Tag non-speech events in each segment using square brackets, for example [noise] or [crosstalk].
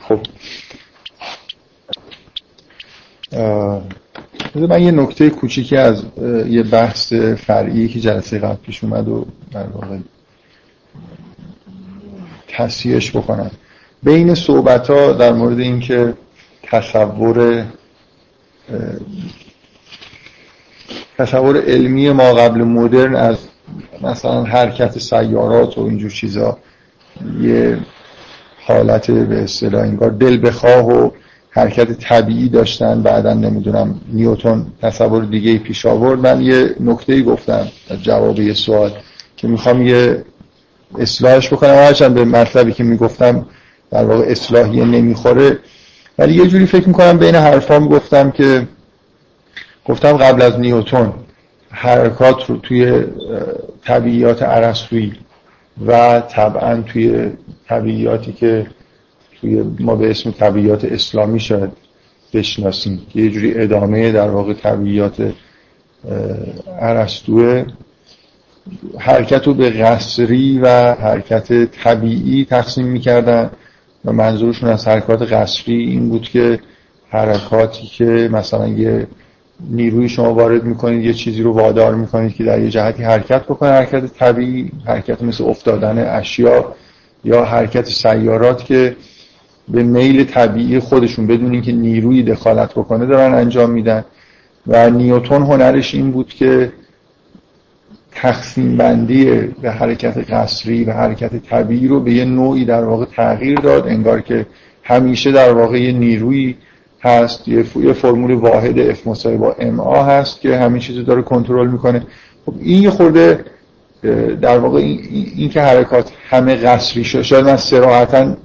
خب. من یه نکته کوچیکی از یه بحث فرعی که جلسه قبل پیش اومد و در واقع تصحیحش بکنم. بین صحبت ها در مورد اینکه تصور تصور علمی ما قبل مدرن از مثلا حرکت سیارات و اینجور چیزا یه حالت به اصطلاح انگار دل بخواه و حرکت طبیعی داشتن. بعدا نمی‌دونم نیوتون تصور دیگه پیش آورد. من یه نکته گفتم جواب یه سوال که می‌خوام یه اصلاحش بکنم. هرچند به مطلبی که می‌گفتم در واقع اصلاحی نمی‌خوره. ولی یه جوری فکر می‌کنم بین حرفام گفتم که گفتم قبل از نیوتون حرکات رو توی طبیعیات عرستویی و طبعا توی طبیعیاتی که توی ما به اسم طبیعیات اسلامی شاید بشناسیم. یه جوری ادامه در واقع طبیعیات عرستوه حرکت رو به قصری و حرکت طبیعی تقسیم می‌کردن و منظورشون از حرکات قصری این بود که حرکاتی که مثلا یه نیروی شما وارد می‌کنید یه چیزی رو وادار می‌کنید که در یه جهتی حرکت بکنه حرکت طبیعی حرکت مثل افتادن اشیا. یا حرکت سیارات که به میل طبیعی خودشون بدون اینکه نیروی دخالت بکنه دارن انجام میدن. و نیوتون هنرش این بود که تقسیم بندی به حرکت قصری و حرکت طبیعی رو به یه نوعی در واقع تغییر داد انگار که همیشه در واقع یه نیروی هست یه فرمول واحد F مساوی با MA هست که همین چیزو داره کنترل می‌کنه. خب این یه خورده در واقع این, که حرکات همه قصری شد شاید من سراحتا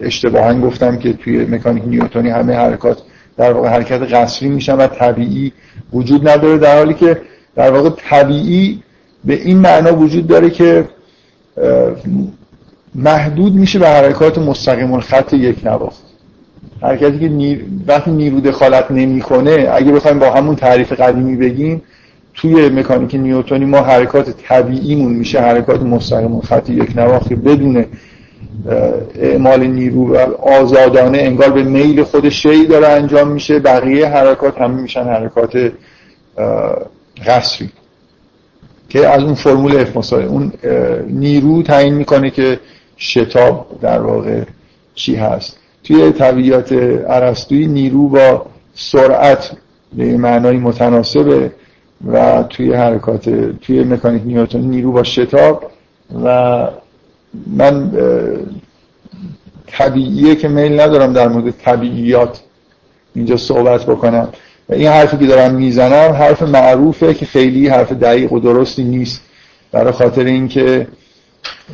اشتباها گفتم که توی مکانیک نیوتونی همه حرکات در واقع حرکت قصری میشن و طبیعی وجود نداره در حالی که در واقع طبیعی به این معنا وجود داره که محدود میشه به حرکات مستقیم الخط یک نواخت. حرکتی که نیر... وقتی نیرو دخالت نمی‌کنه اگه بخوایم با همون تعریف قدیمی بگیم توی مکانیک نیوتونی ما حرکات طبیعیمون میشه حرکات مستقیم خط یک نواخت بدون اعمال نیرو و آزادانه انگار به میل خود شی داره انجام میشه بقیه حرکات هم میشن حرکات قصری که از اون فرمول اف اون نیرو تعیین می‌کنه که شتاب در واقع چی هست. توی طبیعیات عرستوی نیرو با سرعت به معنای متناسبه و توی حرکات توی مکانیک نیوتن نیرو با شتاب و من طبیعیه که میل ندارم در مورد طبیعیات اینجا صحبت بکنم. و این حرفی که دارم می‌زنم حرف معروفه که خیلی حرف دقیق و درستی نیست. برای خاطر اینکه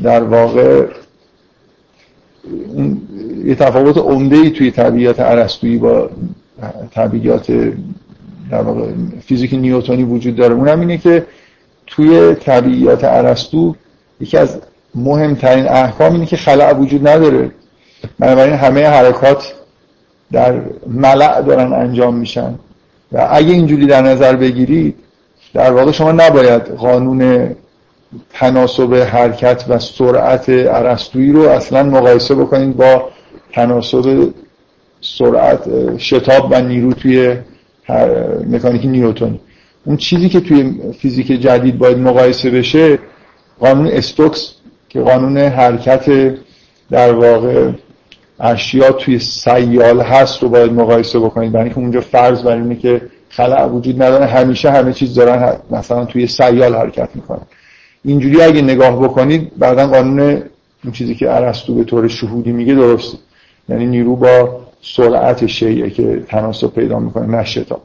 در واقع یه تفاوت عمده ای توی طبیعت عرستویی با طبیعت در واقع فیزیک نیوتونی وجود داره. اونم اینه که توی طبیعیات عرستو یکی از مهمترین احکام اینه که خلع وجود نداره. بنابراین همه حرکات در ملع دارن انجام میشن. و اگه اینجوری در نظر بگیرید در واقع شما نباید قانون تناسب حرکت و سرعت عرستویی رو اصلا مقایسه بکنید با تناسب سرعت شتاب و نیرو توی مکانیک نیوتونی اون چیزی که توی فیزیک جدید باید مقایسه بشه قانون استوکس که قانون حرکت در واقع اشیا توی سیال هست رو باید مقایسه بکنید. برای اینکه اونجا فرض بر اینه که خلع وجود نداره همیشه همه چیز دارن مثلا توی سیال حرکت می‌کنن. اینجوری اگه نگاه بکنید بعدا قانون اون چیزی که ارسطو به طور شهودی میگه درسته. یعنی نیرو با سرعت شیعه که تناسب پیدا می‌کنه نه شتاب.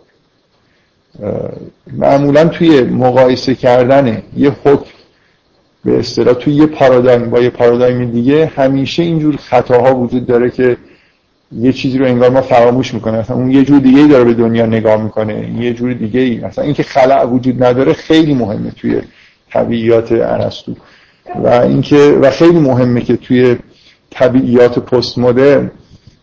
معمولا توی مقایسه کردن یه حکم به اصطلاح توی یه پارادایم با یه پارادایم دیگه همیشه اینجور خطاها وجود داره که یه چیزی رو انگار ما فراموش می‌کنه. مثلا اون یه جور دیگه داره به دنیا نگاه می‌کنه یه جور دیگه ای مثلا اینکه خلع وجود نداره خیلی مهمه توی طبیعیات ارسطو. و اینکه و خیلی مهمه که توی طبیعیات پست مدرن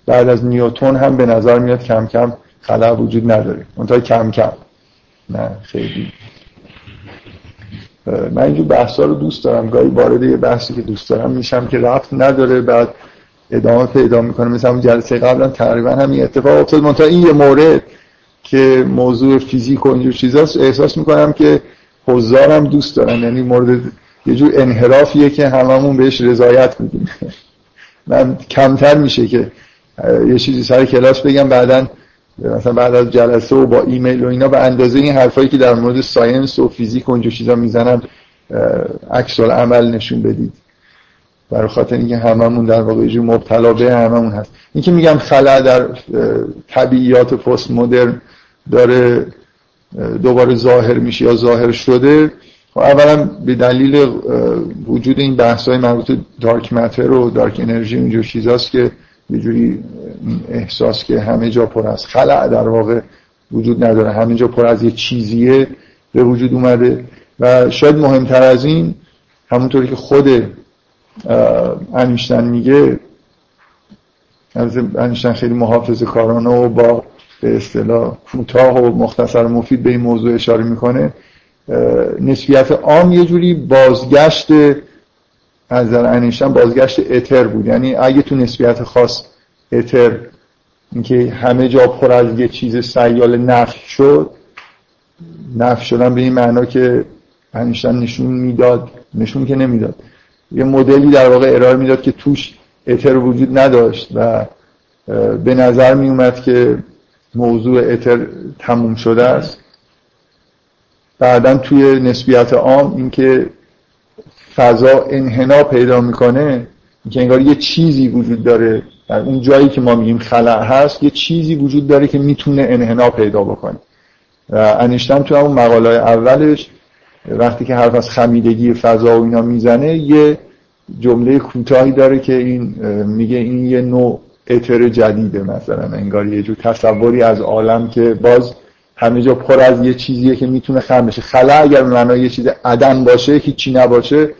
بعد از نیوتون هم به نظر میاد کم کم خلع وجود نداره. منتها کم کم. نه خیلی. من اینجور بحثا رو دوست دارم. گاهی وارد یه بحثی که دوست دارم میشم که رفت نداره بعد ادامه پیدا می‌کنه. مثل همون جلسه قبلا تقریبا همین اتفاق افتاد. منتها این یه مورد که موضوع فیزیک و اینجور چیزاست احساس می‌کنم که حضارم دوست دارن یعنی مورد یه جور انحرافیه که هممون بهش رضایت میدیم. [laughs] من کمتر میشه که یه چیزی سر کلاس بگم بعدا مثلا بعد از جلسه و با ایمیل و اینا به اندازه این حرفایی که در مورد science و فیزیک و اونجور چیزا می‌زنم عکس‌العمل نشون بدید. برای خاطر اینکه هممون در واقع جزو مبتلا به هممون هست. اینکه میگم خلأ در طبیعیات پست مدرن داره دوباره ظاهر میشه یا ظاهر شده خب اولا به دلیل وجود این بحث های مربوط dark matter و dark انرژی اینجور چیزاست که یه جوری احساس که همه جا پر از خلع در واقع وجود نداره. همه جا پر از یه چیزیه به وجود اومده. و شاید مهمتر از این همونطوری که خود انیشتن میگه انیشتن خیلی محافظ کارانه و با به اصطلاح کوتاه و مختصر و مفید به این موضوع اشاره می‌کنه. نسبیت عام یه جوری بازگشت از نظر انیشتن بازگشت اتر بود. یعنی اگه تو نسبیت خاص اتر اینکه همه جا پر از یه چیز سیال نفی شد نفی شدن به این معنا که انیشتن نشون می‌داد نشون که نمی‌داد. یه مدلی در واقع ارائه می‌داد که توش اتر وجود نداشت و به نظر می اومد که موضوع اتر تموم شده است. بعدا توی نسبیت عام اینکه فضا انحنا پیدا می‌کنه که انگار یه چیزی وجود داره. در اون جایی که ما میگیم خلع هست یه چیزی وجود داره که می‌تونه انحنا پیدا بکنه. و تو اون مقاله اولش وقتی که حرف از خمیدگی فضا و اینا می‌زنه یه جمله کوتاهی داره که این میگه این یه نوع اتر جدیده مثلا. انگار یه جور تصوری از عالم که باز همه جا پر از یه چیزیه که می‌تونه خم بشه. خلا اگر معنای یه چیز عدم باشه هیچی نباشه.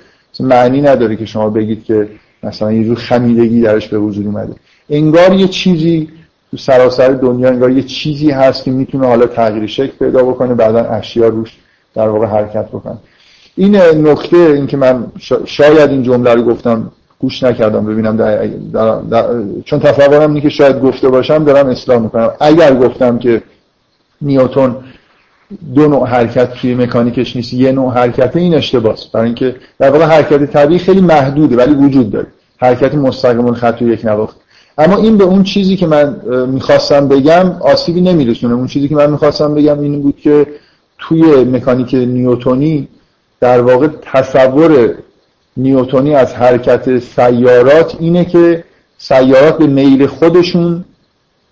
معنی نداره که شما بگید که مثلا یه جور خمیدگی درش به وجود اومده. انگار یه چیزی تو سراسر دنیا انگار یه چیزی هست که می‌تونه حالا تغییر شکل پیدا بکنه بعدا اشیا روش در واقع حرکت بکنه. این نکته این که من شاید این جمله رو گفتم گوش نکردم ببینم در در چون تصورم اینه که شاید گفته باشم دارم اصلاح می‌کنم. اگر گفتم که نیوتون دو نوع حرکت توی مکانیکش نیست یه نوع حرکت این اشتباس برای اینکه در واقع حرکت طبیعی خیلی محدوده ولی وجود داره. حرکت مستقیم خط یک نواخت. اما این به اون چیزی که من می‌خواستم بگم آسیبی نمیرسونه. اون چیزی که من می‌خواستم بگم این بود که توی مکانیک نیوتونی در واقع تصور نیوتونی از حرکت سیارات اینه که سیارات به میل خودشون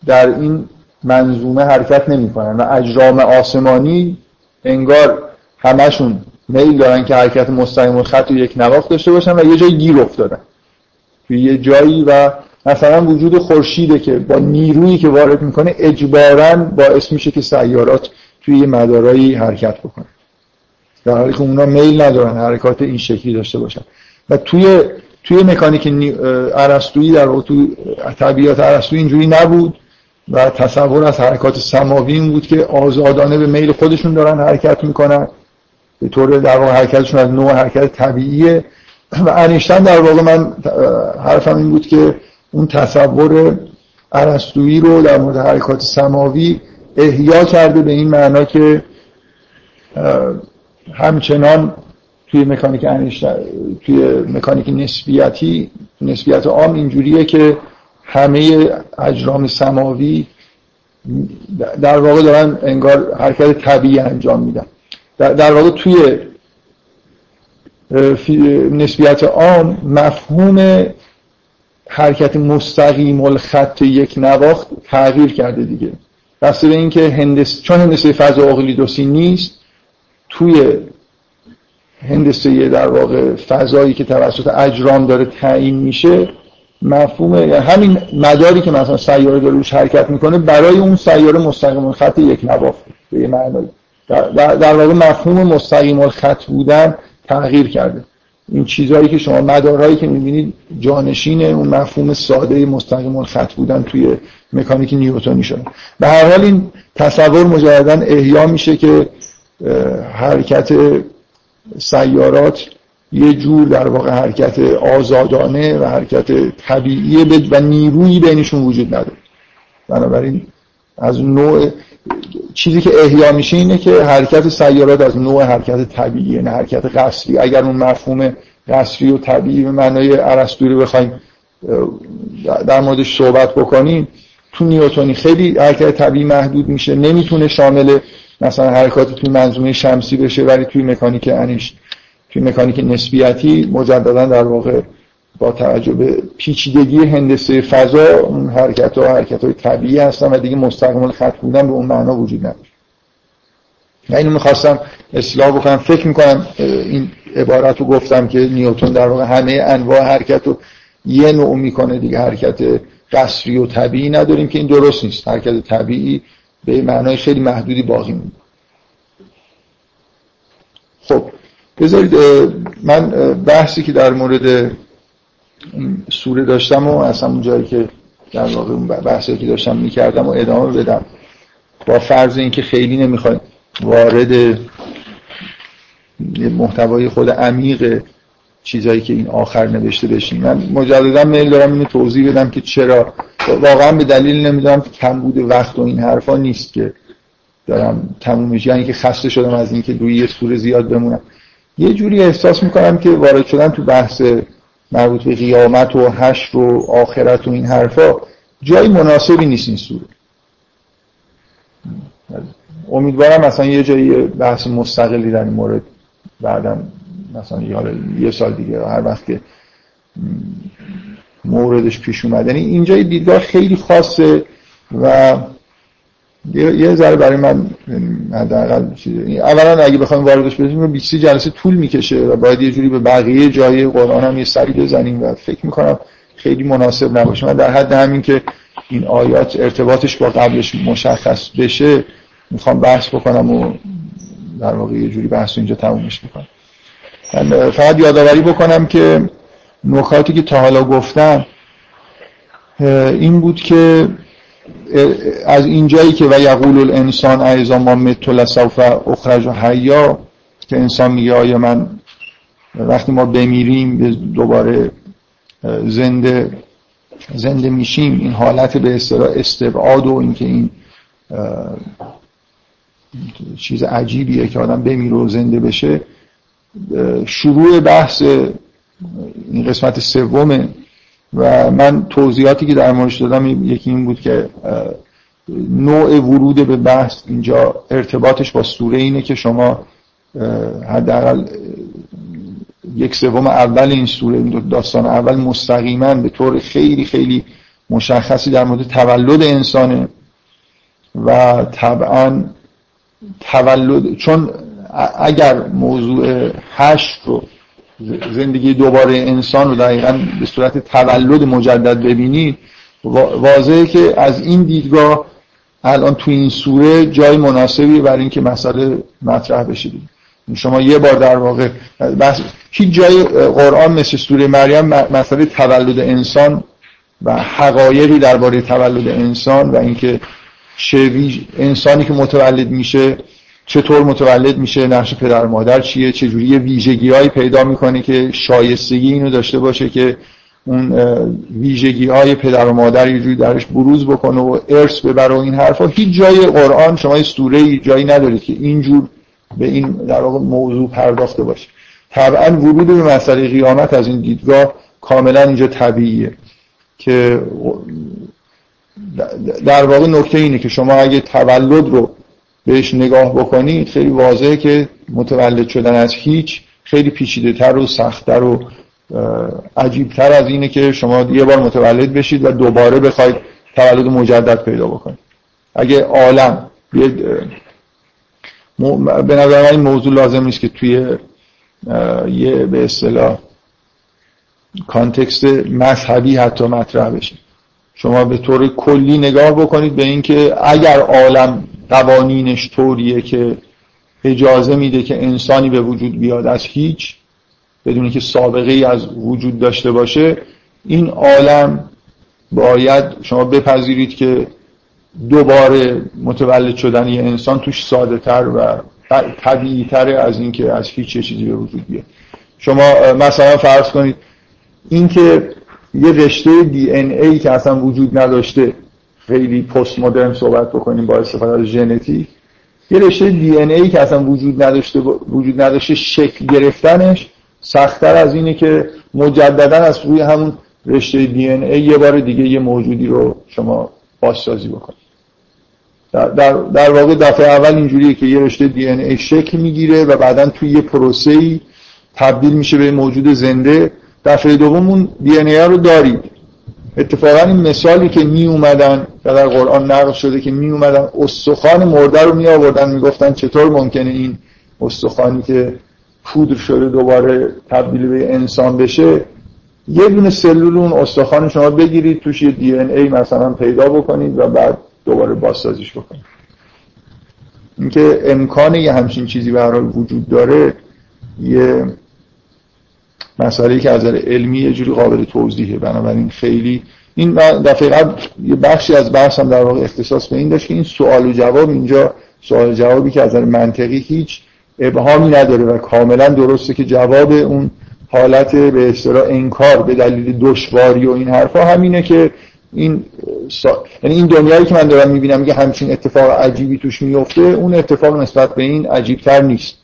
در این منظومه حرکت نمی‌کنن. و اجرام آسمانی انگار همشون میل دارن که حرکت مستقیم خط و یک نواخت داشته باشن و یه جایی گیر افتادن. توی یه جایی و مثلا وجود خورشیده که با نیرویی که وارد می‌کنه اجبارا باعث میشه که سیارات توی یه مدارایی حرکت بکنن. در حالی که اونا میل ندارن حرکات این شکلی داشته باشن. و توی توی مکانیک ارسطویی در واقع تو طبیعت ارسطویی اینجوری نبود. و تصور از حرکات سماوی این بود که آزادانه به میل خودشون دارن حرکت می‌کنن. به طور در واقع حرکتشون از نوع حرکت طبیعیه. و انیشتن در واقع من حرفم این بود که اون تصور ارسطویی رو در مورد حرکات سماوی احیا کرده به این معنا که همچنان توی مکانیک توی مکانیک نسبیتی نسبیت عام اینجوریه که همه اجرام سماوی در واقع دارن انگار حرکت طبیعی انجام میدن. در واقع توی نسبیت عام مفهوم حرکت مستقیم الخط یک نواخت تغییر کرده دیگه. بسته به اینکه هندس... چون هندسه فضا اقلیدوسی نیست توی هندسه در واقع فضایی که توسط اجرام داره تعیین میشه مفهوم یعنی همین مداری که مثلا سیاره داره روش حرکت می‌کنه برای اون سیاره مستقیم خط یک نواخت به یه معنی. در, واقع مفهوم مستقیم الخط بودن تغییر کرده. این چیزهایی که شما مدارهایی که می‌بینید جانشین اون مفهوم ساده مستقیم الخط بودن توی مکانیک نیوتونی شده. به هر حال این تصور مجددا احیا میشه که حرکت سیارات یه جور در واقع حرکت آزادانه و حرکت طبیعی و نیرویی بینشون وجود نداره. بنابراین از نوع چیزی که احیا میشه اینه که حرکت سیارات از نوع حرکت طبیعی نه حرکت قصری اگر اون مفهوم قصری و طبیعی به معنای ارسطویی رو بخوایم در موردش صحبت بکنیم تو نیوتونی خیلی حرکت طبیعی محدود میشه. نمی‌تونه شامل مثلا حرکات توی منظومه شمسی بشه ولی توی مکانیک انیش توی مکانیک نسبیتی مجددا در واقع با توجه به پیچیدگی هندسه فضا اون حرکت ها حرکت های طبیعی هستن و دیگه مستقیم خط بودن به اون معنا وجود نداره. من اینو می‌خواستم اصلاح بکنم. فکر می‌کنم این عبارت رو گفتم که نیوتون در واقع همه انواع حرکت رو یه نوع می‌کنه. دیگه حرکت قصری و طبیعی نداریم که این درست نیست. حرکت طبیعی به معنای خیلی محدودی باقی میمونه خب بذارید من بحثی که در مورد سوره داشتم و اصلا اون جایی که در واقع بحثی که داشتم می‌کردم و ادامه بدم. با فرض اینکه خیلی نمی‌خوایم وارد محتوای خود عمیق چیزایی که این آخر نوشته بشیم. من مجددا میل دارم اینو توضیح بدم که چرا. واقعا به دلیل نمی‌دونم کم بوده وقت و این حرفا نیست که دارم تمومش یعنی که خسته شدم از اینکه روی یه سوره زیاد بمونم. یه جوری احساس می‌کنم که وارد شدن تو بحث مربوط به قیامت و حشر و آخرت و این حرفا جای مناسبی نیست این سوره. امیدوارم مثلا یه جایی بحث مستقلی در این مورد بعدم مثلا یه سال دیگه هر وقت که موردش پیش اومد. یعنی اینجا دیدگاه خیلی خاصه و یه ذره برای من حداقل اولا اگه بخوایم واردش بشیم 20 جلسه طول می‌کشه و باید یه جوری به بقیه جای قرآن هم یه سری بزنیم و فکر می‌کنم خیلی مناسب نباشه. من در حد همین که این آیات ارتباطش با قبلش مشخص بشه می‌خوام بحث بکنم و در واقع یه جوری بحث اینجا تمومش می‌کنم. من فقط یادآوری بکنم که نکاتی که تا حالا گفتم این بود که از اینجایی که و یقول الانسان ایزا ما مت لسوف اخرج حیا که انسان میگه آیا من وقتی ما بمیریم دوباره زنده زنده میشیم این حالت به اصطلاح استبعاد و اینکه این چیز عجیبیه که آدم بمیره و زنده بشه شروع بحث این قسمت سومه. و من توضیحاتی که در موردش دادم یکی این بود که نوع ورود به بحث اینجا ارتباطش با سوره اینه که شما حداقل یک سوم اول این سوره این داستان اول مستقیما به طور خیلی خیلی مشخصی در مورد تولد انسانه و طبعا تولد چون اگر موضوع هشت رو زندگی دوباره انسان رو دقیقا به صورت تولد مجدد ببینید واضحه که از این دیدگاه الان تو این سوره جای مناسبی برای اینکه مسئله مطرح بشه شما یه بار در واقع بحث هیچ جای قرآن مثل سوره مریم مسئله تولد انسان و حقایقی درباره تولد انسان و اینکه چه انسانی که متولد میشه چطور متولد میشه نقش پدر مادر چیه چجوری یه ویژگی هایی پیدا می‌کنه که شایستگی اینو داشته باشه که اون ویژگی های پدر و مادر یه جوری درش بروز بکنه و ارث ببره و این حرفا. هیچ جای قرآن شما سوره جایی ندارید که اینجور به این در واقع موضوع پرداخته باشه. طبعا ورود به مسئله قیامت از این دیدگاه کاملا اینجا طبیعیه که در واقع نکته اینه که شما اگه تولد رو بهش نگاه بکنید خیلی واضحه که متولد شدن از هیچ خیلی پیچیده تر و سختتر و عجیبتر از اینه که شما یه بار متولد بشید و دوباره بخواید تولد مجدد پیدا بکنید. اگه عالم به نظر من این موضوع لازم نیست که توی یه به اصطلاح کانتکست مذهبی حتی مطرح بشه. شما به طور کلی نگاه بکنید به اینکه اگر عالم قوانینش طوریه که اجازه میده که انسانی به وجود بیاد از هیچ بدون که سابقه ای از وجود داشته باشه این عالم باید شما بپذیرید که دوباره متولد شدن یه انسان توش ساده تر و طبیعی تره از اینکه از هیچ چیزی به وجود بیاد. شما مثلا فرض کنید اینکه یه رشته دی ان ای که اصلا وجود نداشته خیلی پست مدرن صحبت بکنیم با استفاده از ژنتیک. یه رشته دی ان ای که اصلا وجود نداشته وجود نداشته شکل گرفتنش سختتر از اینه که مجددا از روی همون رشته دی ان ای یه بار دیگه یه موجودی رو شما بازسازی بکنید. در, در, در واقع دفعه اول اینجوریه که یه رشته دی ان ای شکل می‌گیره و بعدا توی یه پروسه‌ای تبدیل میشه به موجود زنده. دفعه دوم اون دی ای رو دارید. اتفاقا این مثالی که می اومدن و در قرآن نقل شده که می اومدن استخوان مرده رو می آوردن می‌گفتن چطور ممکنه این استخوانی که پودر شده دوباره تبدیل به انسان بشه. یه دونه سلول اون استخوان شما بگیرید توش یه دی ای مثلا پیدا بکنید و بعد دوباره بازسازیش بکنید. اینکه امکان یه همچین چیزی هر وجود داره یه مسئله که از علمی یه جوری قابل توضیحه. بنابراین خیلی این دفعه قبل یه بخشی از بحث هم در واقع اختصاص به این داشت که این سوال و جواب اینجا سوال جوابی که از منطقی هیچ ابهامی نداره و کاملا درسته که جواب اون حالت به اصطلاح انکار به دلیل دشواری و این حرفا همینه که این سا... یعنی این دنیایی که من دارم می‌بینم که همچین اتفاق عجیبی توش میفته اون اتفاق نسبت به این عجیبتر نیست.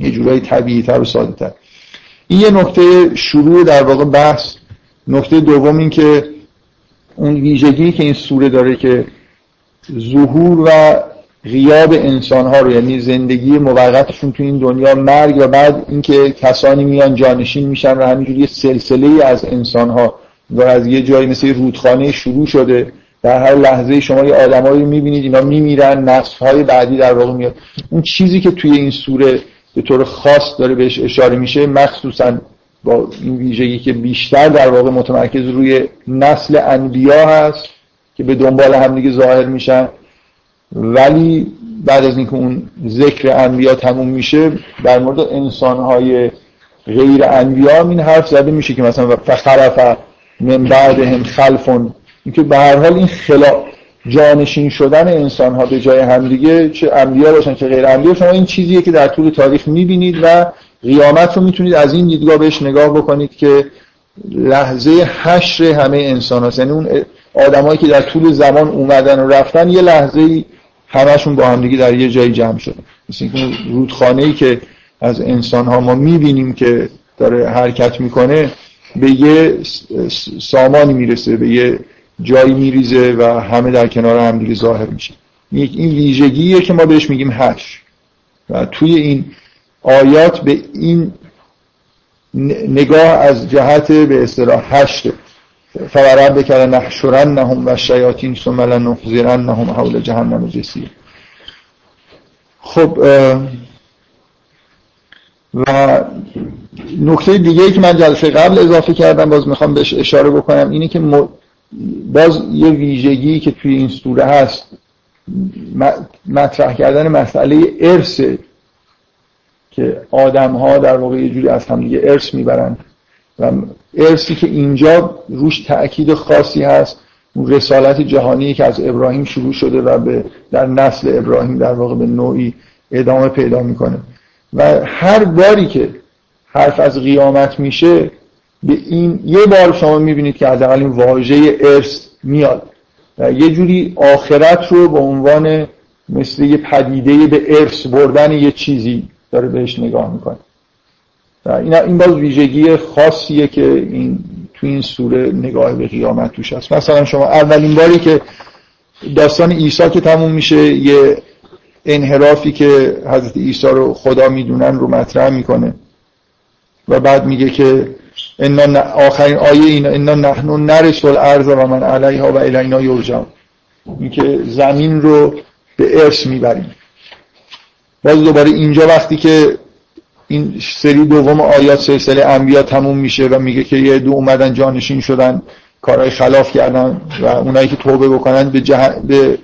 یه جورایی طبیعی تر و ساده تر این یه نکته شروع در واقع بحث. نکته دوم این که اون ویژگی که این سوره داره که ظهور و غیاب انسان ها رو یعنی زندگی موقتشون تو این دنیا مرگ و بعد اینکه کسانی میان جانشین میشن و همینجوری سلسله از انسان ها و از یه جایی مثل رودخانه شروع شده. در هر لحظه شما یه آدمایی می‌بینید اینا میمیرن نسل های بعدی در واقع میاد. اون چیزی که توی این سوره به طور خاص داره بهش اشاره میشه مخصوصا با این ویژگی که بیشتر در واقع متمرکز روی نسل انبیا هست که به دنبال همدیگه ظاهر میشن. ولی بعد از اینکه اون ذکر انبیا تموم میشه در مورد انسانهای غیر انبیا این حرف زده میشه که مثلا فخرف من بعدهم خلفون اینکه به هر حال این خلا جانشین شدن انسان ها به جای همدیگه چه انبیا باشن چه غیر انبیا شما این چیزیه که در طول تاریخ می‌بینید و قیامت رو می‌تونید از این دیدگاه بهش نگاه بکنید که لحظه حشر همه انسان هاست یعنی اون آدمایی که در طول زمان اومدن و رفتن یه لحظه همشون با همدیگه در یه جایی جمع شدن. مثل اینکه رودخانه ای که از انسان ها ما می‌بینیم که داره حرکت می‌کنه به یه سامانی می‌رسه به یه جایی میریزه و همه در کنار هم دیگه ظاهر میشه. این ویژگیه که ما بهش میگیم هش و توی این آیات به این نگاه از جهت به اصطلاح هشت فورب بکرن نحشرن نهم و شیاطین ثم لنحضرن نهم حول جهنم جسیر خب و نکته دیگه که من جلسه قبل اضافه کردم باز می‌خوام بهش اشاره بکنم اینه که باز یه ویژگی که توی این سوره هست مطرح کردن مسئله ارث که آدم ها در واقع یه جوری از هم دیگه ارث می‌برن و ارثی که اینجا روش تأکید خاصی هست اون رسالت جهانی که از ابراهیم شروع شده و به در نسل ابراهیم در واقع به نوعی ادامه پیدا می‌کنه. و هر باری که حرف از قیامت میشه به این یه بار شما می‌بینید که از این واژه ارث میاد. و یه جوری آخرت رو به عنوان مثل یه پدیده به ارث بردن یه چیزی داره بهش نگاه می‌کنه. و این, این باز ویژگی خاصیه که این تو این سوره نگاه به قیامت توش هست. مثلا شما اولین باری که داستان عیسی که تموم میشه یه انحرافی که حضرت عیسی رو خدا می‌دونن رو مطرح می‌کنه. و بعد میگه که اینا آخرین آیه اینا اینا نحنو نرس الارض و من علیها و الینا یرجعون. اینکه زمین رو به ارث می‌بریم. باز دوباره اینجا وقتی که این سری دوم آیات سلسله انبیا تموم میشه و میگه که یه دو اومدن جانشین شدن کارهای خلاف کردن و اونایی که توبه بکنن به, جه... به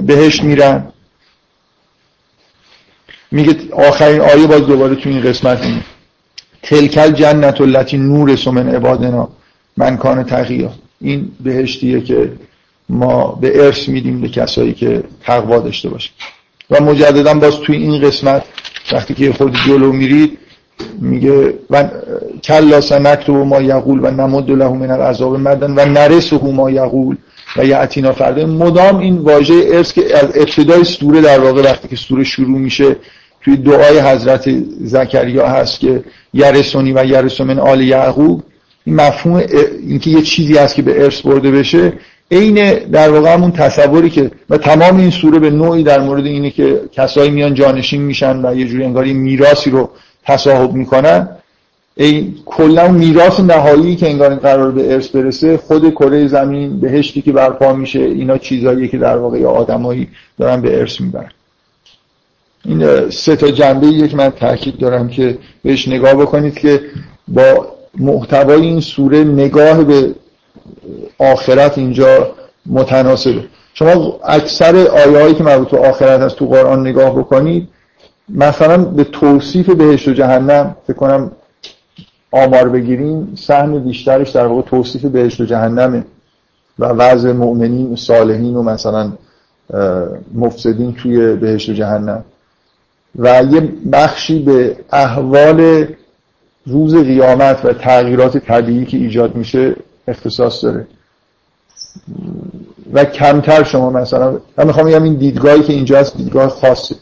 بهشت میرن. میگه آخرین آیه باز دوباره تو این قسمت اینه تلکل جنت التي نور من عبادنا من کان تقیا این بهشتیه که ما به ارث میدیم به کسایی که تقوا داشته باشه و مجددا باز توی این قسمت وقتی که خود جلو میرید میگه و کلا سنکتب ما یقول و نمد له من العذاب مدن و نرسه ما یقول و یعتینا فرده مدام این واژه ارث که از ابتدای سوره در واقع وقتی که سوره شروع میشه توی دعای حضرت زکریا هست که یرسونی و یرسو آل یعقوب. این مفهوم اینکه یه چیزی هست که به ارث برده بشه عین در واقع همون تصوری که و تمام این سوره به نوعی در مورد اینه که کسایی میان جانشین میشن و یه جوری انگار میراثی رو تصاحب می‌کنن. ای کلا میراث نهایی که انگار این قرار به ارث برسه خود کره زمین بهشتی که برپا میشه اینا چیزایی که در واقع آدمایی دارن به ارث می‌برن. این سه تا جنبه که من تاکید دارم که بهش نگاه بکنید که با محتوای این سوره نگاه به آخرت اینجا متناسبه. شما اکثر آیه هایی که مربوط به آخرت هست تو قرآن نگاه بکنید مثلا به توصیف بهشت و جهنم فکر کنم آمار بگیریم سهم بیشترش در واقع توصیف بهشت و جهنمه و وضع مؤمنین و صالحین و مثلا مفسدین توی بهشت و جهنم. و یه بخشی به احوال روز قیامت و تغییرات طبیعی که ایجاد میشه اختصاص داره. و کمتر شما مثلا من می‌خوام بگم این دیدگاهی که اینجا هست دیدگاه خاصه.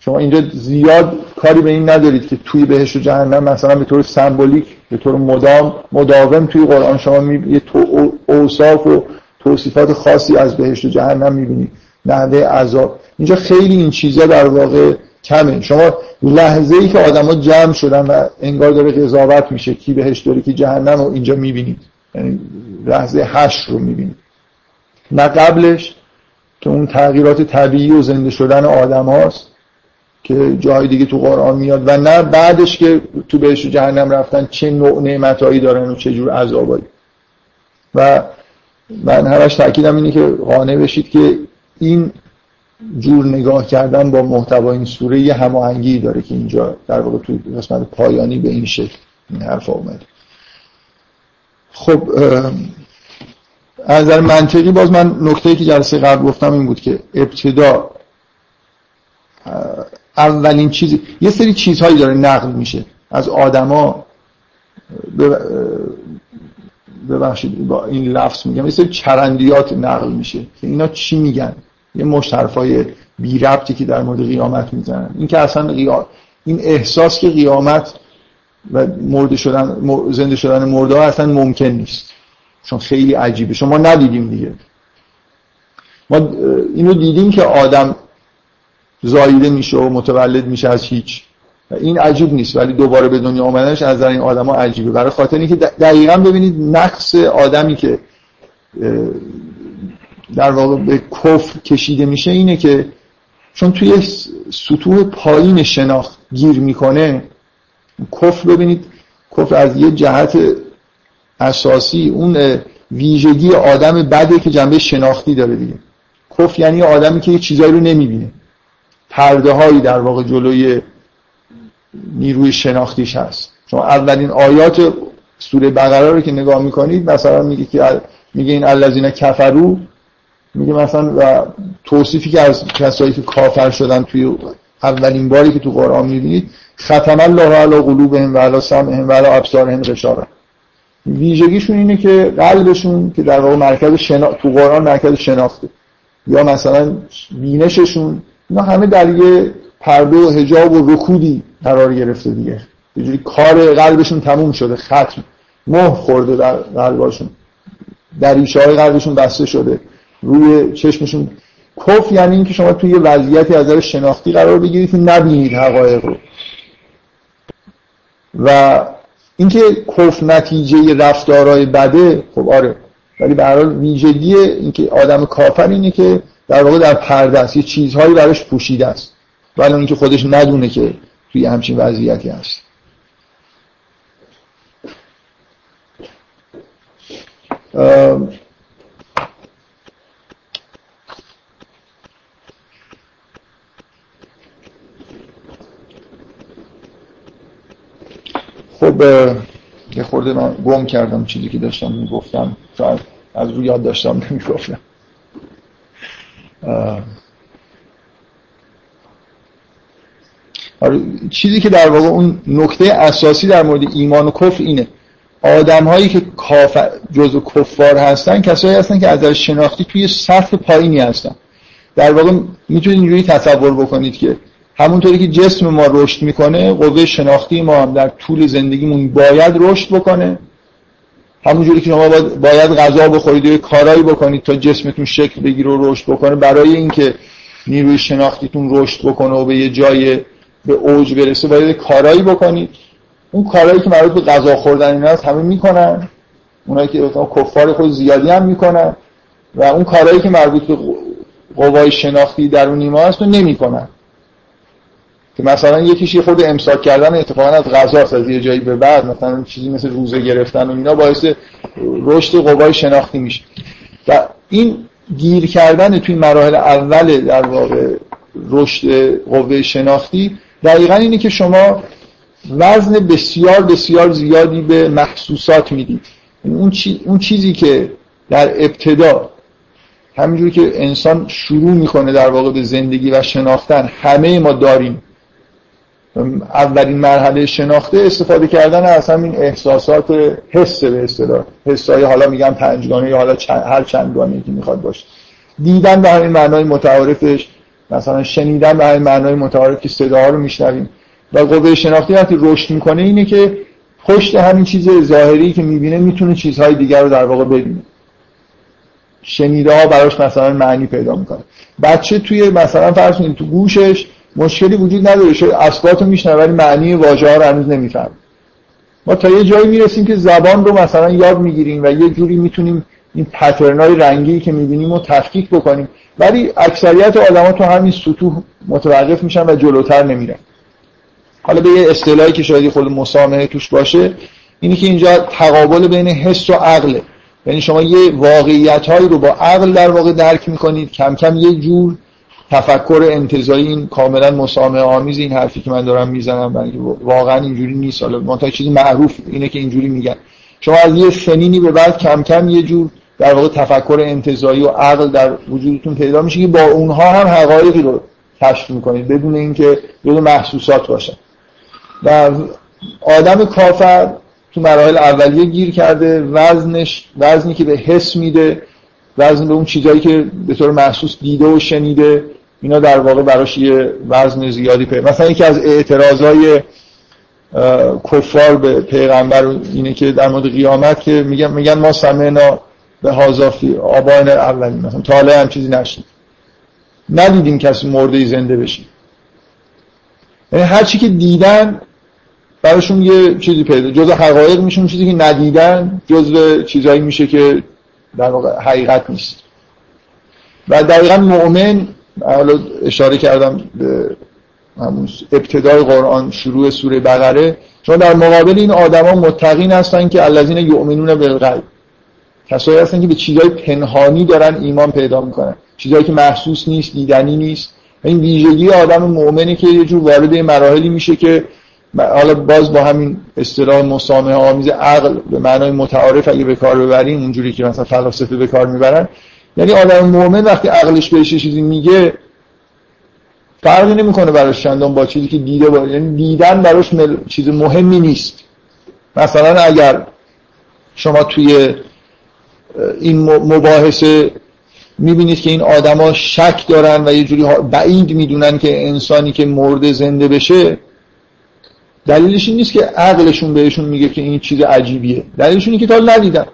شما اینجا زیاد کاری به این ندارید که توی بهش و جهنم مثلا به طور سمبولیک به طور مدام مداوم توی قرآن شما می... یه تو... اوصاف و توصیفات خاصی از بهشت و جهنم می‌بینید. نحوه عذاب. اینجا خیلی این چیزا در واقع کمه. شما لحظه ای که آدما جمع شدن و انگار داره قضاوت میشه کی بهش داره کی جهنم رو اینجا می‌بینید. یعنی لحظه هشت رو می‌بینید. نه قبلش که اون تغییرات طبیعی و زنده شدن آدم هاست که جای دیگه تو قرآن میاد و نه بعدش که تو بهش جهنم رفتن چه نوع نعمتهایی دارن و چه جور عذابایی. و من همش تاکیدم اینه که قانع بشید که این جور نگاه کردن با محتوای این سوره یه هماهنگی داره که اینجا در واقع توی قسمت پایانی به این شکل این حرف اومده خب از نظر منطقی باز من نکته که جلسه قبل گفتم این بود که ابتدا اولین چیزی یه سری چیزهایی داره نقل میشه. از آدما ببخشید با این لفظ میگم یه سری چرندیات نقل میشه که اینا چی میگن؟ یه مشت حرفای بی ربطی که در مورد قیامت می‌زنن. این که اصلا این احساس که قیامت و مرده شدن زنده شدن مرده اصلا ممکن نیست. چون خیلی عجیبه. شما ندیدیم دیگه. ما اینو دیدیم که آدم زایده میشه و متولد میشه از هیچ. این عجیب نیست. ولی دوباره به دنیا آمدنش از این آدم ها عجیبه. برای خاطر اینکه دقیقا ببینید نقص آدمی که در واقع به کفر کشیده میشه اینه که چون توی سطوح پایین شناخت گیر می‌کنه کفر ببینید کفر از یه جهت اساسی اون ویژگی آدم بده که جنبه شناختی داره دیگه. کفر یعنی آدمی که یه چیزایی رو نمی‌بینه. پرده هایی در واقع جلوی نیروی شناختیش هست. شما اولین آیات سوره بقره رو که نگاه می‌کنید مثلا میگه که میگه این الذین کفرو میگه مثلا و توصیفی که از کسایی که کافر شدن توی اولین باری که تو قرآن می‌بینید ختم الله علی قلوبهم و علی سمعهم و علی ابصارهم غشاوه. ویژگیشون اینه که قلبشون که در واقع مرکز شنا... تو قرآن مرکز شناخته. یا مثلا بینششون اینا همه در یه پرده و حجاب و رکودی قرار گرفته دیگه. یه کار قلبشون تموم شده ختم مه خورده در قلبشون در های قلبشون بسته شده. روی چشمشون. کف یعنی اینکه شما توی وضعیتی از نظر شناختی قرار بگیرید که نبینید حقایق رو. و اینکه کف نتیجه رفتارهای بده خب آره. ولی به هر حال ویژگی اینکه آدم کافر اینه که در واقع در پرده است یه چیزهایی براش پوشیده است. ولی اینکه خودش ندونه که توی همچین وضعیتی هست. خب یه خورده من گم کردم چیزی که داشتم می‌گفتم. شاید از رو یاد داشتم نمی‌گفتم. آره، چیزی که در واقع اون نکته اساسی در مورد ایمان و کفر اینه. آدم هایی که کافر جزو کفار هستن کسایی هستن که از شناختی توی سطح پایینی هستن. در واقع می‌تونید اینجوری تصور بکنید که همونطوری که جسم ما رشد می‌کنه قوه شناختی ما هم در طول زندگیمون باید رشد بکنه. همونجوری که شما باید غذا بخورید و کارایی بکنید تا جسمتون شکل بگیره و رشد بکنه. برای اینکه نیروی شناختیتون رشد بکنه و به یه جای به اوج برسه باید کارایی بکنید. اون کارهایی که مربوط به غذا خوردن اینا هست همه می‌کنن. اونایی که کفار خود زیادی هم می‌کنن. و اون کارهایی که مربوط به قوای شناختی درون ما هست رو نمی‌کنن. که مثلا یکیش خود امساک کردن اتفاقا از غذا از یه جایی به بعد مثلا چیزی مثل روزه گرفتن و اینا باعث رشد قوای شناختی میشه. و این گیر کردن توی مراحل اول در واقع رشد قوه شناختی دقیقا اینه که شما وزن بسیار بسیار زیادی به محسوسات می‌دید. اون, اون چیزی که در ابتدا همینجوری که انسان شروع می‌کنه در واقع به زندگی و شناختن همه ما داریم. اولین مرحله شناخته استفاده کردن از همین احساسات حس به اصطلاح. حسای حالا میگم پنجگانه یا حالا هر چندگانه که می‌خواد باشه. دیدن به همین معنای متعارفش مثلا شنیدن به همین معنای متعارف که صداها رو میشنویم. و قوه شناختی وقتی رشد می‌کنه اینه که پشت همین چیز ظاهری که می‌بینه می‌تونه چیزهای دیگر رو در واقع ببینه. شنیده ها براش مثلا معنی پیدا می‌کنه. بچه توی مثلا فرض تو گوشش مشکلی وجود نداره. شاید اصوات رو میشنه ولی معنی واژه ها رو هنوز نمیفهم ما تا یه جایی می‌رسیم که زبان رو مثلا یاد می‌گیریم و یه جوری می‌تونیم این پترنای رنگی که می‌بینیم رو تفکیک بکنیم. ولی اکثریت آدما تو همین سطوح متوقف میشن و جلوتر نمیرن. حالا به یه اصطلاحی که شاید خود مسامحه توش باشه اینی که اینجا تقابل بین حس و عقله یعنی شما یه واقعیت هایی رو با عقل در واقع درک می‌کنید. کم کم یه جور تفکر انتظایی این کاملا مسامحه آمیز این حرفی که من دارم می‌زنم برای واقعا اینجوری نیست. حالا منتها چیزی معروف اینه که اینجوری میگن. شما از یه سنینی به بعد کم کم یه جور در واقع تفکر انتظایی و عقل در وجودتون پیدا میشه که با اونها هم حقایقی رو کشف می‌کنید بدون اینکه جزء محسوسات باشن. و آدم کافر تو مراحل اولیه گیر کرده وزنش وزنی که به حس میده وزن به اون چیزایی که به طور محسوس دیده و شنیده. اینا در واقع براش یه وزن زیادی پیدا مثلا یکی از اعتراضای کفار به پیغمبر اینه که در مورد قیامت که میگن میگن ما سمعنا به هازافی آبان اولین. مثلا تا هم چیزی نشد ندیدیم کسی مرده زنده بشه. یعنی هر چی که دیدن براشون یه چیزی پیدا جز حقایق میشون چیزی که ندیدن جز چیزایی میشه که در واقع حقیقت نیست. و دقیقا مؤمن حالا اشاره کردم به همون ابتدای قرآن شروع سوره بقره چون در مقابل این آدما متقین هستن که الذین یؤمنون بالغیب. کسایی هستن که به چیزهای پنهانی دارن ایمان پیدا می‌کنن. چیزهایی که محسوس نیست دیدنی نیست. این ویژگی آدم مؤمنه که یه جور وارد مراحلی میشه که حالا باز با همین اصطلاح مسامحه آمیز عقل به معنای متعارف اگه به کار ببریم اونجوری که مثلا فلاسفه به کار می‌برن یعنی آدم مؤمن وقتی عقلش بهش چیزی میگه فرقی نمی‌کنه براش چندان با چیزی که دیده باشه. یعنی دیدن براش مل... چیز مهمی نیست. مثلا اگر شما توی این مباحثه می‌بینید که این آدما شک دارن و یه جوری بعید می‌دونن که انسانی که مرده زنده بشه دلیلش این نیست که عقلشون بهشون میگه که این چیز عجیبیه. دلیلشون اینه که تا ندیدن.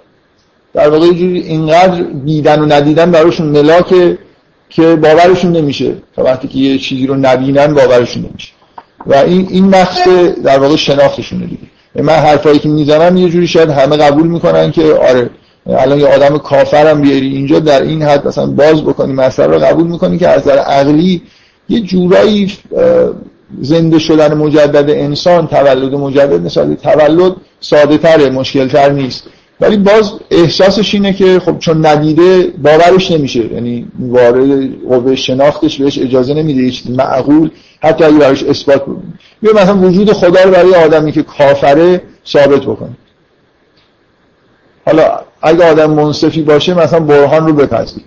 در واقع اینقدر دیدن و ندیدن براشون ملاکه که باورشون نمیشه تا وقتی که یه چیزی رو نبینن باورشون نمیشه. و این این مقصد در واقع شناختشونه دیگه من حرفایی که می‌زنم یه جوری شاید همه قبول می‌کنن که آره الان یه آدم کافرم بیاری اینجا در این حد مثلا باز بکنی مسئله رو قبول می‌کنی که از نظر عقلی یه جورایی زنده شدن مجدد انسان تولد مجدد نسبت تولد ساده تره مشکل تر نیست. ولی باز احساسش اینه که خب چون ندیده باورش نمیشه. یعنی وارد قوه شناختش بهش اجازه نمیده یه معقول. حتی اگه براش اثبات بکنه مثلا وجود خدا رو برای آدمی که کافره ثابت بکنه حالا اگه آدم منصفی باشه مثلا برهان رو بپذیر.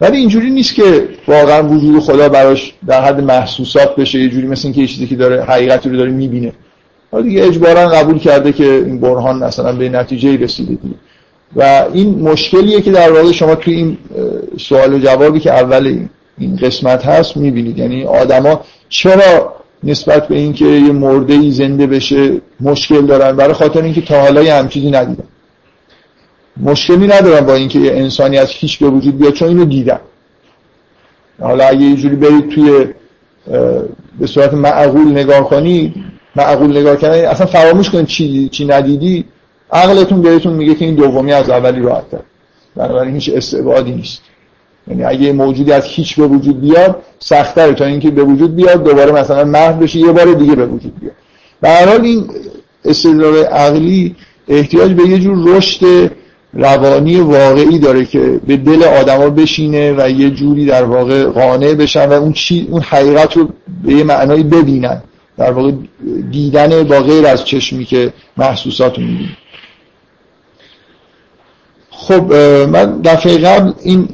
ولی اینجوری نیست که واقعا وجود خدا براش در حد محسوسات بشه. یه جوری مثل اینکه یه چیزی که داره حقیقتی رو داره می‌بینه. حالا دیگه اجبارا قبول کرده که این برهان مثلا به نتیجه رسیده دیگه. و این مشکلیه که در واقع شما توی این سوال و جوابی که اول این قسمت هست می‌بینید. یعنی آدما چرا نسبت به اینکه یه مرده ای زنده بشه مشکل دارن؟ برای خاطر اینکه تا حالا یه همچیزی ندیدن. مشکلی ندارن با اینکه یه انسانی از هیچ به وجود بیاد چون اینو دیدن. حالا اگه یه جوری برید توی به صورت معقول نگاه کنی معقول نگاه کنی اصلا فراموش کنید چی, چی ندیدی عقلتون بهتون میگه که این دومی از اولی راحت بنابراین هیچ استعبادی نیست. یعنی اگه موجودی از هیچ به وجود بیاد سختره تا اینکه به وجود بیاد دوباره مثلا محو بشه یه بار دیگه به وجود بیاد. به هر حال این استدلال عقلی احتیاج به یه جور رشد روانی واقعی داره که به دل آدما بشینه و یه جوری در واقع قانع بشن و اون چی اون حقیقت رو به یه معنایی ببینن. در واقع دیدن با غیر از چشمی که محسوسات رو می‌بینن خب من دفعه قبل این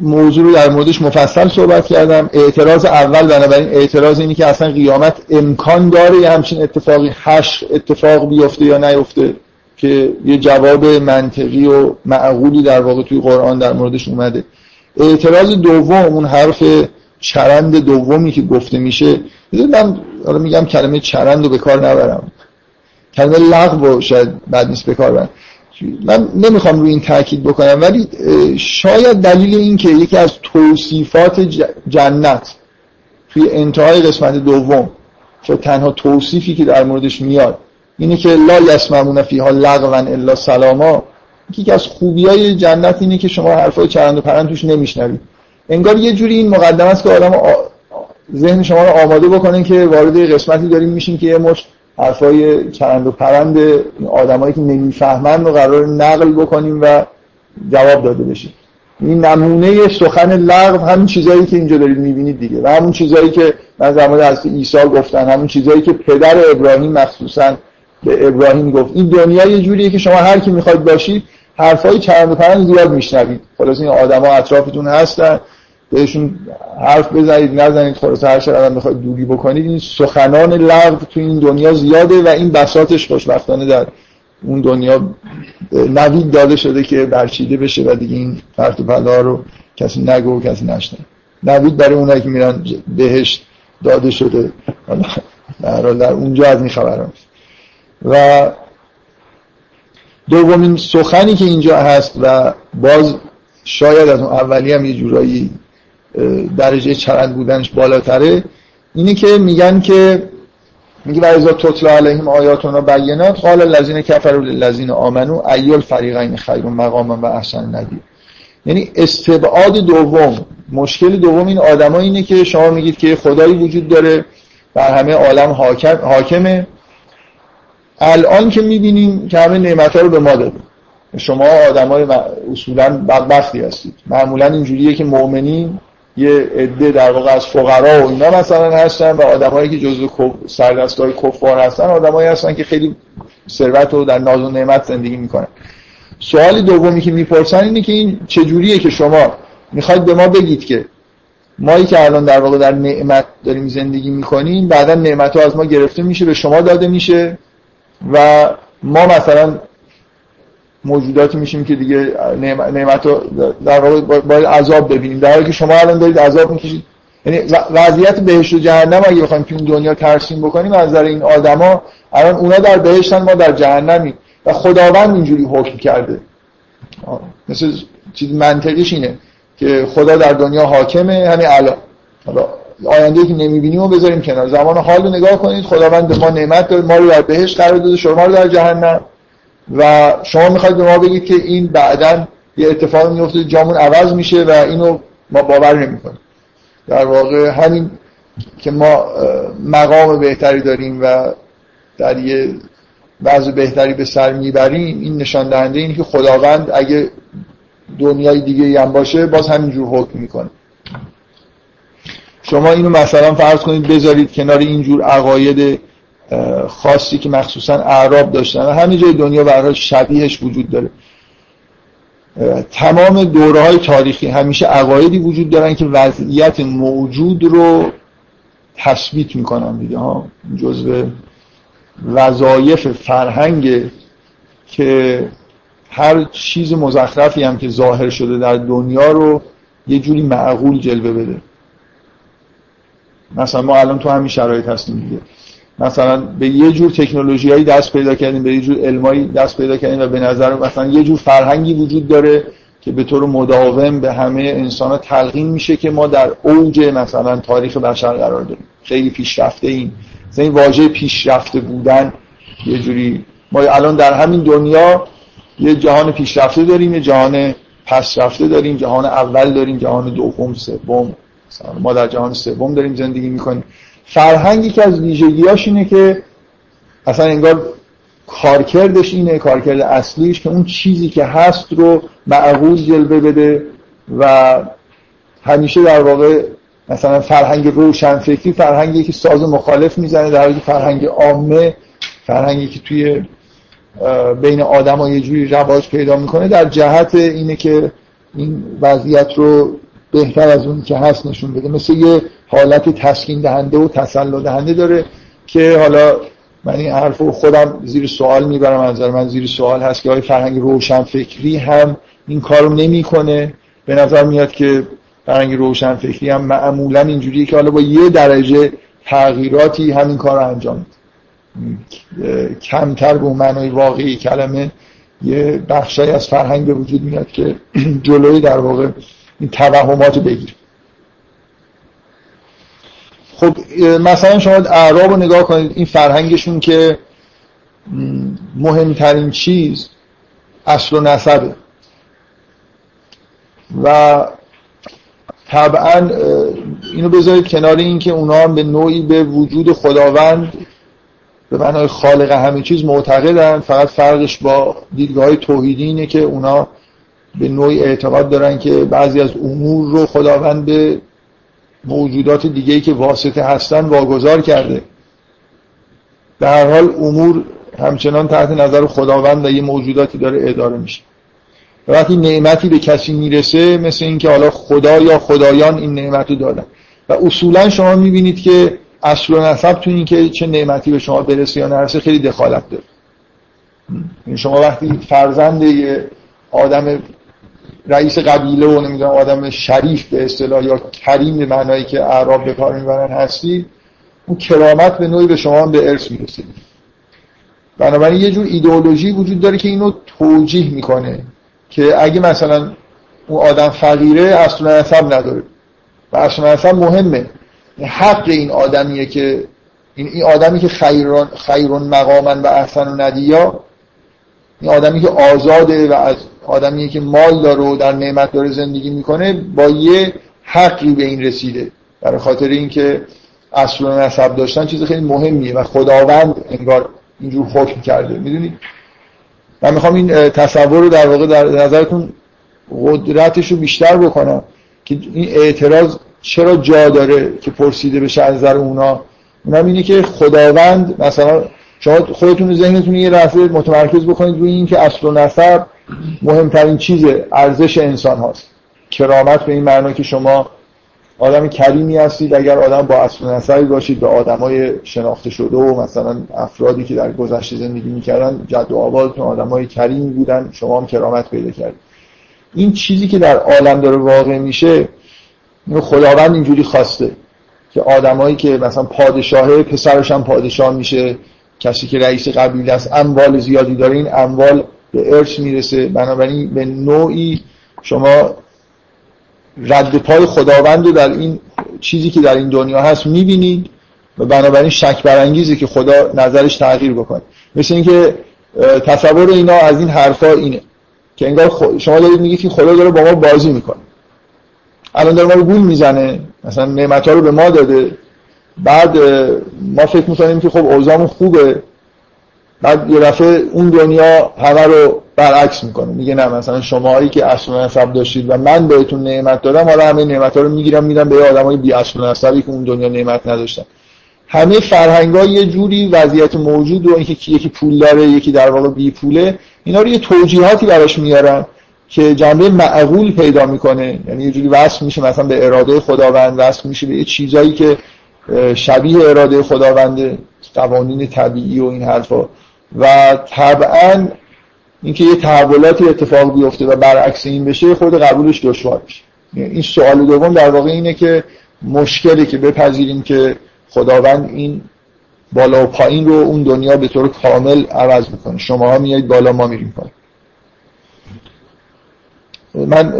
موضوع رو در موردش مفصل صحبت کردم. اعتراض اول بنابراین اعتراض اینی که اصلا قیامت امکان داره یه همچین اتفاقی هش اتفاق بیفته یا نیفته که یه جواب منطقی و معقولی در واقع توی قرآن در موردش اومده. اعتراض دوم اون حرف چرند دومی که گفته میشه من میگم کلمه چرند رو به کار نبرم. کلمه لغو شاید بد نیست به کار برم. من نمی‌خوام روی این تاکید بکنم ولی شاید دلیل این که یکی از توصیفات جنت توی انتهای قسمت دوم که تنها توصیفی که در موردش میاد اینه که لا یسمعون فیها لغوا الا سلاما یکی از خوبی های جنت اینه که شما حرفای چرند و پرند توش نمیشنوید. انگار یه جوری این مقدمه است که آدم ذهن شما رو آماده بکنن که وارد قسمتی داریم میشین که یه مش حرفای چرند و پرند آدمایی که نمی‌فهمن رو قرار نقل بکنیم و جواب داده بشیم. این نمونه سخن لغو همین چیزایی که اینجا دارید می‌بینید دیگه و همون چیزایی که من زمان از عیسی گفتن همون چیزایی که پدر ابراهیم مخصوصا به ابراهیم گفت. این دنیا یه جوریه که شما هر کی می‌خواید باشید حرفای چرند و پرند زیاد میشنوید. خلاص این آدما اطرافتون هستن. بهشون حرف بزنید نزنید خلاص هر چقدر بخواید دوری بکنید این سخنان لغو تو این دنیا زیاده و این بساطش خوشبختانه در اون دنیا نوید داده شده که برچیده بشه و دیگه این فرط و پلا رو کسی نگو و کسی نشنه نوید برای اونایی که میرن بهشت داده شده. در, در اونجا از این خبران و دومین سخنی که اینجا هست و باز شاید از اون اولی هم یه جورایی درجه چرند بودنش بالاتره. اینه که میگن که میگه ورزا تطلا علیهم آیاتنا بینات قال الذین کفروا للذین آمنو ایل فریقین خیر مقاما و احسن ندید یعنی استبعاد دوم مشکل دوم این آدما اینه که شما میگید که خدایی وجود داره بر همه عالم حاکم حاکمه. الان که می‌بینیم که همه نعمت رو به ما داده شما آدم های اصولا بدبختی هستید. معمولا اینجوریه که مؤمنین یه عده در واقع از فقرا و اینا مثلا هستن و آدمایی که جزو سردستای کفار هستن آدمایی هستن که خیلی ثروت رو در ناز و نعمت زندگی می‌کنن. سوال دومی که می‌پرسن اینه که این چجوریه که شما می‌خواید به ما بگید که مایی که الان در واقع در نعمت داریم زندگی می‌کنیم بعدا نعمت ها از ما گرفته میشه به شما داده میشه و ما مثلا موجوداتی میشیم که دیگه نعمت رو در واقع باید عذاب ببینیم. در حالی که شما الان دارید عذاب می‌کشید. یعنی وضعیت بهشت و جهنم اگه بخوایم تو این دنیا ترسیم بکنیم از نظر این آدما الان اونا در بهشتن ما در جهنمی و خداوند اینجوری حکم کرده. مثل چیز منطقیش اینه که خدا در دنیا حاکمه همین الان. حالا آینده که نمی‌بینیم و بذاریم کنار. زمان حال رو نگاه کنید خداوند به ما نعمت داره. ما رو در بهشت قرار داده شما رو در جهنم. و شما می‌خواید به ما بگید که این بعدا یه اتفاق میفته جامون عوض میشه و اینو ما باور نمی‌کنیم. در واقع همین که ما مقام بهتری داریم و در یه وضع بهتری به سر می‌بریم این نشان دهنده اینه که خداوند اگه دنیای دیگه هم باشه باز همینجور حکم می‌کنه. شما اینو مثلا فرض کنید بذارید کنار اینجور عقاید خاصی که مخصوصا اعراب داشتن و همه جای دنیا برای شبیهش وجود داره. تمام دوره های تاریخی همیشه عقایدی وجود دارن که وضعیت موجود رو تثبیت می‌کنن دیگه ها. جزء وظایف فرهنگ که هر چیز مزخرفی هم که ظاهر شده در دنیا رو یه جوری معقول جلوه بده. مثلا ما الان تو همین شرایط هستیم دیگه. مثلا به یه جور تکنولوژیایی دست پیدا کردیم به یه جور علمایی دست پیدا کردیم و به نظر مثلا یه جور فرهنگی وجود داره که به طور مداوم به همه انسان ها تلقین میشه که ما در اوج مثلا تاریخ بشر قرار داریم. خیلی پیشرفته این مثلا این واژه پیشرفته بودن یه جوری ما الان در همین دنیا یه جهان پیشرفته داریم یه جهان پسرفته داریم جهان اول داریم جهان دوم سوم. ما در جهان سوم داریم زندگی می‌کنیم. فرهنگی که از ویژگیاش اینه که اصلا انگار کارکردش اینه کارکرد اصلیش که اون چیزی که هست رو معقول جلوه بده و همیشه در واقع مثلا فرهنگ روشنفکری فرهنگی که ساز مخالف می‌زنه در حالی فرهنگ عامه فرهنگی که توی بین آدم ها یه جوری رواج پیدا می‌کنه در جهت اینه که این وضعیت رو بهتر از اون که هست نشون بده. مثل یه حالت تسکین دهنده و تسلا دهنده داره که حالا من این حرف رو خودم زیر سوال می‌برم. از من زیر سوال هست که آیا فرهنگ روشن فکری هم این کارو نمی‌کنه. به نظر میاد که فرهنگ روشن فکری هم معمولا اینجوریه که حالا با یه درجه تغییراتی همین کار رو انجام میده. کمتر به معنای واقعی کلمه یه بخشی از فرهنگ به وجود میاد که [clears throat] جلوی در واقع این توهمات بگیر. خب مثلا شما اعراب رو نگاه کنید این فرهنگشون که مهمترین چیز اصل و نسبه. و طبعا اینو بذارید کنار این که اونا به نوعی به وجود خداوند به معنای خالق همه چیز معتقدن فقط فرقش با دیدگاه توحیدی اینه که اونا به نوعی اعتقاد دارن که بعضی از امور رو خداوند به موجودات دیگه که واسطه هستن واگذار کرده. در هر حال امور همچنان تحت نظر خداوند و یه موجوداتی داره اداره میشه. وقتی نعمتی به کسی می‌رسه مثل اینکه حالا خدا یا خدایان این نعمت رو دادن. و اصولا شما می‌بینید که اصل و نسب تو این که چه نعمتی به شما برسه یا نرسه خیلی دخالت داره. یعنی شما وقتی فرزند یه آدم رئیس قبیله و نمی‌دونم آدم شریف به اصطلاح یا کریم به معنایی که اعراب به کار می‌برن هستی اون کرامت به نوعی به شما به ارث می‌رسه. بنابراین یه جور ایدئولوژی وجود داره که اینو توجیه می‌کنه که اگه مثلا اون آدم فقیره اصل نسب نداره. و اصل نسب مهمه. حق این آدمیه که این آدمی که خیرون, خیرون مقامن و احسن و ندیا این آدمی که آزاده و از آدمیه که مال داره و در نعمت داره زندگی می‌کنه با یه حقی به این رسیده. برای خاطر اینکه اصل و نسب داشتن چیز خیلی مهمیه و خداوند انگار اینجور حکم کرده. می‌دونید من می‌خوام این تصور رو در واقع در نظرتون قدرتش رو بیشتر بکنم که این اعتراض چرا جا داره که پرسیده بشه از نظر اونا؟ اونم اینه که خداوند مثلا شما خودتون ذهنتون یه لحظه متمرکز بکنید روی این که اصل و نسب مهمترین چیز ارزش انسان هاست. کرامت به این معنا که شما آدم کریمی هستید اگر آدم با اصل نسبی باشید به آدمای شناخته شده و مثلا افرادی که در گذشته زندگی می‌کردن جد و آبادتون آدمای کریمی بودن شما هم کرامت پیدا کردید. این چیزی که در عالم داره واقع میشه خداوند اینجوری خواسته که آدمایی که مثلا پادشاهه پسرش هم پادشاه میشه کسی که رئیس قبیله است اموال زیادی داره این اموال به ارث می‌رسه. بنابراین به نوعی شما رد پای خداوند رو در این چیزی که در این دنیا هست می‌بینید و بنابراین شک برانگیزه که خدا نظرش تغییر بکنه. مثل اینکه تصور اینا از این حرفا اینه که انگار شما دارید میگید که خدا داره با ما بازی می‌کنه. الان داره ما رو گول می‌زنه. مثلا نعمت رو به ما داده. بعد ما فکر می‌کنیم که خب اوضاعمون خوبه. بعد یه دفعه اون دنیا همه رو برعکس می‌کنه. میگه نه مثلا شماهایی که اصل و نسب داشتید و من بهتون نعمت دادم حالا همه نعمت ها رو می‌گیرم میدم به آدمای بی اصل و نسبی که اون دنیا نعمت نداشتن. همه فرهنگ یه جوری وضعیت موجود و اینکه یکی پول داره یکی در واقع بی پوله اینا رو یه توجیهاتی براش میارن که جنبه معقول پیدا می‌کنه. یعنی یه جوری وصل میشه مثلا به اراده خداوند وصل میشه به یه چیزایی که شبیه اراده خداونده قوانین طبیعی و این حرفا. و طبعا اینکه یه تحولاتی اتفاق بیفته و برعکس این بشه خود قبولش دشوار میشه. این سوال دوم در واقع اینه که مشکلی که بپذیریم که خداوند این بالا و پایین رو اون دنیا به طور کامل عوض می‌کنه. شما ها میایید بالا ما میریم پایین. من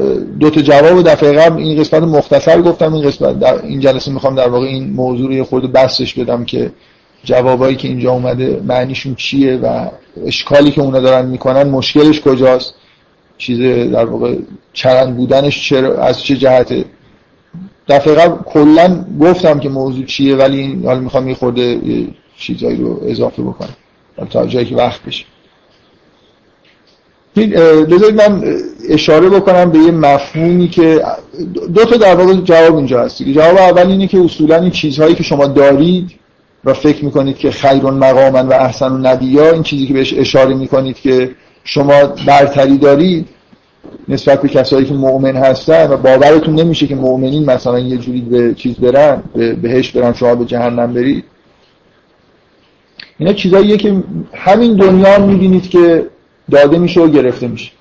دو تا جواب دفعه قبل این قسمت مختصر گفتم. این قسمت در این جلسه می‌خوام در واقع این موضوع رو خود بسش بدم که جوابایی که اینجا اومده معنیشون چیه و اشکالی که اونا دارن می‌کنن مشکلش کجاست؟ چیز در واقع چرند بودنش چرا از چه جهته؟ دفعه قبل کلا گفتم که موضوع چیه ولی حالا می‌خوام یه خورده چیزایی رو اضافه بکنم. تا جایی که وقت بشه. بذارید من اشاره بکنم به یه مفهومی که دو تا در واقع جواب اینجا هست. جواب اول اینه که اصولا این چیزهایی که شما دارید و فکر می‌کنید که خیر مقامن و احسن و نبیا این چیزی که بهش اشاره می‌کنید که شما برتری دارید نسبت به کسایی که مؤمن هستن و باورتون نمیشه که مؤمنین مثلا یه جوری به چیز برن به بهش برن شما به جهنم برید. اینا چیزاییه که همین دنیا می‌بینید که داده میشه و گرفته میشه.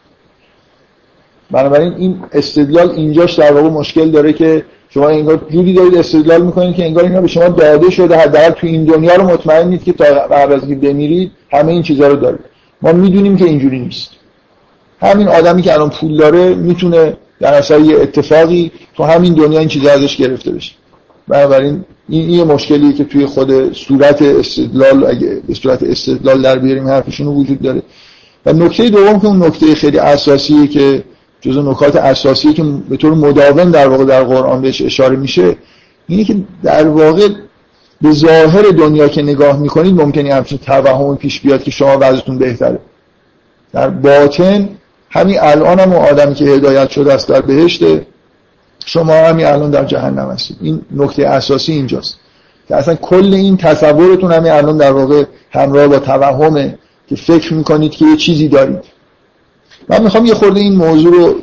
بنابراین این استدلال اینجاش در واقع مشکل داره که شما انگار جوری دارید استدلال می‌کنید که انگار اینا به شما داده شده حداقل تو این دنیا رو مطمئنید که تا قبل از بمیرید همه این چیزها رو دارید ما می‌دونیم که اینجوری نیست. همین آدمی که الان پول داره می‌تونه در اثر یه اتفاقی تو همین دنیا این چیزا ازش گرفته بشه. بنابراین این یه مشکلی که توی خود صورت استدلال اگه به صورت استدلال در بیاریم حرفشون وجود داره. و نکته دوم که اون نکته خیلی اساسیه که جزو نکات اساسی که به طور مداوم در واقع در قرآن بهش اشاره میشه اینه که در واقع به ظاهر دنیا که نگاه می‌کنید ممکنه همچین توهم پیش بیاد که شما وضعتون بهتره. در باطن همین الان هم آدمی که هدایت شده است در بهشته شما همین الان در جهنم هستید. این نکته اساسی اینجاست. که اصلا کل این تصورتون همین الان در واقع همراه با توهمه که فکر می‌کنید که یه چیزی دارید. من می‌خوام یه خورده این موضوع رو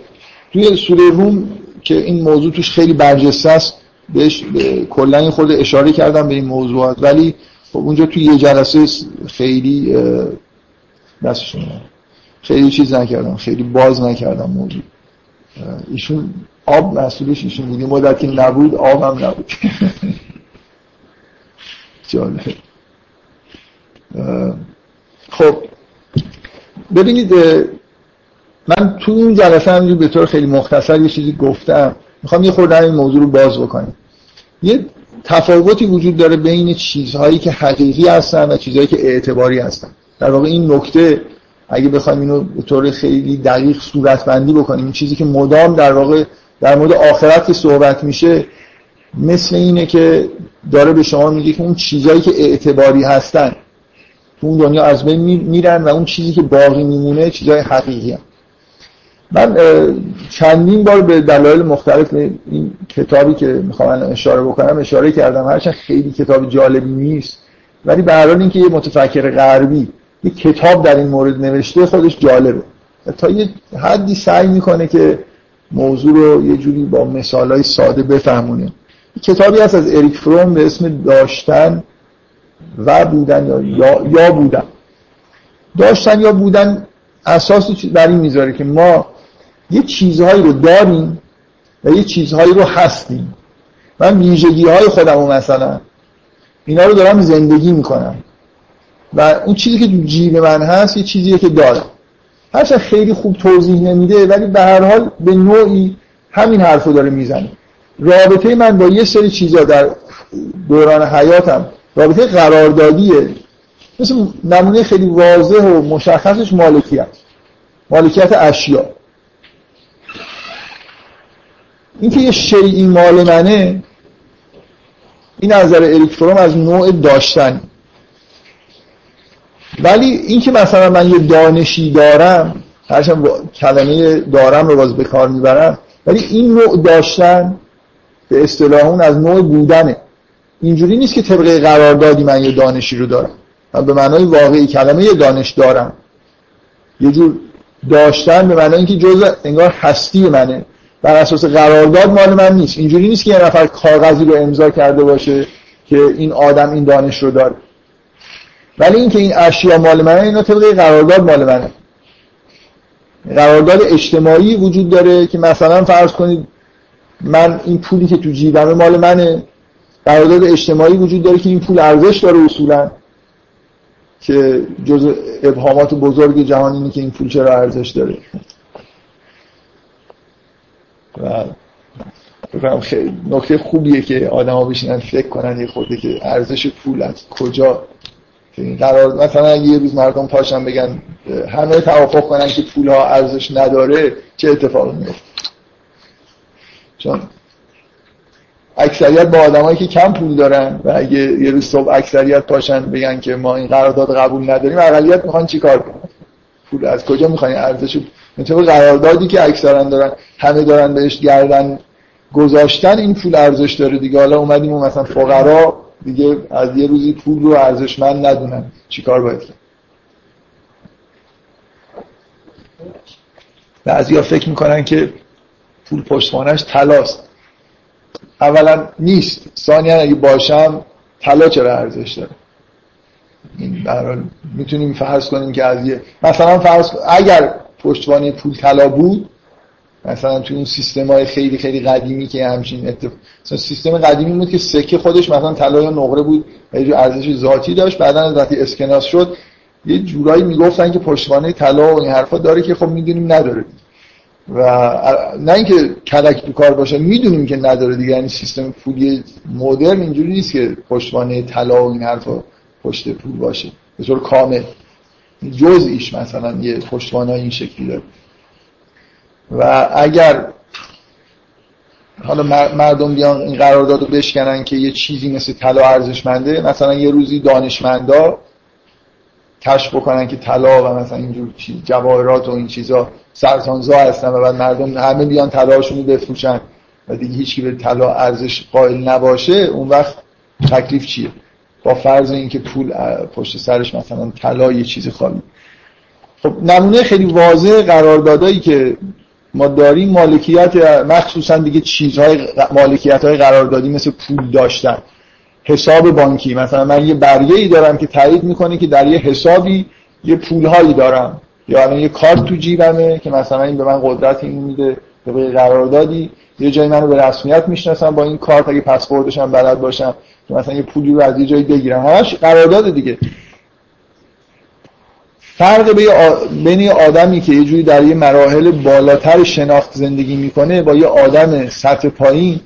توی سوره روم که این موضوع توش خیلی برجسته است بهش کلا این خورده اشاره کردم به این موضوعات. ولی خب اونجا توی یه جلسه خیلی دستشون خیلی چیز نکردم خیلی باز نکردم موضوع. ایشون آب مسئولش ایشون بود. مدت که نبود آب هم نبود. [laughs] جالب. خب. ببینید من تو این جلسه هم به طور خیلی مختصر یه چیزی گفتم. می‌خوام یه خورده این موضوع رو باز بکنیم. یه تفاوتی وجود داره بین چیزهایی که حقیقی هستن و چیزهایی که اعتباری هستن. در واقع این نکته اگه بخوایم اینو به طور خیلی دقیق صورتبندی بکنیم چیزی که مدام در واقع در مورد آخرت صحبت میشه مثل اینه که داره به شما میگه که اون چیزهایی که اعتباری هستن تو اون دنیا از بین میرن و اون چیزی که باقی میمونه چیزهای حقیقی هم. من چندین بار به دلایل مختلف این کتابی که می‌خوام اشاره بکنم اشاره کردم. هرچند خیلی کتاب جالبی نیست. ولی به هر اینکه یه متفکر غربی یه کتاب در این مورد نوشته خودش جالبه. تا یه حدی سعی می‌کنه که موضوع رو یه جوری با مثالهای ساده بفهمونه. کتابی هست از اریک فروم به اسم داشتن و بودن یا, یا بودن. داشتن یا بودن اساس بر این می‌ذاره که ما یه چیزهایی رو داریم و یه چیزهایی رو هستیم. من ویژگی های خودم مثلا اینا رو دارم زندگی می‌کنم. و اون چیزی که تو جیب من هست یه چیزیه که دارم. هرچند خیلی خوب توضیح نمیده ولی به هر حال به نوعی همین حرفو داره می‌زنه. رابطه من با یه سری چیزا در دوران حیاتم رابطه قراردادیه. مثل نمونه خیلی واضح و مشخصش مالکیت. مالکیت اشیا. اینکه یه شیعی مال منه این نظر اریک فروم از نوع داشتن. ولی اینکه مثلا من یه دانشی دارم هرچند کلمه دارم رو باز به کار می‌برم ولی این نوع داشتن به اصطلاح اون از نوع بودنه. اینجوری نیست که طبقه قراردادی من یه دانشی رو دارم. من به معنای واقعی کلمه یه دانش دارم. یه جور داشتن به معنی اینکه جزء انگار هستی منه. بر اساس قرارداد مال من نیست. اینجوری نیست که یه نفر کاغذی رو امضا کرده باشه که این آدم این دانش رو داره. ولی اینکه این اشیا مال منه اینا طبق قرارداد مال منه. قرارداد اجتماعی وجود داره که مثلا فرض کنید من این پولی که تو جیبمه مال منه. قرارداد اجتماعی وجود داره که این پول ارزش داره اصولا که جز ابهامات بزرگ جهان اینه که این پول چرا ارزش داره. و بکنم خیلی نکته خوبیه که آدم ها بشینن فکر کنن یه خورده که ارزش پول از کجا. قرار مثلا یه روز مردم پاشن بگن همه توافق کنن که پول ها ارزش نداره چه اتفاقی میفته چون اکثریت با آدمایی که کم پول دارن و اگه یه روز صبح اکثریت پاشن بگن که ما این قرارداد قبول نداریم اقلیت می‌خوان چیکار کنن؟ پول از کجا می‌خوان؟ ارزش مثل قراردادی که اکثرا دارن همه دارن بهش گردن گذاشتن این پول ارزش داره دیگه. حالا اومدیم و مثلا فقرا دیگه از یه روزی پول رو ارزشمند ندونن. چیکار باید کرد؟ بعضی ها فکر می‌کنن که پول پشتوانش تلاست اولا نیست. ثانیا اگه باشم طلا چرا ارزش داره؟ این می‌تونیم فرض کنیم که از یه مثلا فرض اگر پشتوانه پول طلا بود. مثلا تو اون سیستم های خیلی خیلی قدیمی که همچین اتفاق مثلا سیستم قدیمی بود که سکه خودش مثلا طلا یا نقره بود یه ارزش ذاتی داشت. بعدا وقتی اسکناس شد یه جورایی می‌گفتن که پشتوانه طلا و این حرفا داره که خب می‌دونیم نداره و نه اینکه کلک تو کار باشه می‌دونیم که نداره دیگه. یعنی سیستم پولی مدرن اینجوری نیست که پشتوانه طلا و این حرفا پشت پول باشه. به طور کامل. جزئیش مثلا یه پشتوانه این شکلی داره. و اگر حالا مردم بیان این قرارداد رو بشکنن که یه چیزی مثل طلا ارزشمنده مثلا یه روزی دانشمندا کشف بکنن که طلا و مثلا اینجور جواهرات و این چیزا سرطانزا هستن و بعد مردم همه بیان طلاشون رو بفروشن و دیگه هیچی به طلا ارزش قائل نباشه اون وقت تکلیف چیه؟ با فرض اینکه پول پشت سرش مثلا طلا یه چیز خالی. خب نمونه خیلی واضح قراردادایی که ما داریم مالکیت مخصوصا دیگه چیزهای مالکیت های قراردادی مثل پول داشتن. حساب بانکی مثلا من یه برگه ای دارم که تایید می‌کنه که در یه حسابی یه پولهایی دارم. یا الان یه کارت تو جیبمه که مثلا این به من قدرت این میده به قراردادی. یه جایی منو به رسمیت می‌شناسم با این کارت اگه پسوردش هم بلد باشم مثلا یه پولی رو از یه جایی بگیرم. همش قرارداد دیگه. فرق بین یه آدمی که یه جوری در یه مراحل بالاتر شناخت زندگی می‌کنه با یه آدم سطح پایین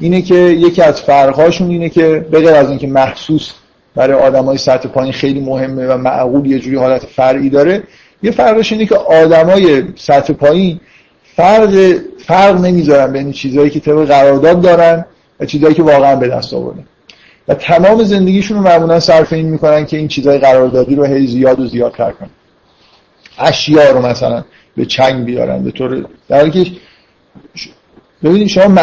اینه که یکی از فرقهاشون اینه که بغیر از اینکه محسوس برای آدمای سطح پایین خیلی مهمه و معقول یه جوری حالت فرعی داره یه فرقش اینه که آدمای سطح پایین فرق فرق نمی‌ذارن بین چیزهایی که طبق قرارداد دارن و چیزهایی که واقعا به دست آوردن. و تمام زندگیشون رو معمولا صرف این می‌کنن که این چیزهای قراردادی رو هی زیاد و زیادتر کنن. اشیا رو مثلا به چنگ بیارن به طور در حالی که ببینید شما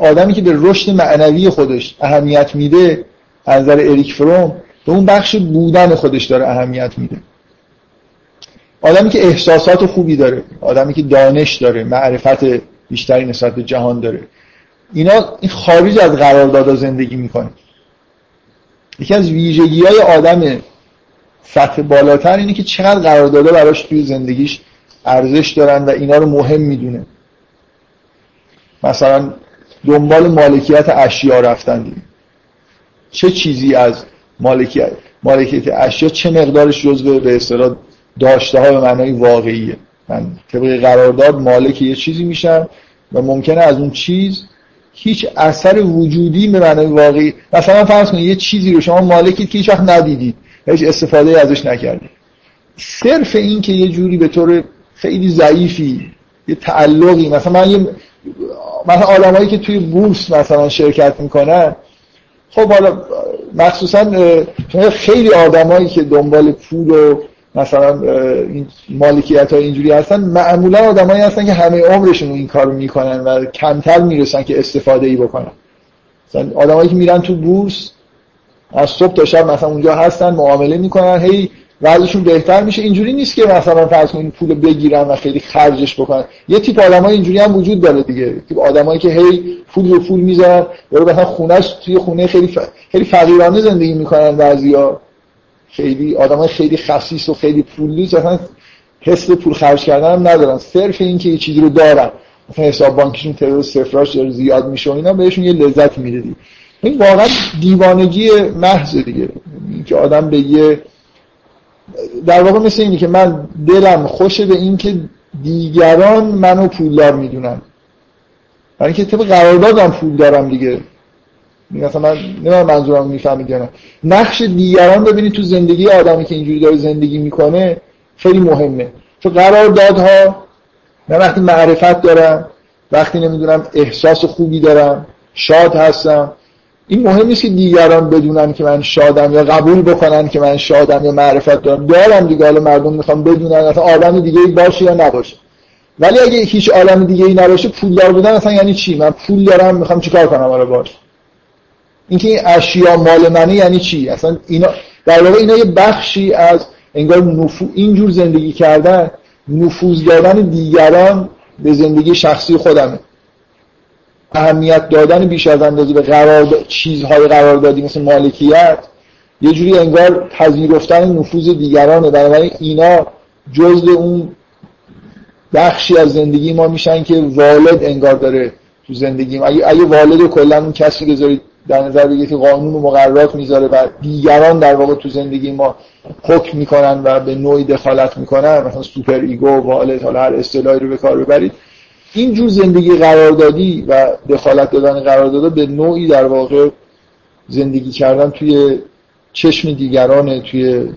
آدمی که به رشد معنوی خودش اهمیت میده از نظر اریک فروم به اون بخش بودن خودش داره اهمیت میده. آدمی که احساسات خوبی داره آدمی که دانش داره معرفت بیشتری نسبت به جهان داره اینا این خارج از قرارداد زندگی می‌کنه. یکی از ویژگی های آدم سطح بالاتر اینه که چقدر قرارداده براش توی زندگیش ارزش دارن و اینا رو مهم می‌دونه مثلا دنبال مالکیت اشیا رفتن دیم. چه چیزی از مالکیت مالکیت اشیا چه مقدارش جزء به اصطلاح داشته ها به معنای واقعیه من طبق قرارداد مالک یه چیزی میشم و ممکنه از اون چیز هیچ اثر وجودی به معنای واقعی. مثلا فرض کنید یه چیزی رو شما مالکید که هیچ وقت ندیدید. هیچ استفاده ازش نکردید. صرف این که یه جوری به طور خیلی ضعیفی یه تعلقی مثلا من یه مثلا آدمایی که توی بورس مثلا شرکت می‌کنن خب حالا مخصوصا خیلی آدمایی که دنبال پول و مثلا این مالکیت های اینجوری هستن. معمولا آدمایی هستن که همه عمرشون این کارو می‌کنن و کمتر می‌رسن که استفاده ای بکنن. مثلا آدمایی که میرن تو بورس از صبح تا شب مثلا اونجا هستن معامله می‌کنن هی وضعشون بهتر میشه. اینجوری نیست که مثلا فرض کنید پول بگیرن و خیلی خرجش بکنن. یه تیپ آدمای اینجوری هم وجود داره دیگه. تیپ آدمایی که هی پول رو پول می‌ذارن یا مثلا خونهش توی خونه خیلی ف... خیلی فقیرانه زندگی می‌کنن بعضیا خیلی آدمای خیلی خصیص و خیلی پولی مثلا حس پول خرج کردن هم ندارن. صرف اینکه یه چیزی رو دارن. مثلا حساب بانکیشون تعداد صفراش داره زیاد میشه و اینا بهشون یه لذت میده دیگه. این واقعا دیوانگی محض دیگه. اینکه آدم به یه در واقع مثل اینی که من دلم خوشه به این که دیگران منو پولدار می‌دونن. برای اینکه طبق قراردادم پول دارم دیگه. مثلا من نمی‌دونم منظورم می‌فهمید یا نه. نقش دیگران ببینید تو زندگی آدمی که اینجوری داره زندگی می‌کنه خیلی مهمه. تو قراردادها من وقتی معرفت دارم وقتی نمی‌دونم احساس خوبی دارم شاد هستم این مهم نیست که دیگران بدونن که من شادم یا قبول بکنن که من شادم یا معرفت دارم. دارم دیگه حالا مردم می‌خوام بدونن اصلا آدم دیگه ای باشه یا نباشه. ولی اگه هیچ آدم دیگه ای نباشه پولدار بودن اصلا یعنی چی؟ من پول دارم می‌خوام چیکار کنم حالا باش؟ اینکه این اشیا مال منه یعنی چی؟ اصلا اینا در واقع اینا یه بخشی از انگار نفو اینجور زندگی کردن نفوذ دادن دیگران به زندگی شخصی خودمه. اهمیت دادن بیش از اندازه به قرار چیزهای قراردادی مثل مالکیت یه جوری انگار پذیرفتن نفوذ دیگرانه. بنابراین اینا جزء اون بخشی از زندگی ما میشن که والد انگار داره تو زندگی ما. اگه, اگه والد کلا اون کسی بذارید در نظر بگیرید که قانون و مقررات می‌ذاره و دیگران در واقع تو زندگی ما حکم می‌کنن و به نوعی دخالت می‌کنن. مثلا superego والد حالا هر اصطلاحی رو به کار ببرید. اینجور زندگی قراردادی و دخالت دادن قراردادا به نوعی در واقع زندگی کردن توی چشم دیگران توی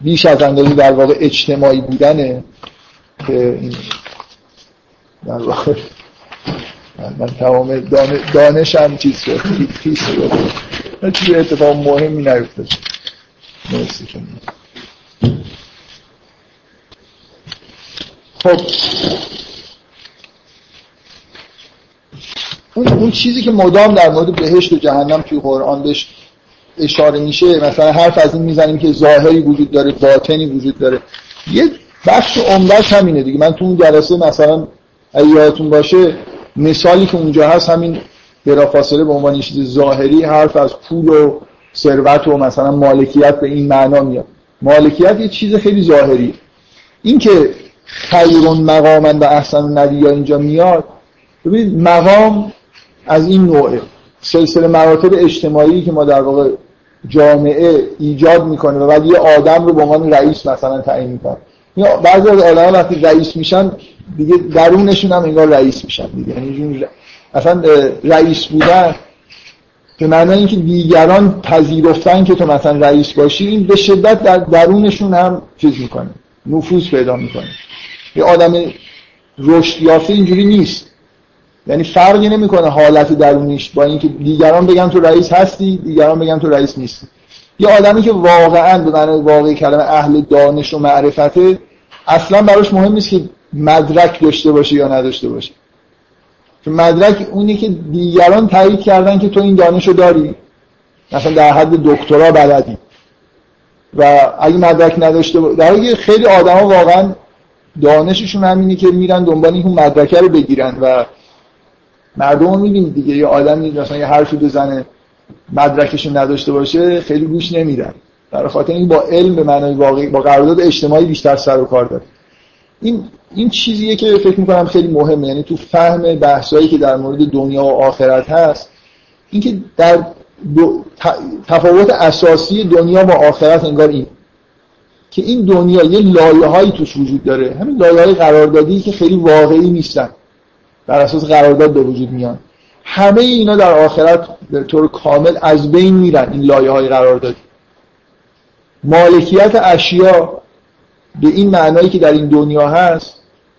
بیش از اندازه در واقع اجتماعی بودنه که این در واقع من تمام دانشم چیز شد. پیش شد. توی اتفاق مهمی نیفتاد. مرسی خب. اون, اون چیزی که مدام در مورد بهشت و جهنم توی قرآن بهش اشاره میشه مثلا حرف از این می‌زنیم که ظاهری وجود داره باطنی وجود داره. یه بخش عمدهش همینه دیگه. من تو اون جلسه مثلا اگه باشه مثالی که اونجا هست همین بلافاصله به عنوان چیز ظاهری حرف از پول و ثروت و مثلا مالکیت به این معنا میاد. مالکیت یه چیز خیلی ظاهری این که خیرون مقامن و احسن ندیا اینجا میاد ببینید مقام از این نوعه. سلسله مراتب اجتماعی که ما در واقع جامعه ایجاد می‌کنه و بعد یه آدم رو به عنوان رئیس مثلا تعیین می‌کنه. بعضی از آدم وقتی رئیس میشن دیگه درونشون هم انگار رئیس میشن دیگه. یعنی اصلا رئیس بودن به معنی اینکه دیگران پذیرفتن که تو مثلا رئیس باشی این به شدت در درونشون هم چیز می‌کنه نفوذ پیدا می‌کنه. یه آدم رشد یافته اینجوری نیست. یعنی فرقی نمی‌کنه حالت درونیش با اینکه دیگران بگن تو رئیس هستی دیگران بگن تو رئیس نیستی. یه آدمی که واقعا به معنی واقعی کلمه اهل دانش و معرفته اصلا براش مهم نیست که مدرک داشته باشه یا نداشته باشه. چون مدرک اونی که دیگران تایید کردن که تو این دانش رو داری مثلا در حد دکترا بلدی. و اگه مدرک نداشته باشه در خیلی آدما واقعا دانششون همینه که میرن دنبال این مدرکه رو بگیرن و مردم رو می‌بینید دیگه. یه آدمی مثلا یه حرفی بزنه مدرکش نداشته باشه خیلی گوش نمیدن. در خاطر این با علم به معنای واقعی با قرارداد اجتماعی بیشتر سر و کار داره. این این چیزیه که فکر می‌کنم خیلی مهمه. یعنی تو فهم بحثایی که در مورد دنیا و آخرت هست اینکه در تفاوت اساسی دنیا با آخرت انگار این که این دنیا یه لایه هایی توش وجود داره. همین لایه های قراردادی که خیلی واقعی نیستن. بر اساس قرارداد به وجود میان. همه اینا در آخرت به طور کامل از بین میرن این لایه های قراردادی. مالکیت اشیا به این معنایی که در این دنیا هست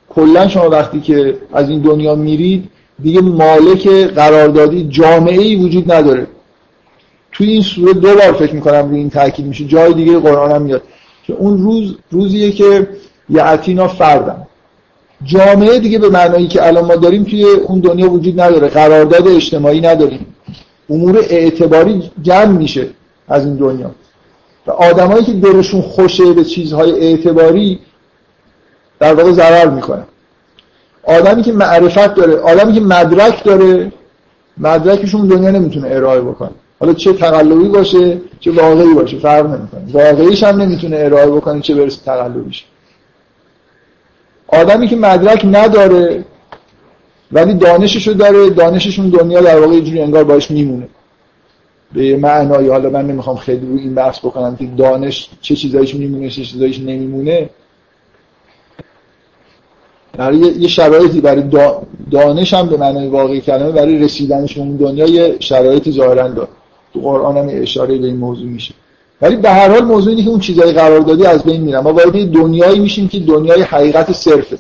کلا شما وقتی که از این دنیا میرید دیگه مالک قراردادی جامعه ای وجود نداره. توی این سوره دو بار فکر می‌کنم روی این تاکید میشه جای دیگه قرآن هم میاد. که اون روز روزیه که یعتینا فردن. جامعه دیگه به معنایی که الان ما داریم توی اون دنیا وجود نداره قرارداد اجتماعی نداریم. امور اعتباری جمع میشه از این دنیا. و آدمایی که دلشون خوشه به چیزهای اعتباری در واقع ضرر می‌کنن آدمی که معرفت داره آدمی که مدرک داره مدرکشون دنیا نمی‌تونه ارائه بکنه. حالا چه تقلبی باشه چه واقعی باشه فرق نمی‌کنه. واقعیش هم نمی‌تونه ارائه بکنه چه برسه تقلبیش. آدمی که مدرک نداره ولی دانششو داره دانششون دنیا در واقع یه انگار باش میمونه. به معنای حالا من نمی‌خوام خیلی روی این بحث بکنم که دانش چه چیزایش میمونه چه چیزایش نمیمونه. در یه شرایطی برای دانش هم به معنای واقعی کلمه برای رسیدنش اون دنیا یه شرایطی ظاهرا داره. تو قرآن هم اشاره به این موضوع میشه. ولی به هر حال موضوع اینه که اون چیزای قراردادی از بین میرن. ما وارد دنیایی میشیم که دنیای حقیقت صرفه.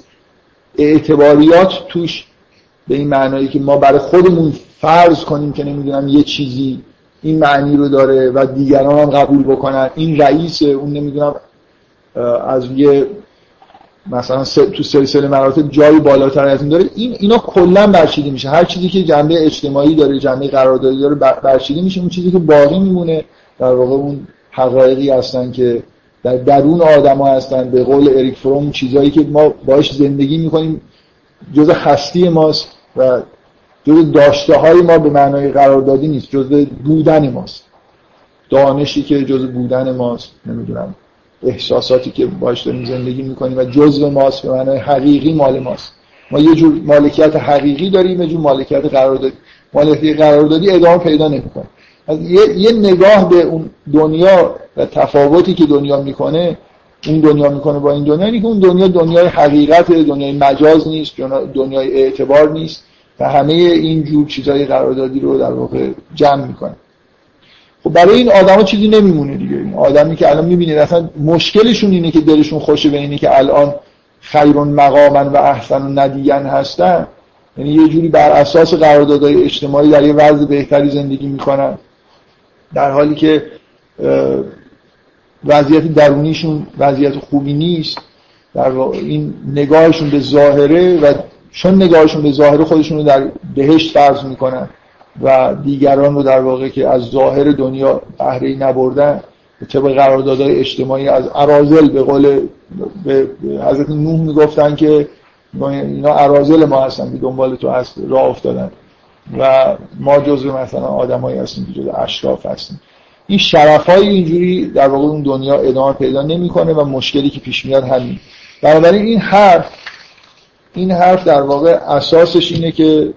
اعتباریات توش به این معنایی که ما برای خودمون فرض کنیم که نمی‌دونم یه چیزی این معنی رو داره و دیگران هم قبول بکنن. این رئیس اون نمی‌دونم از یه مثلا تو سلسله مراتب جایی بالاتر از این داره. این اینا کلا برچیده میشه. هر چیزی که جنبه اجتماعی داره جنبه قراردادی داره برچیده میشه. اون چیزی که باقی میمونه در واقع اون حقایقی هستن که در درون آدما هستن. به قول اریک فروم چیزایی که ما باش زندگی می‌کنیم جز هستی ماست و جز داشته های ما به معنای قراردادی نیست جز بودن ماست. دانشی که جز بودن ماست نمی‌دونم احساساتی که باش داریم زندگی می‌کنیم و جزء ماست به معنای حقیقی مال ماست. ما یه جور مالکیت حقیقی داریم یه جور مالکیت قراردادی. مالکیت قراردادی ادامه پیدا نمی‌کنه. یه،, یه نگاه به اون دنیا و تفاوتی که دنیا می‌کنه اون دنیا می‌کنه با این دنیا اینه که اون دنیا دنیای حقیقت دنیای مجاز نیست دنیای اعتبار نیست. و همه این جور چیزای قراردادی رو در واقع جمع می‌کنه. خب برای این آدما چیزی نمیمونه دیگه. این آدمی که الان می‌بینید اصلا مشکلشون اینه که دلشون خوشه به اینه که الان خیرون مقامن و احسن و ندیگن هستن. یعنی یه جوری بر اساس قراردادهای اجتماعی در یه وضع بهتری زندگی می‌کنن. در حالی که وضعیت درونیشون وضعیت خوبی نیست. در این نگاهشون به ظاهره و چون نگاهشون به ظاهره خودشون رو در بهشت فرض می‌کنن و دیگران رو در واقع که از ظاهر دنیا بهره نبردن طبق قراردادهای اجتماعی از ارازل به قول به حضرت نوح می‌گفتن که اینا ارازل ما هستن که دنبال تو هست راه افتادن و ما جزو مثلا آدمایی هستیم که اشراف هستیم. این شرف های اینجوری در واقع اون دنیا ادامه پیدا نمی‌کنه و مشکلی که پیش میاد همین. بنابراین این حرف این حرف در واقع اساسش اینه که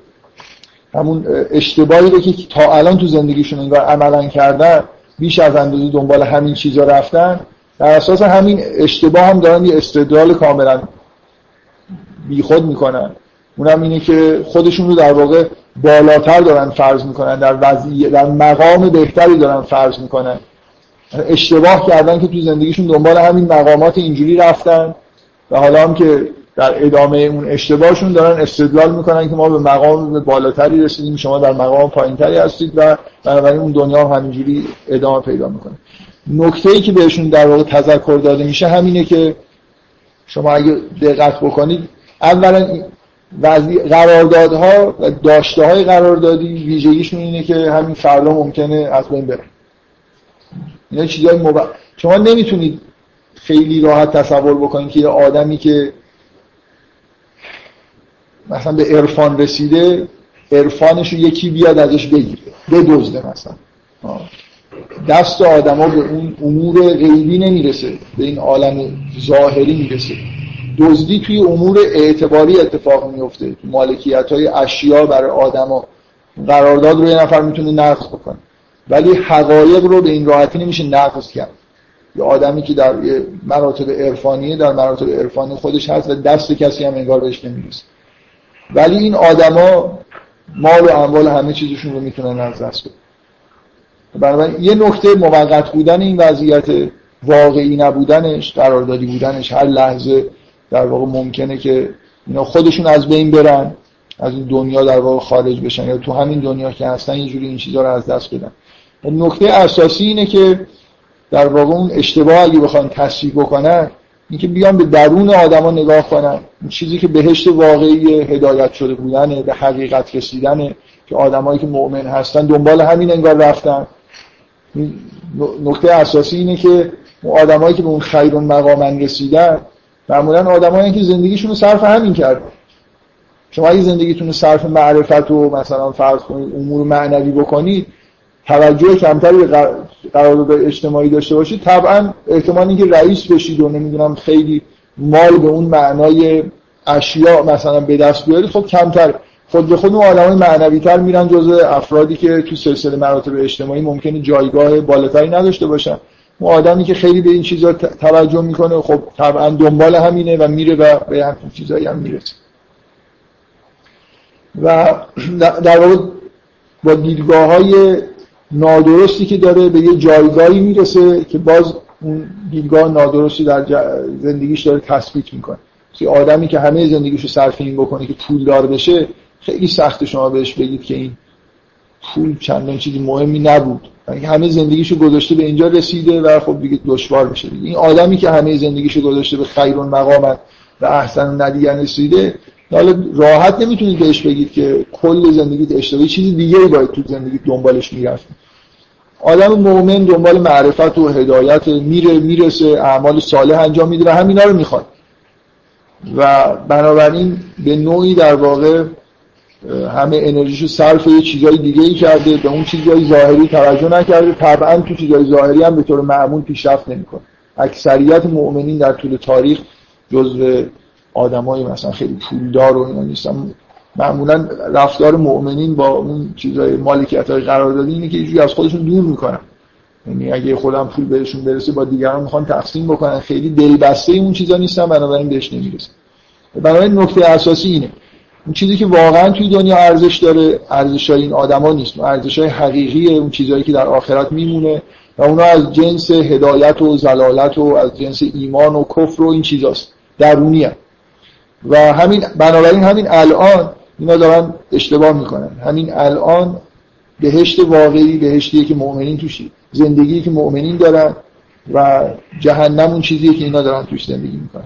همون اشتباهی رو که تا الان تو زندگیشون انگار عملا کردن بیش از اندازه دنبال همین چیزا رفتن در اساس همین اشتباه هم دارن یه استدلال کاملا بیخود می‌کنن. اونم اینه که خودشون رو در واقع بالاتر دارن فرض می‌کنن در وضعیه در مقام بهتری دارن فرض می‌کنن. اشتباه کردن که تو زندگیشون دنبال همین مقامات اینجوری رفتن و حالا هم که در ادامه اون اشتباهشون دارن استدلال می‌کنن که ما به مقام بالاتری رسیدیم شما در مقام پایینتری هستید و بنابراین اون دنیا هم همینجوری ادامه پیدا می‌کنه. نکته ای که بهشون در واقع تذکر داده میشه همینه که شما اگه دقت بکنید اولا قراردادها و داشته های قراردادی ویژگیشون اینه که همین فردا ممکنه از بین بره. اینا چیزای مب... شما نمی‌تونید خیلی راحت تصور بکنید که یه آدمی که مثلا به عرفان رسیده عرفانش رو یکی بیاد ازش بگیره. بدزده مثلا. دست آدما به اون امور غیبی نمی‌رسه. به این عالم ظاهری می‌رسه. دزدی توی امور اعتباری اتفاق میفته مالکیت های اشیا برای آدما قرارداد رو یه نفر می‌تونه نقض بکنه. ولی حقایق رو به این راحتی نمیشه نقض کرد. یه آدمی که در مراتب عرفانیه در مراتب عرفانی خودش هست و دست کسی هم انگار بهش نمی‌رسه. ولی این آدما مال و اموال همه چیزشون رو می‌تونن از دست بدن. بنابراین یه نکته موقت بودن این وضعیت واقعی نبودنش قراردادی بودنش هر لحظه در واقع ممکنه که اینا خودشون از بین برن از این دنیا در واقع خارج بشن یا تو همین دنیا که هستن یه جوری این چیزا رو از دست بدن. نکته اساسی اینه که در واقع اون اشتباه اگه بخوان تصحیح بکنن اینکه بیان به درون آدما نگاه کنن. این چیزی که بهشت واقعی هدایت شده بودنه به حقیقت رسیدنه که آدمایی که مؤمن هستن دنبال همین انگار رفتن. نکته اساسی اینه که آدمایی که به اون خیر مقامن رسیدن معمولا آدمایی که زندگیشون رو صرف همین کرد. شما اگه زندگیتون رو صرف معرفت و مثلا فرض کنید امور معنوی بکنید توجه کمتری به قرارداد اجتماعی داشته باشید طبعا احتمال اینکه رئیس بشید و نمی‌دونم خیلی مال به اون معنای اشیاء مثلا به دست بیارید خب کمتر. خود به خود اون آدمای معنوی تر میرن جزء افرادی که تو سلسله مراتب اجتماعی ممکنه جایگاه بالاتری نداشته باشن. اون آدمی که خیلی به این چیزا توجه می‌کنه خب طبعا دنبال همینه و میره و به همین چیزایی هم می‌رسه. و در واقع با دیدگاه های نادرستی که داره به یه جایگاهی می‌رسه که باز اون دیدگاه نادرستی در زندگیش داره تثبیت می‌کنه. که آدمی که همه زندگیشو صرف این بکنه که پولدار بشه خیلی سخت شما بهش بگید که این پول چندان چیزی مهمی نبود. یعنی همه زندگیشو گذاشته به اینجا رسیده و خب دیگه دشوار میشه این آدمی که همه زندگیشو گذاشته به خیر مقامت و احسن ندیگر رسیده حالا راحت نمی‌تونید بهش بگید که کل زندگیت اشتباهی چیزی دیگه باید تو زندگی دنبالش می‌رفت آدم مؤمن دنبال معرفت و هدایت میره می‌رسه اعمال صالح انجام میده و همینا رو می‌خواد. و بنابراین به نوعی در واقع همه انرژیشو صرف یه چیزای دیگه ای کرده به اون چیزای ظاهری توجه نکرده طبعا تو چیزای ظاهری هم به طور معمول پیشرفت نمی‌کنه. اکثریت مؤمنین در طول تاریخ جزو آدمای مثلا خیلی پولدار و اینا نیستن. معمولا رفتار مؤمنین با اون چیزای مالکیت های قراردادی اینه که یه از خودشون دور می‌کنن. یعنی اگه خودم پول بهشون برسه با دیگران می‌خوان تقسیم بکنن. خیلی دلبسته اون چیزا نیستن بنابراین بهش نمی‌رسه بنابراین نکته اساسی اینه. اون چیزی که واقعا توی دنیا ارزش داره ارزش های این آدما نیست. ارزش های حقیقی اون چیزهایی که در آخرت میمونه و اونا از جنس هدایت و زلالت و از جنس ایمان و کفر و این چیزاست. درونی و همین بنابراین همین الان اینا دارن اشتباه می‌کنن. همین الان بهشت واقعی بهشتیه که مؤمنین توش زندگی که مؤمنین دارن و جهنم اون چیزیه که اینا دارن توش زندگی می‌کنن.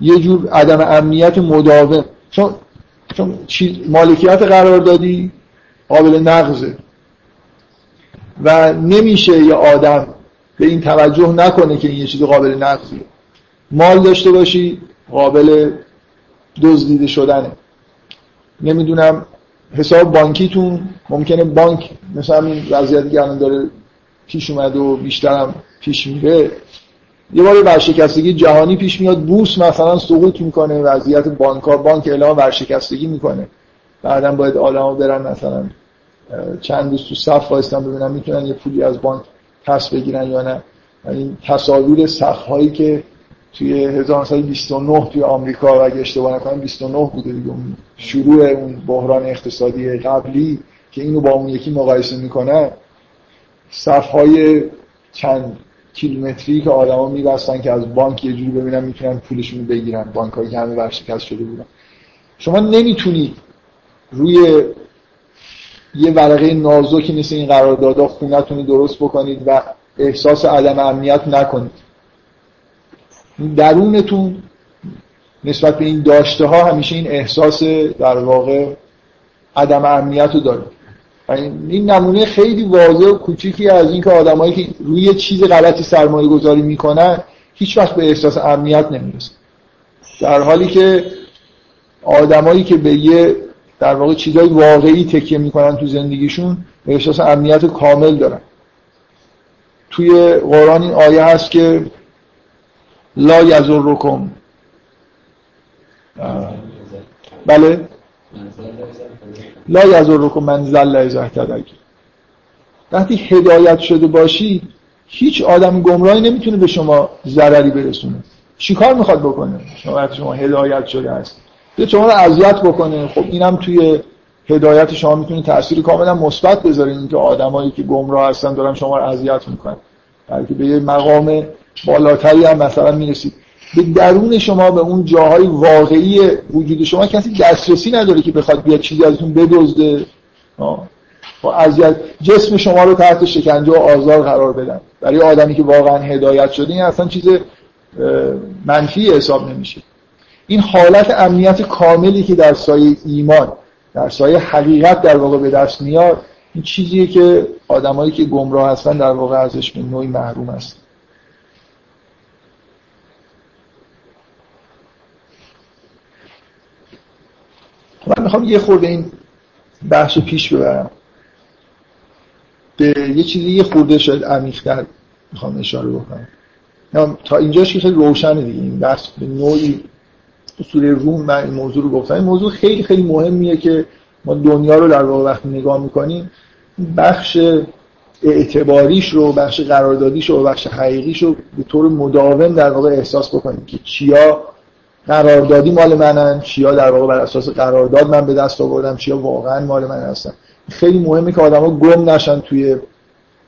یه جور عدم امنیت مداوم. چون چون مالکیت قرار دادی قابل نقضه. و نمیشه یه آدم به این توجه نکنه که این یه چیز قابل نقضیه. مال داشته باشی قابل دزدیده شدنه. نمی‌دونم حساب بانکیتون ممکنه بانک مثلا این وضعیتی که الان داره پیش اومده و بیشترم پیش میره. یه بار ورشکستگی جهانی پیش میاد بورس مثلا سقوط می‌کنه وضعیت بانک ها بانک اعلام ورشکستگی می‌کنه. بعدا باید آدما برن مثلا چند روز تو صف وایستن ببینن می‌تونن یه پولی از بانک پس بگیرن یا نه. این تصاویر سخت هایی که توی 1929 توی آمریکا و اگه اشتباه نکنم 29 بوده دیگه. شروع اون بحران اقتصادی قبلی که اینو با اون یکی مقایسه می‌کنه صفهای چند کیلومتری که آدما میبستن که از بانک یه جوری ببینن می‌تونن پولشون بگیرن بانک که همه ورشکست شده بودن. شما نمی‌تونید روی یه ورقه نازکی مثل این قراردادها خونتون درست بکنید و احساس عدم امنیت نکنید. درونتون نسبت به این داشته ها همیشه این احساس در واقع عدم امنیت رو داره. این نمونه خیلی واضح و کوچیکی از اینکه آدمایی که روی چیز غلطی سرمایه گذاری می‌کنن هیچ وقت به احساس امنیت نمی‌رسه در حالی که آدمایی که به یه در واقع چیزای واقعی تکیه می‌کنن تو زندگیشون به احساس امنیت کامل دارن. توی قرآن این آیه هست که لا یزرکم بله؟ لا یزرکم من زل ازه وقتی هدایت شده باشید هیچ آدم گمراهی نمی‌تونه به شما ضرری برسونه. چیکار می‌خواد بکنه؟ شما وقتی شما هدایت شده هست. به شما رو اذیت بکنه. خب اینم توی هدایت شما می‌تونه تاثیر کاملا مثبت بذاره اینکه آدمایی که گمراه هستن دارن شما رو اذیت می‌کنن. بلکه به یه مقام بالاتری هم مثلا می‌رسید. به درون شما به اون جاهای واقعی وجود شما کسی دسترسی نداره که بخواد بیاد چیزی ازتون بدزده. با اذیت جسم شما رو تحت شکنجه و آزار قرار بدن. برای آدمی که واقعا هدایت شده این اصلا چیز منفی حساب نمیشه. این حالت امنیت کاملی که در سایه ایمان در سایه حقیقت در واقع به دست میاد این چیزیه که آدمایی که گمراه هستن در واقع ازش به نوعی محروم هست من می‌خوام یه خورده این بحث پیش ببرم. به یه چیزی یه خورده شاید عمیق‌تر می‌خوام اشاره بکنم. تا اینجاش که خیلی روشنه دیگه این بحث. به نوعی اصول روم من این موضوع رو گفتم. این موضوع خیلی خیلی مهمیه که ما دنیا رو در واقع وقتی نگاه می‌کنیم بخش اعتباریش رو بخش قراردادیش رو بخش حقیقیش رو به طور مداوم در واقع احساس بکنیم که چیا قراردادی مال منن. چیا در واقع بر اساس قرارداد من به دست آوردم چیا واقعا مال من هستن. خیلی مهمه که آدما گم نشن توی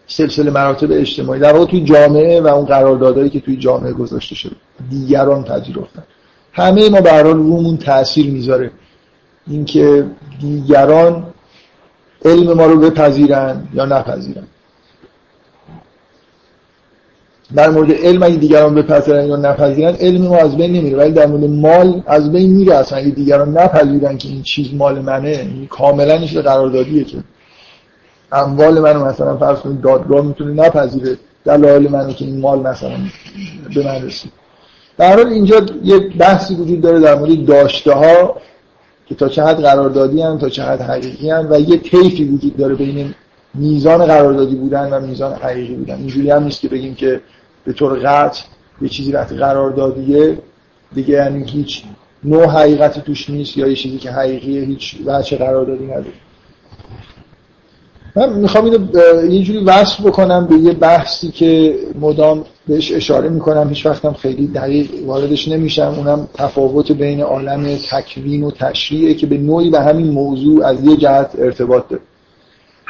سلسله مراتب اجتماعی. در واقع توی جامعه و اون قراردادهایی که توی جامعه گذاشته شده. دیگران پذیرفتن. همه ما به رومون تاثیر می‌ذاره. اینکه دیگران علم ما رو بپذیرن یا نپذیرن. در مورد علم اگه دیگران بپذیرن یا نپذیرن علم ما از بین نمیره. ولی در مورد مال از بین میره. اصلا اگه دیگران نپذیرن که این چیز مال منه این کاملا این قراردادیه که. اموال منو مثلا فرض کنید دادگاه می‌تونه نپذیره. دلایل منو که این مال مثلا به من رسید. در حال اینجا یه بحثی وجود داره در مورد داشته ها که تا حد قراردادی هم تا حد حقیقی هم و یه طیفی وجود داره بین میزان قراردادی بودن و میزان حقیقی بودن. اینجوری هم نیست که بگیم که به طور قطع یه چیزی وقتی قراردادیه دیگه یعنی هیچ نوع حقیقتی توش نیست یا یه چیزی که حقیقیه هیچ بچه قراردادی نداره. من می‌خوام اینو یه جوری وصل بکنم به یه بحثی که مدام بهش اشاره می‌کنم. هیچ وقتم خیلی دقیق واردش نمیشم. اونم تفاوت بین عالم تکوین و تشریعه که به نوعی به همین موضوع از یه جهت ارتباط داره.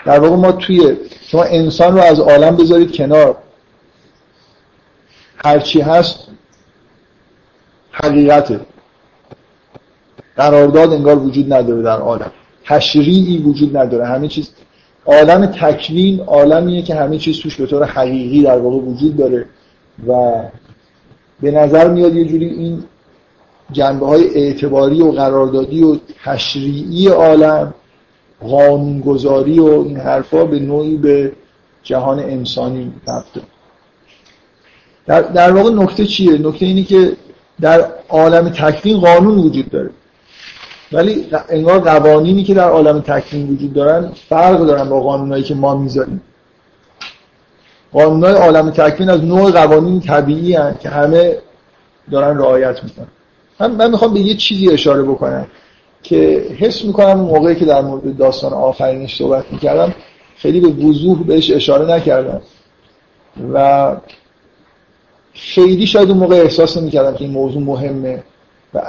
در واقع ما توی شما انسان رو از عالم بذارید کنار. هرچی هست حقیقته. قرارداد انگار وجود نداره در عالم. تشریعی وجود نداره. همه چیز عالم تکوین عالمیه که همه چیز توش به طور حقیقی در واقع وجود داره و به نظر میاد یه جوری این جنبه های اعتباری و قراردادی و تشریعی عالم قانونگذاری و این حرفا به نوعی به جهان انسانی رفته. در, در واقع نکته چیه؟ نکته اینی که در عالم تکوین قانون وجود داره. ولی انگار قوانینی که در عالم تکوین وجود دارن فرق دارن با قانونهایی که ما می‌ذاریم. قانونهای عالم تکوین از نوع قوانین طبیعی هن که همه دارن رعایت می‌کنن. من, من می‌خوام به یه چیزی اشاره بکنم که حس می‌کنم موقعی که در مورد داستان آفرینش صحبت می‌کردم خیلی به وضوح بهش اشاره نکردم. و خیلی شاید اون موقع احساس نمی‌کردم که این موضوع مهمه. و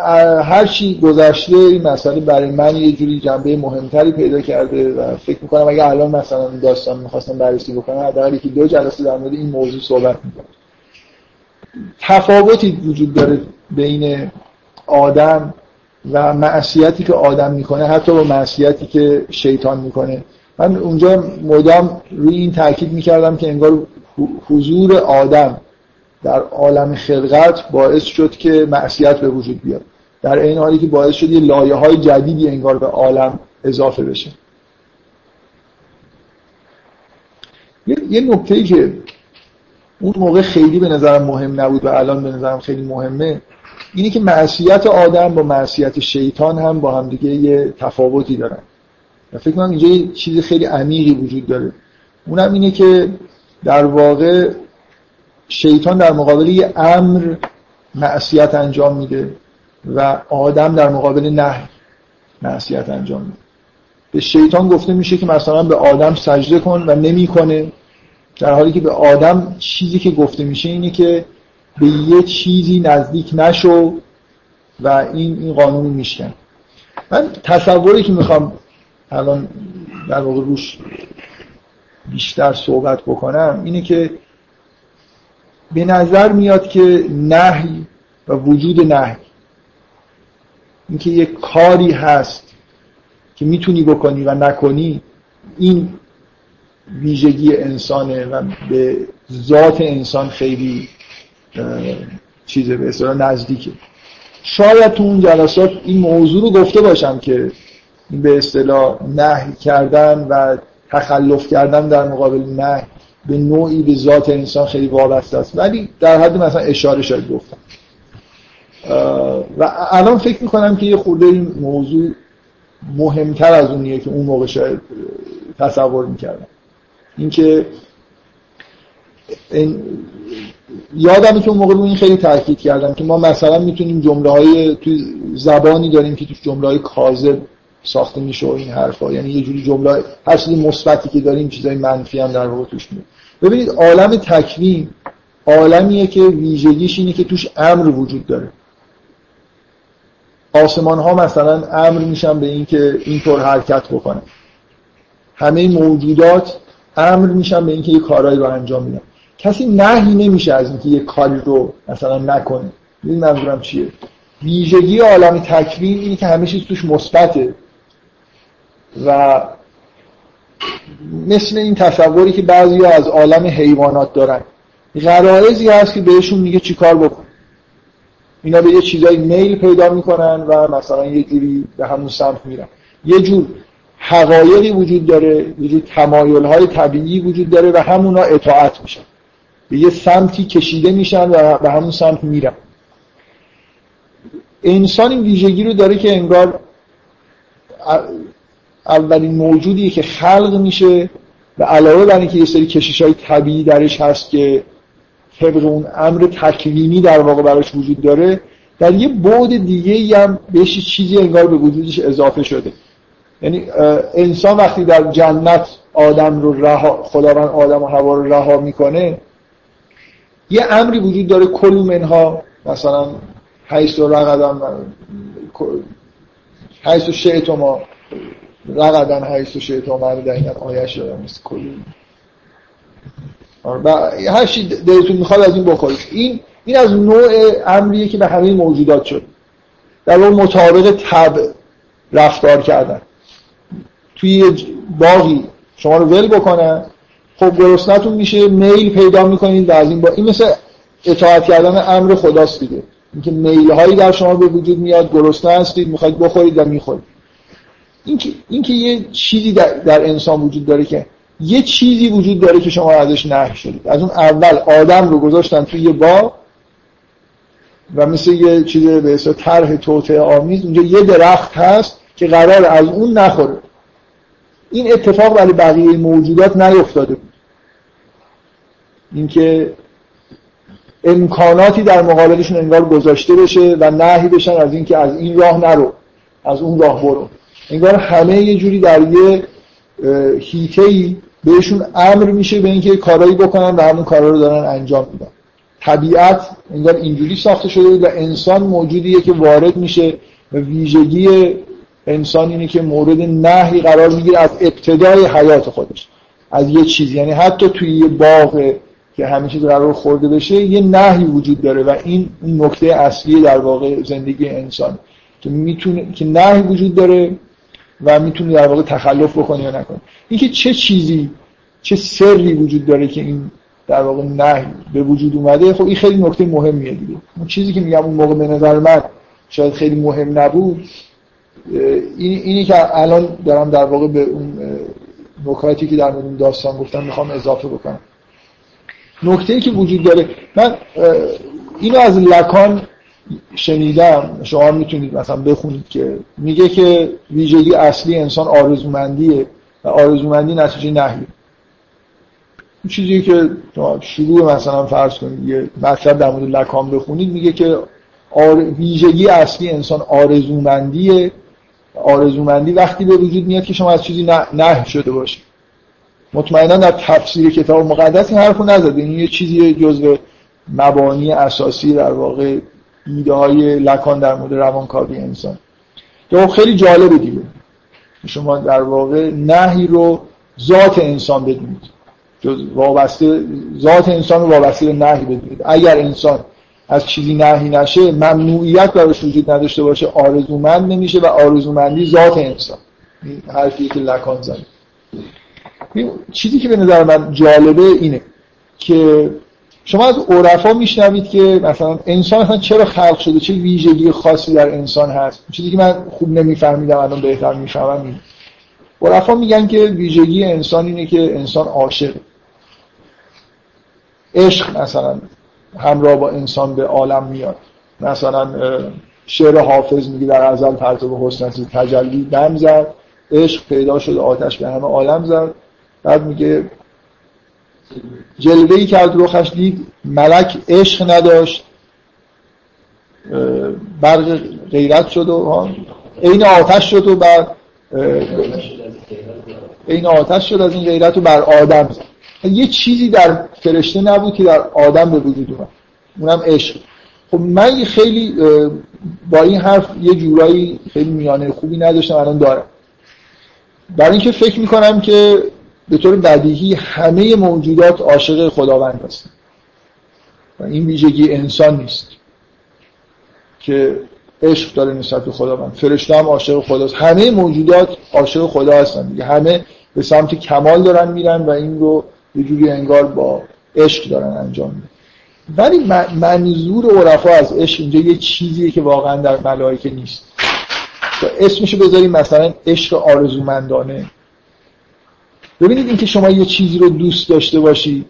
هر چی گذشته این مسئله برای من یه جوری جنبه مهمتری پیدا کرده و فکر می‌کنم اگه الان مثلا داستان می‌خواستم بررسی بکنم حداقل یکی دو جلسه در مورد این موضوع صحبت می‌کنم. تفاوتی وجود داره بین آدم و معصیتی که آدم می‌کنه حتی با معصیتی که شیطان می‌کنه. من اونجا مدام روی این تاکید می‌کردم که انگار حضور آدم در عالم خلقت باعث شد که معصیت به وجود بیاد. در این حالی که باعث شد یه لایه های جدیدی انگار به عالم اضافه بشه. یه نکته که اون موقع خیلی به نظرم مهم نبود و الان به نظرم خیلی مهمه اینی که معصیت آدم با معصیت شیطان هم با هم دیگه یه تفاوتی دارن. و فکر کنم اینجا یه چیز خیلی عمیقی وجود داره. اونم اینه که در واقع شیطان در مقابل یه امر معصیت انجام میده و آدم در مقابل نه معصیت انجام میده. به شیطان گفته میشه که مثلا به آدم سجده کن و نمی‌کنه. در حالی که به آدم چیزی که گفته میشه اینه که به یه چیزی نزدیک نشو و این این قانون میشکن. من تصوری که می‌خوام الان در واقع روش بیشتر صحبت بکنم اینه که به نظر میاد که نهی و وجود نهی. اینکه یک کاری هست که می‌تونی بکنی و نکنی این ویژگی انسانه و به ذات انسان خیلی چیزه به اصطلاح نزدیکه. شاید تو اون جلسات این موضوع رو گفته باشم که به اصطلاح نهی کردن و تخلف کردن در مقابل نه به نوعی به ذات انسان خیلی وابسته است. ولی در حد مثلا اشاره شاید گفتم. و الان فکر می‌کنم که یه خورده این موضوع مهمتر از اونیه که اون موقع شاید تصور می‌کردم. اینکه این یادمه که اون موقع رو این خیلی تاکید کردم که ما مثلا می‌تونیم جمله های توی زبانی داریم که توش جمله های کاذب ساخته میشه و این حرفا. یعنی یه جوری جمله هر چیزی مثبتی که داریم چیزای منفی هم در واقع توش میاد. ببینید عالم تکوین عالمیه که ویژگیش اینه که توش امر وجود داره. آسمان ها مثلا امر میشن به اینکه اینطور حرکت بکنه همه موجودات امر میشن به اینکه یه کارایی رو انجام میدن کسی نهی نمیشه از اینکه یه کاری رو مثلا نکنه. این منظورم چیه؟ ویژگی عالم تکوین اینه که همه چیز توش مثبته. و مثل این تصوری که بعضی از عالم حیوانات دارن. غرائزی هست که بهشون میگه چیکار بکن. اینا به یه چیزایی میل پیدا می‌کنن و مثلا یه جوری به همون سمت میرن. یه جور حقایقی وجود داره یه جور تمایل های طبیعی وجود داره و همونا اطاعت میشن. به یه سمتی کشیده میشن و به همون سمت میرن. انسان این ویژگی رو داره که انگار اولین موجودیه که خلق میشه و علاوه بر اینکه یه سری کشش های طبیعی درش هست که طبق اون امر تکوینی در واقع براش وجود داره در یه بعد دیگه هم بهش چیزی انگار به وجودش اضافه شده. یعنی انسان وقتی در جنت آدم رو رها خداوند آدم و هوا رو رها می‌کنه یه امری وجود داره کلو منها مثلا حیث و رقدم حیث و شعتما رقدن حیث شعتما در این آیش دارم مثل کلو و هر چی دلتون می‌خواد از این بخورید. این این از نوع امریه که به همه موجودات شد. در واقع مطابق طبع رفتار کردن. توی باقی شما رو ول بکنن. خب گرسنتون میشه میل پیدا می‌کنید و از این با این مثل اطاعت کردن امر خداست دیگه. اینکه میل هایی در شما به وجود میاد گرسنه هستید می‌خواید بخورید و می‌خورید. اینکه اینکه یه چیزی در, در انسان وجود داره که یه چیزی وجود داره که شما ازش نهی شدید. از اون اول آدم رو گذاشتن توی یه با و مثل یه چیز به اسم طرح توته آمیز اونجا یه درخت هست که قرار از اون نخوره. این اتفاق برای بقیه موجودات نیفتاده بود. اینکه امکاناتی در مقابلشون انگار گذاشته بشه و نهی بشن از اینکه از این راه نرو از اون راه برو. انگار همه یه جوری در یه هیته بهشون امر میشه به اینکه کارایی بکنن و همون کارا رو دارن انجام میدن. طبیعت انگار اینجوری ساخته شده و انسان موجودیه که وارد میشه و ویژگی انسان اینه که مورد نهی قرار می‌گیره از ابتدای حیات خودش. از یه چیز یعنی حتی توی یه باغ که همه چیز قرار خورده بشه یه نهی وجود داره و این نکته اصلی در واقع زندگی انسان. که می‌تونه که نهی وجود داره و می‌تونه در واقع تخلف بکنه یا نکنه اینکه چه چیزی چه سری وجود داره که این در واقع نه به وجود اومده خب این خیلی نکته مهمیه دیگه. اون چیزی که میگم اون موقع به نظر من شاید خیلی مهم نبود این اینی که الان دارم در واقع به اون نکاتی که در مورد داستان گفتم می‌خوام اضافه بکنم. نکته ای که وجود داره من اینو از لکان شنیدم شما می‌تونید مثلا بخونید که میگه که ویژگی اصلی انسان آرزومندیه و آرزومندی نتیجه نهیه. این چیزی که شروع مثلا فرض کنید یه مطلب در مورد لکان بخونید میگه که ویژگی اصلی انسان آرزومندیه. آرزومندی وقتی به وجود میاد که شما از چیزی نه, شده باشید. مطمئنا در تفسیر کتاب مقدس این حرفو نزده. این یه چیزی جزء مبانی اساسی در واقع ایده های لکان در مورد روانکاوی انسان. که خب خیلی جالبه دیگه. شما در واقع نهی رو ذات انسان بدونید. وابسته ذات انسان رو وابسته به نهی بدونید. اگر انسان از چیزی نهی نشه ممنوعیت براش وجود نداشته باشه آرزومند نمیشه و آرزومندی ذات انسان. این که لکان زده. چیزی که به نظر من جالبه اینه که شما از عرفا میشنوید که مثلا انسان اصلا چرا خلق شده؟ چه ویژگی خاصی در انسان هست؟ چیزی که من خوب نمیفهمیدم الان بهتر می‌فهمم این. عرفا میگن که ویژگی انسان اینه که انسان عاشق. عشق مثلا همراه با انسان به عالم میاد. مثلا شعر حافظ میگه در ازل پرتو حسن تجلی دم زد. عشق پیدا شد آتش به همه عالم زد. بعد میگه جلوه ای کرد روخش دید ملک عشق نداشت. برق غیرت شد و این آتش شد و بعد این آتش شد از این غیرت رو بر آدم. یه چیزی در فرشته نبود که در آدم به وجود اومد. اونم عشق. خب من خیلی با این حرف یه جورایی خیلی میانه خوبی نداشتم الان دارم. برای اینکه فکر می‌کنم که به طور بدیهی همه موجودات عاشق خداوند هستن. و این ویژگی انسان نیست که عشق داره نسبت به خداوند. فرشته هم عاشق خداست همه موجودات عاشق خدا هستن. دیگه همه به سمت کمال دارن میرن و این رو یه جوری انگار با عشق دارن انجام میدن. ولی منظور عرفا از عشق اینجا یه چیزیه که واقعا در ملائکه نیست. اسمشو بذاریم مثلا عشق آرزومندانه. ببینید اینکه شما یه چیزی رو دوست داشته باشید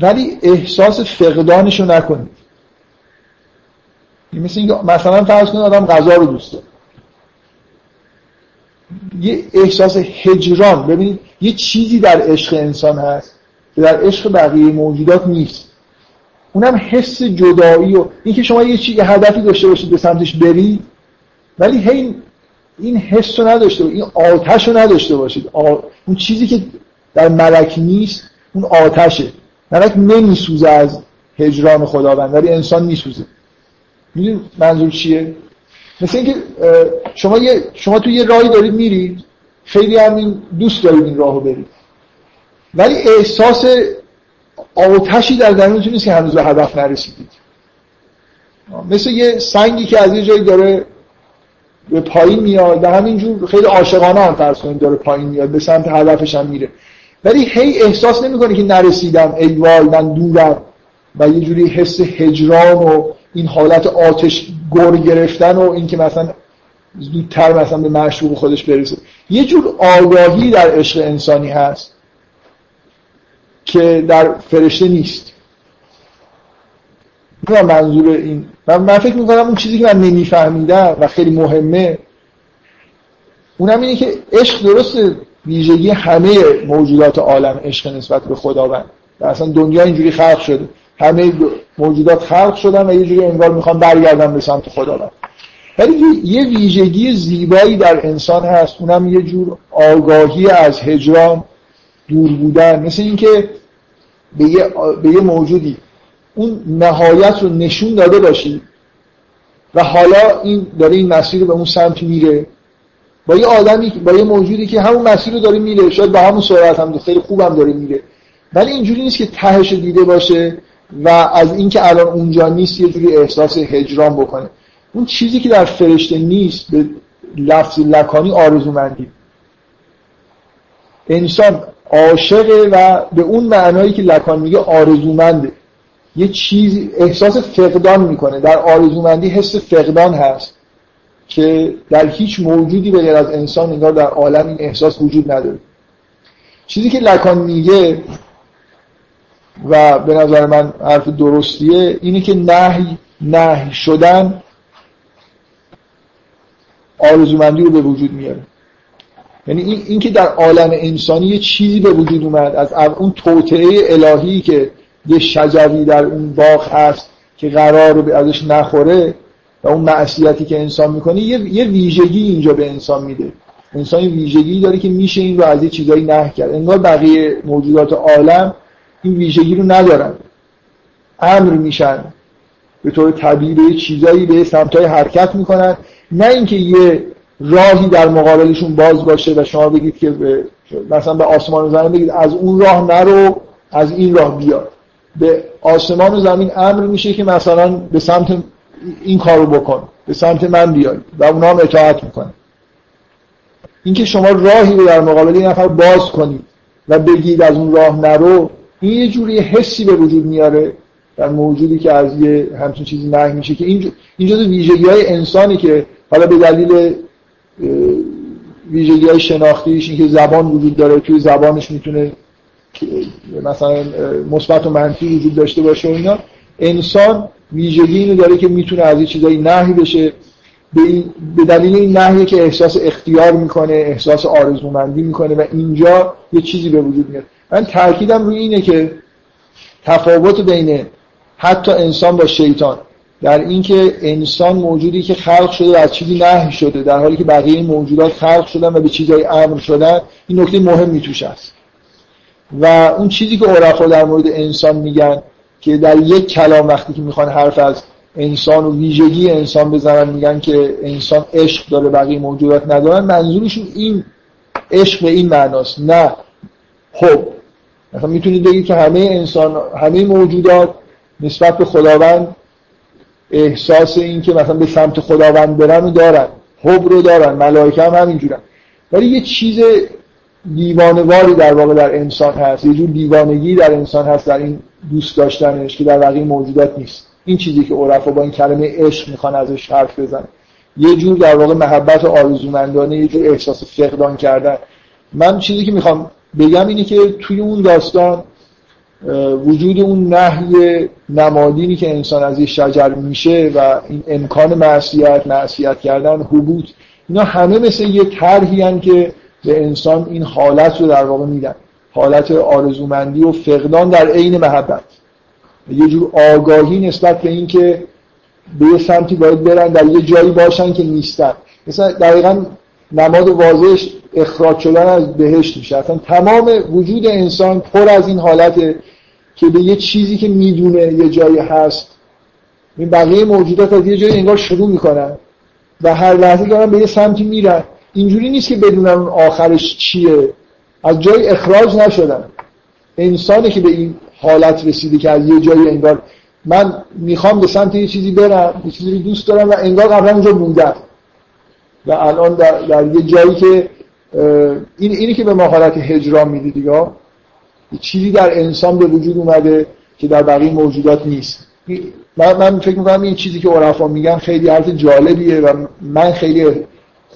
ولی احساس فقدانش رو نکنید مثل اینکه مثلا فرض کنید آدم غذا رو دوست داره. یه احساس هجران ببینید یه چیزی در عشق انسان هست که در عشق بقیه موجودات نیست. اونم حس جدایی و اینکه شما یه چیزی هدفی داشته باشید به سمتش برید ولی هی این حس رو نداشته این آتش رو نداشته باشید. اون چیزی که در ملک نیست اون آتشه. ملک نمیسوزه از هجران خداوند ولی انسان میسوزه. می‌دونید منظور چیه؟ مثل اینکه شما یه شما تو یه راهی دارید میرید خیلی همین دوست دارید این راهو برید. ولی احساس آتشی در درونتون نیست که هنوز به هدف نرسیدید. مثل یه سنگی که از یه جایی داره به پایین میاد و همینجور خیلی عاشقانه هم فرض کنید داره پایین میاد به سمت هدفش هم میره. ولی هی احساس نمی‌کنه که نرسیدم ای وای من دورم. و یه جوری حس هجران و این حالت آتش گر گرفتن و اینکه مثلا زودتر مثلا به معشوق خودش برسه. یه جور آگاهی در عشق انسانی هست که در فرشته نیست. منظور این من, من فکر می‌کنم اون چیزی که من نمیفهمیدم و خیلی مهمه اونم اینه که عشق درست ویژگی همه موجودات عالم عشق نسبت به خداوند. و اصلا دنیا اینجوری خلق شده. همه موجودات خلق شدن و یه جوری انگار می‌خوان برگردن به سمت خداوند. ولی یه ویژگی زیبایی در انسان هست. اونم یه جور آگاهی از هجران دور بودن. مثل اینکه به یه, به یه موجودی اون نهایت رو نشون داده باشی. و حالا این داره این مسیر رو به اون سمت میره. با یه آدمی با یه موجودی که همون مسیر رو داره میره. شاید با همون سرعت هم خیلی خوبم داره میره. ولی اینجوری نیست که تهش دیده باشه و از اینکه الان اونجا نیست یه جوری احساس هجران بکنه. اون چیزی که در فرشته نیست به لفظ لکانی آرزومندی. انسان عاشقه و به اون معنایی که لکان میگه آرزومنده. یه چیزی احساس فقدان می‌کنه. در آرزومندی حس فقدان هست که در هیچ موجودی به غیر از انسان انگار در عالم این احساس وجود نداره. چیزی که لکان میگه و به نظر من حرف درستیه اینه که نهی نهی شدن آرزومندی رو به وجود میاره. یعنی این, این که در عالم انسانی یه چیزی به وجود اومد از اون توطعه الهی که یه شجری در اون باغ هست که قرار رو ازش نخوره و اون معصیتی که انسان می‌کنه یه, یه ویژگی اینجا به انسان میده. انسان یه ویژگی داره که میشه این رو از یه چیزایی نه کرد. انگار بقیه موجودات عالم این ویژگی رو ندارن. امر میشن. به طور طبیعی به چیزایی به سمتای حرکت می‌کنن. نه اینکه یه راهی در مقابلشون باز باشه و شما بگید که مثلا به آسمان زمین بگید از اون راه نرو از این راه بیا به آسمان و زمین امر میشه که مثلا به سمت این کارو بکن به سمت من بیای و اونا هم اطاعت می‌کنه اینکه شما راهی رو در مقابل این نفر باز کنید و بگید از اون راه نرو این یه جوری حسی به وجود میاره در موجودی که از یه همچین چیزی نه میشه که این اینجا ویژگی های انسانی که حالا به دلیل ویژگی های شناختیش اینکه زبان وجود داره توی زبانش می‌تونه مثلا مثبت و منفی وجود داشته باشه و اینا انسان ویژگی اینو داره که می‌تونه از این چیزایی نهی بشه. به دلیل این نهیه که احساس اختیار می‌کنه احساس آرزومندی می‌کنه و اینجا یه چیزی به وجود میاد. من تاکیدم روی اینه که تفاوت بین حتی انسان با شیطان در اینکه انسان موجودی که خلق شده از چیزی نهی شده در حالی که بقیه موجودات خلق شدن و به چیزهای امر شدن این نکته مهمی توش هست و اون چیزی که عرفا در مورد انسان میگن که در یک کلام وقتی که می‌خوان حرف از انسان و ویژگی انسان بزنن میگن که انسان عشق داره بقیه موجودات ندارن. منظورشون این عشق به این معناست نه خب مثلا می‌تونید بگید که همه انسان همه موجودات نسبت به خداوند احساس این که مثلا به سمت خداوند برن و دارن حب رو دارن ملائکه هم همینجورن. ولی یه چیز دیوانواری در واقع در انسان هست. یه جور دیوانگی در انسان هست در این دوست داشتنش که در بقیه موجودات نیست. این چیزی که عرفا با این کلمه عشق می‌خوان ازش حرف بزنن یه جور در واقع محبت آرزومندانه یه جور احساس فقدان کردن. من چیزی که می‌خوام بگم اینه که توی اون داستان وجود اون نهی نمادینی که انسان از یه شجر میشه و این امکان معصیت معصیت کردن حبوط اینا همه مثل یه طرحی که به انسان این حالت رو در واقع میدن. حالت آرزومندی و فقدان در عین محبت. یه جور آگاهی نسبت به اینکه به یه سمتی باید برن در یه جایی باشن که نیستن. مثلا دقیقا نماد واضحش اخراج شدن از بهشت میشه. اصلا تمام وجود انسان پر از این حالته که به یه چیزی که می‌دونه یه جایی هست این بقیه موجودات از یه جایی انگار شروع می‌کنن و هر لحظه دارن به یه سمتی میرن اینجوری نیست که بدونن اون آخرش چیه. از جای اخراج نشدن. انسانی که به این حالت رسیده که از یه جایی انگار من می‌خوام به سمت یه چیزی برم یه چیزی دوست دارم و انگار قبلا اونجا بودم و الان در, در یه جایی که این اینی که به ما حالت هجران می‌دید دیگه یه چیزی در انسان به وجود اومده که در بقیه موجودات نیست. من, من فکر می‌کنم این چیزی که عرفا میگن خیلی حرف جالبیه و من خیلی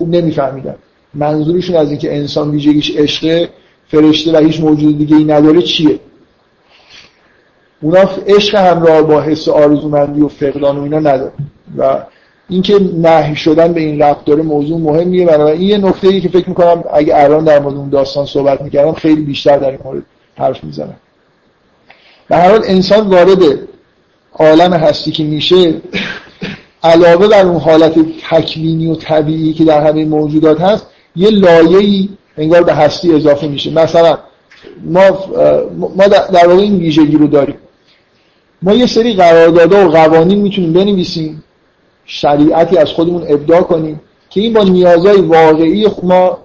خوب نمیفهمیدم منظورشون از اینکه انسان ویژگیش عشق فرشته و هیچ موجود دیگه ای نداره چیه؟ اونا عشق همراه با حس آرزومندی و فقدان و اینا نداره. و اینکه نهی شدن به این رفت داره موضوع مهمیه. بنابراین این یه نکته ای که فکر می‌کنم اگه الان در مورد اون داستان صحبت می‌کردم خیلی بیشتر در این مورد حرف می‌زنم. به هر حال انسان وارد عالم هستی که میشه علاوه بر اون حالت تکوینی و طبیعی که در همه موجودات هست یه لایه‌ای انگار به هستی اضافه میشه. مثلا ما ما در واقع این ویژگی رو داریم. ما یه سری قراردادها و قوانین می‌تونیم بنویسیم شریعتی از خودمون ابداع کنیم که این با نیازهای واقعی ما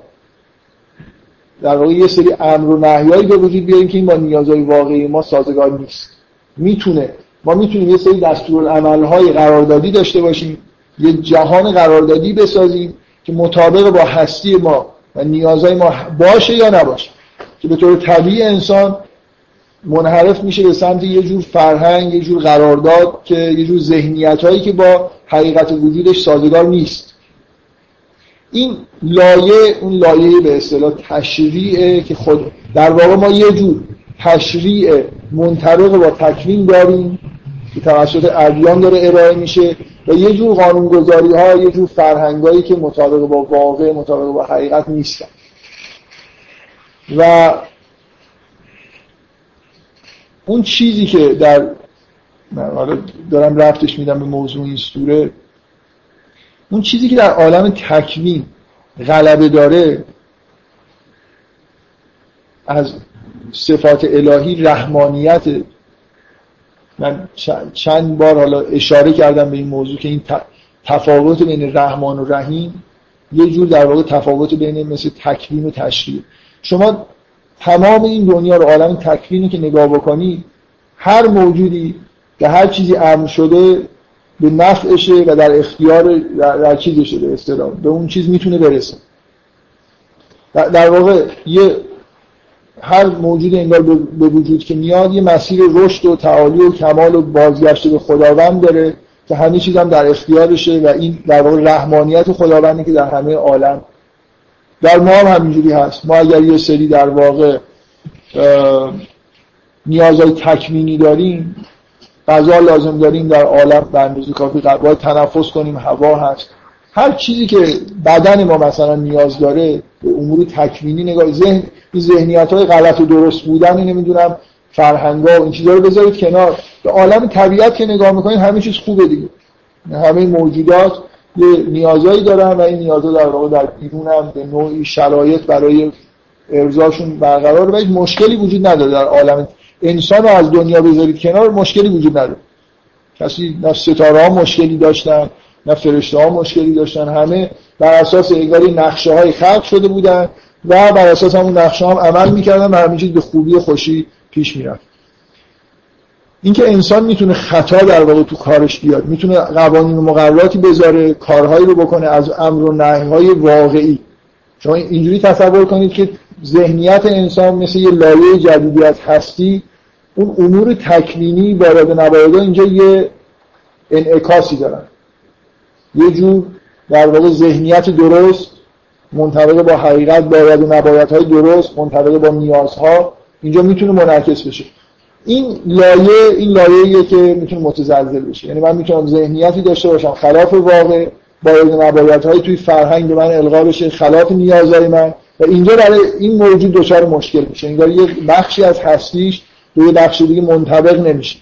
در واقع یه سری امر و نهیایی به وجود بیاریم که این با نیازهای واقعی ما سازگار نیست. می‌تونه ما می‌تونیم یه سری دستورالعملهای قراردادی داشته باشیم یه جهان قراردادی بسازیم که مطابق با هستی ما و نیازهای ما باشه یا نباشه. که به طور طبیعی انسان منحرف میشه به سمت یه جور فرهنگ یه جور قرارداد که یه جور ذهنیت هایی که با حقیقت وجودش سازگار نیست. این لایه اون لایه به اصطلاح تشریعه که خود در واقع ما یه جور تشریع منطبق با تکوین داریم. که توسط ادیان داره ارائه میشه و یه جور قانونگذاری ها یه جور فرهنگایی که مطابق با واقع مطابق با حقیقت نیستن. و اون چیزی که در حالا دارم رفتش میدم به موضوع این سوره اون چیزی که در عالم تکوین غلبه داره از صفات الهی رحمانیت من چند بار حالا اشاره کردم به این موضوع که این تفاوت بین رحمان و رحیم یه جور در واقع تفاوت بین مثل تکوین و تشریع. شما تمام این دنیا رو عالم تکوینی که نگاه بکنی هر موجودی به هر چیزی امر شده به نفعشه و در اختیار در, چیزشه به به اون چیز می‌تونه برسه. در واقع یه هر موجود انگار به وجود که میاد یه مسیر رشد و تعالی و کمال و بازگشت به خداوند داره که همه چیز هم در اختیارشه و این در واقع رحمانیت خداوندی که در همه عالم. در ما هم همینجوری هست. ما اگر یه سری در واقع نیازهای تکمینی داریم غذا لازم داریم در عالم به اندازه کافی باید تنفس کنیم هوا هست. هر چیزی که بدن ما مثلا نیاز داره به امور تکوینی نگاه ذهن این ذهنیت های غلط و درست بودن نمی‌دونم فرهنگا و این چیزا رو بذارید کنار. به عالم طبیعت که نگاه می‌کنید همه چیز خوبه دیگه. همه موجودات یه نیازایی دارن و این نیازها در واقع در بیرون هم به نوعی شرایط برای ارزاشون برقرار و مشکلی وجود نداره. در عالم انسان رو از دنیا بذارید کنار مشکلی وجود نداره. کسی نه ستاره ها مشکلی داشتن. نه فرشته ها مشکلی داشتن همه بر اساس انگاری نقشه های خلق شده بودن و بر اساس همون نقشه هم عمل می‌کردن و همین به خوبی و خوشی پیش می‌رفت. اینکه انسان می‌تونه خطا در واقع تو کارش بیاد می‌تونه قوانین و مقرراتی بذاره کارهایی رو بکنه از امر و های واقعی. شما اینجوری تصور کنید که ذهنیت انسان مثل یه لایه جدیدی از هستی اون امور تکوینی وارد نبایده اینجا یه انعکاسی دارن. یه جور در واقع ذهنیت درست منطبق با حقیقت باید و نباید های درست منطبق با نیازها. اینجا می‌تونه منعکس بشه. این لایه این لایه‌ایه که می‌تونه متزلزل بشه. یعنی من می‌تونم ذهنیتی داشته باشم خلاف واقع باید و نباید های توی فرهنگ من القا بشه خلاف نیازهای من. و اینجا برای این موجود دچار مشکل میشه. انگار یه بخشی از هستیش به یه بخش دیگه منطبق نمیشه.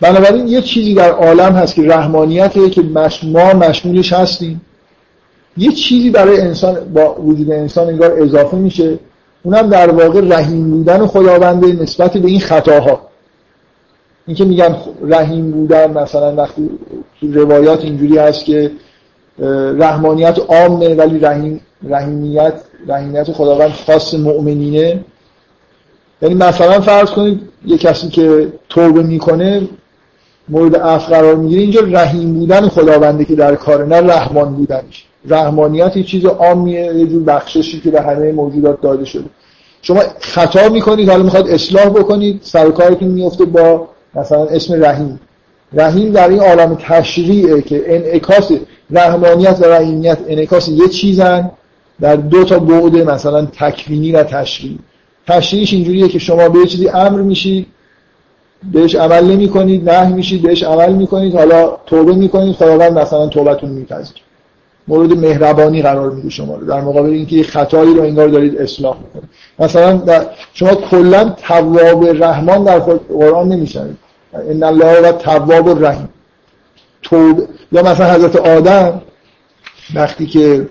بنابراین یه چیزی در عالم هست که رحمانیته که ما مشمولش هستیم. یه چیزی برای انسان با وجود انسان انگار اضافه میشه. اونم در واقع رحیم بودن خداونده نسبت به این خطاها. این که میگن رحیم بودن مثلا وقتی تو روایات اینجوری هست که رحمانیت عامه ولی رحیم رحیمیت رحیمیت خداوند خاص مؤمنینه. یعنی مثلا فرض کنید یه کسی که توبه می‌کنه مورد عفو قرار می‌گیره. اینجا رحیم بودن خداونده که در کار نه رحمان بودنش. رحمانیت یه چیز عامیه یه جور بخششی که به همه موجودات داده شده. شما خطا می‌کنید حالا می‌خواد اصلاح بکنید سر کارتون میفته با مثلا اسم رحیم. رحیم در این عالم تشریعه که انعکاس رحمانیت و رحیمیت انعکاس یه چیزن در دو تا بعد مثلا تکوینی و تشریعی. تشریعش اینجوریه که شما به چیزی امر میشید بهش عمل نمی کنید نه میشید بهش عمل می‌کنید حالا توبه می‌کنید خداوند مثلا توبتون میپذیره. مورد مهربانی قرار میده شما رو در مقابل اینکه یه خطایی رو انگار دارید اصلاح می‌کنید. مثلا در شما کلا تواب رحمان در قرآن نمیشنید ان الله و تواب الرحیم. توبه یا مثلا حضرت آدم وقتی که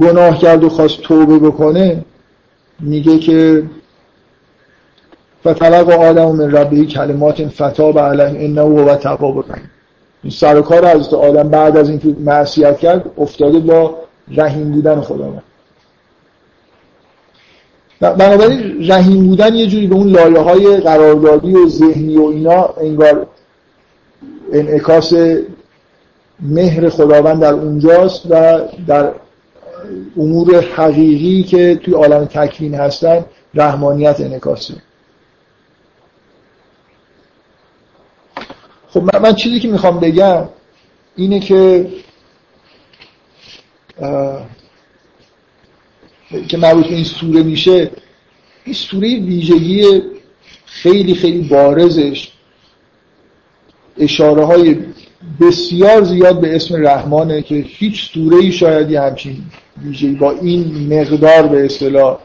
گناه کرد و خواست توبه بکنه میگه که فتلق آدم من ربهی کلمات فتاب علیه انه و الرحیم. این سر کار حضرت آدم بعد از اینکه معصیت کرد افتاده با رحیم بودن خداوند بنابراین رحیم بودن یه جوری به اون لایه های قراردادی و ذهنی و اینا انگار انعکاس مهر خداوند در اونجاست و در امور حقیقی که توی عالم تکوین هستن رحمانیت انعکاسه. خب من, چیزی که می‌خوام بگم اینه که که مربوط به این سوره میشه این سوره ویژگی خیلی خیلی بارزش اشاره های بسیار زیاد به اسم رحمانه که هیچ سوره ای شاید یه همچین ویژگی با این مقدار به اصطلاح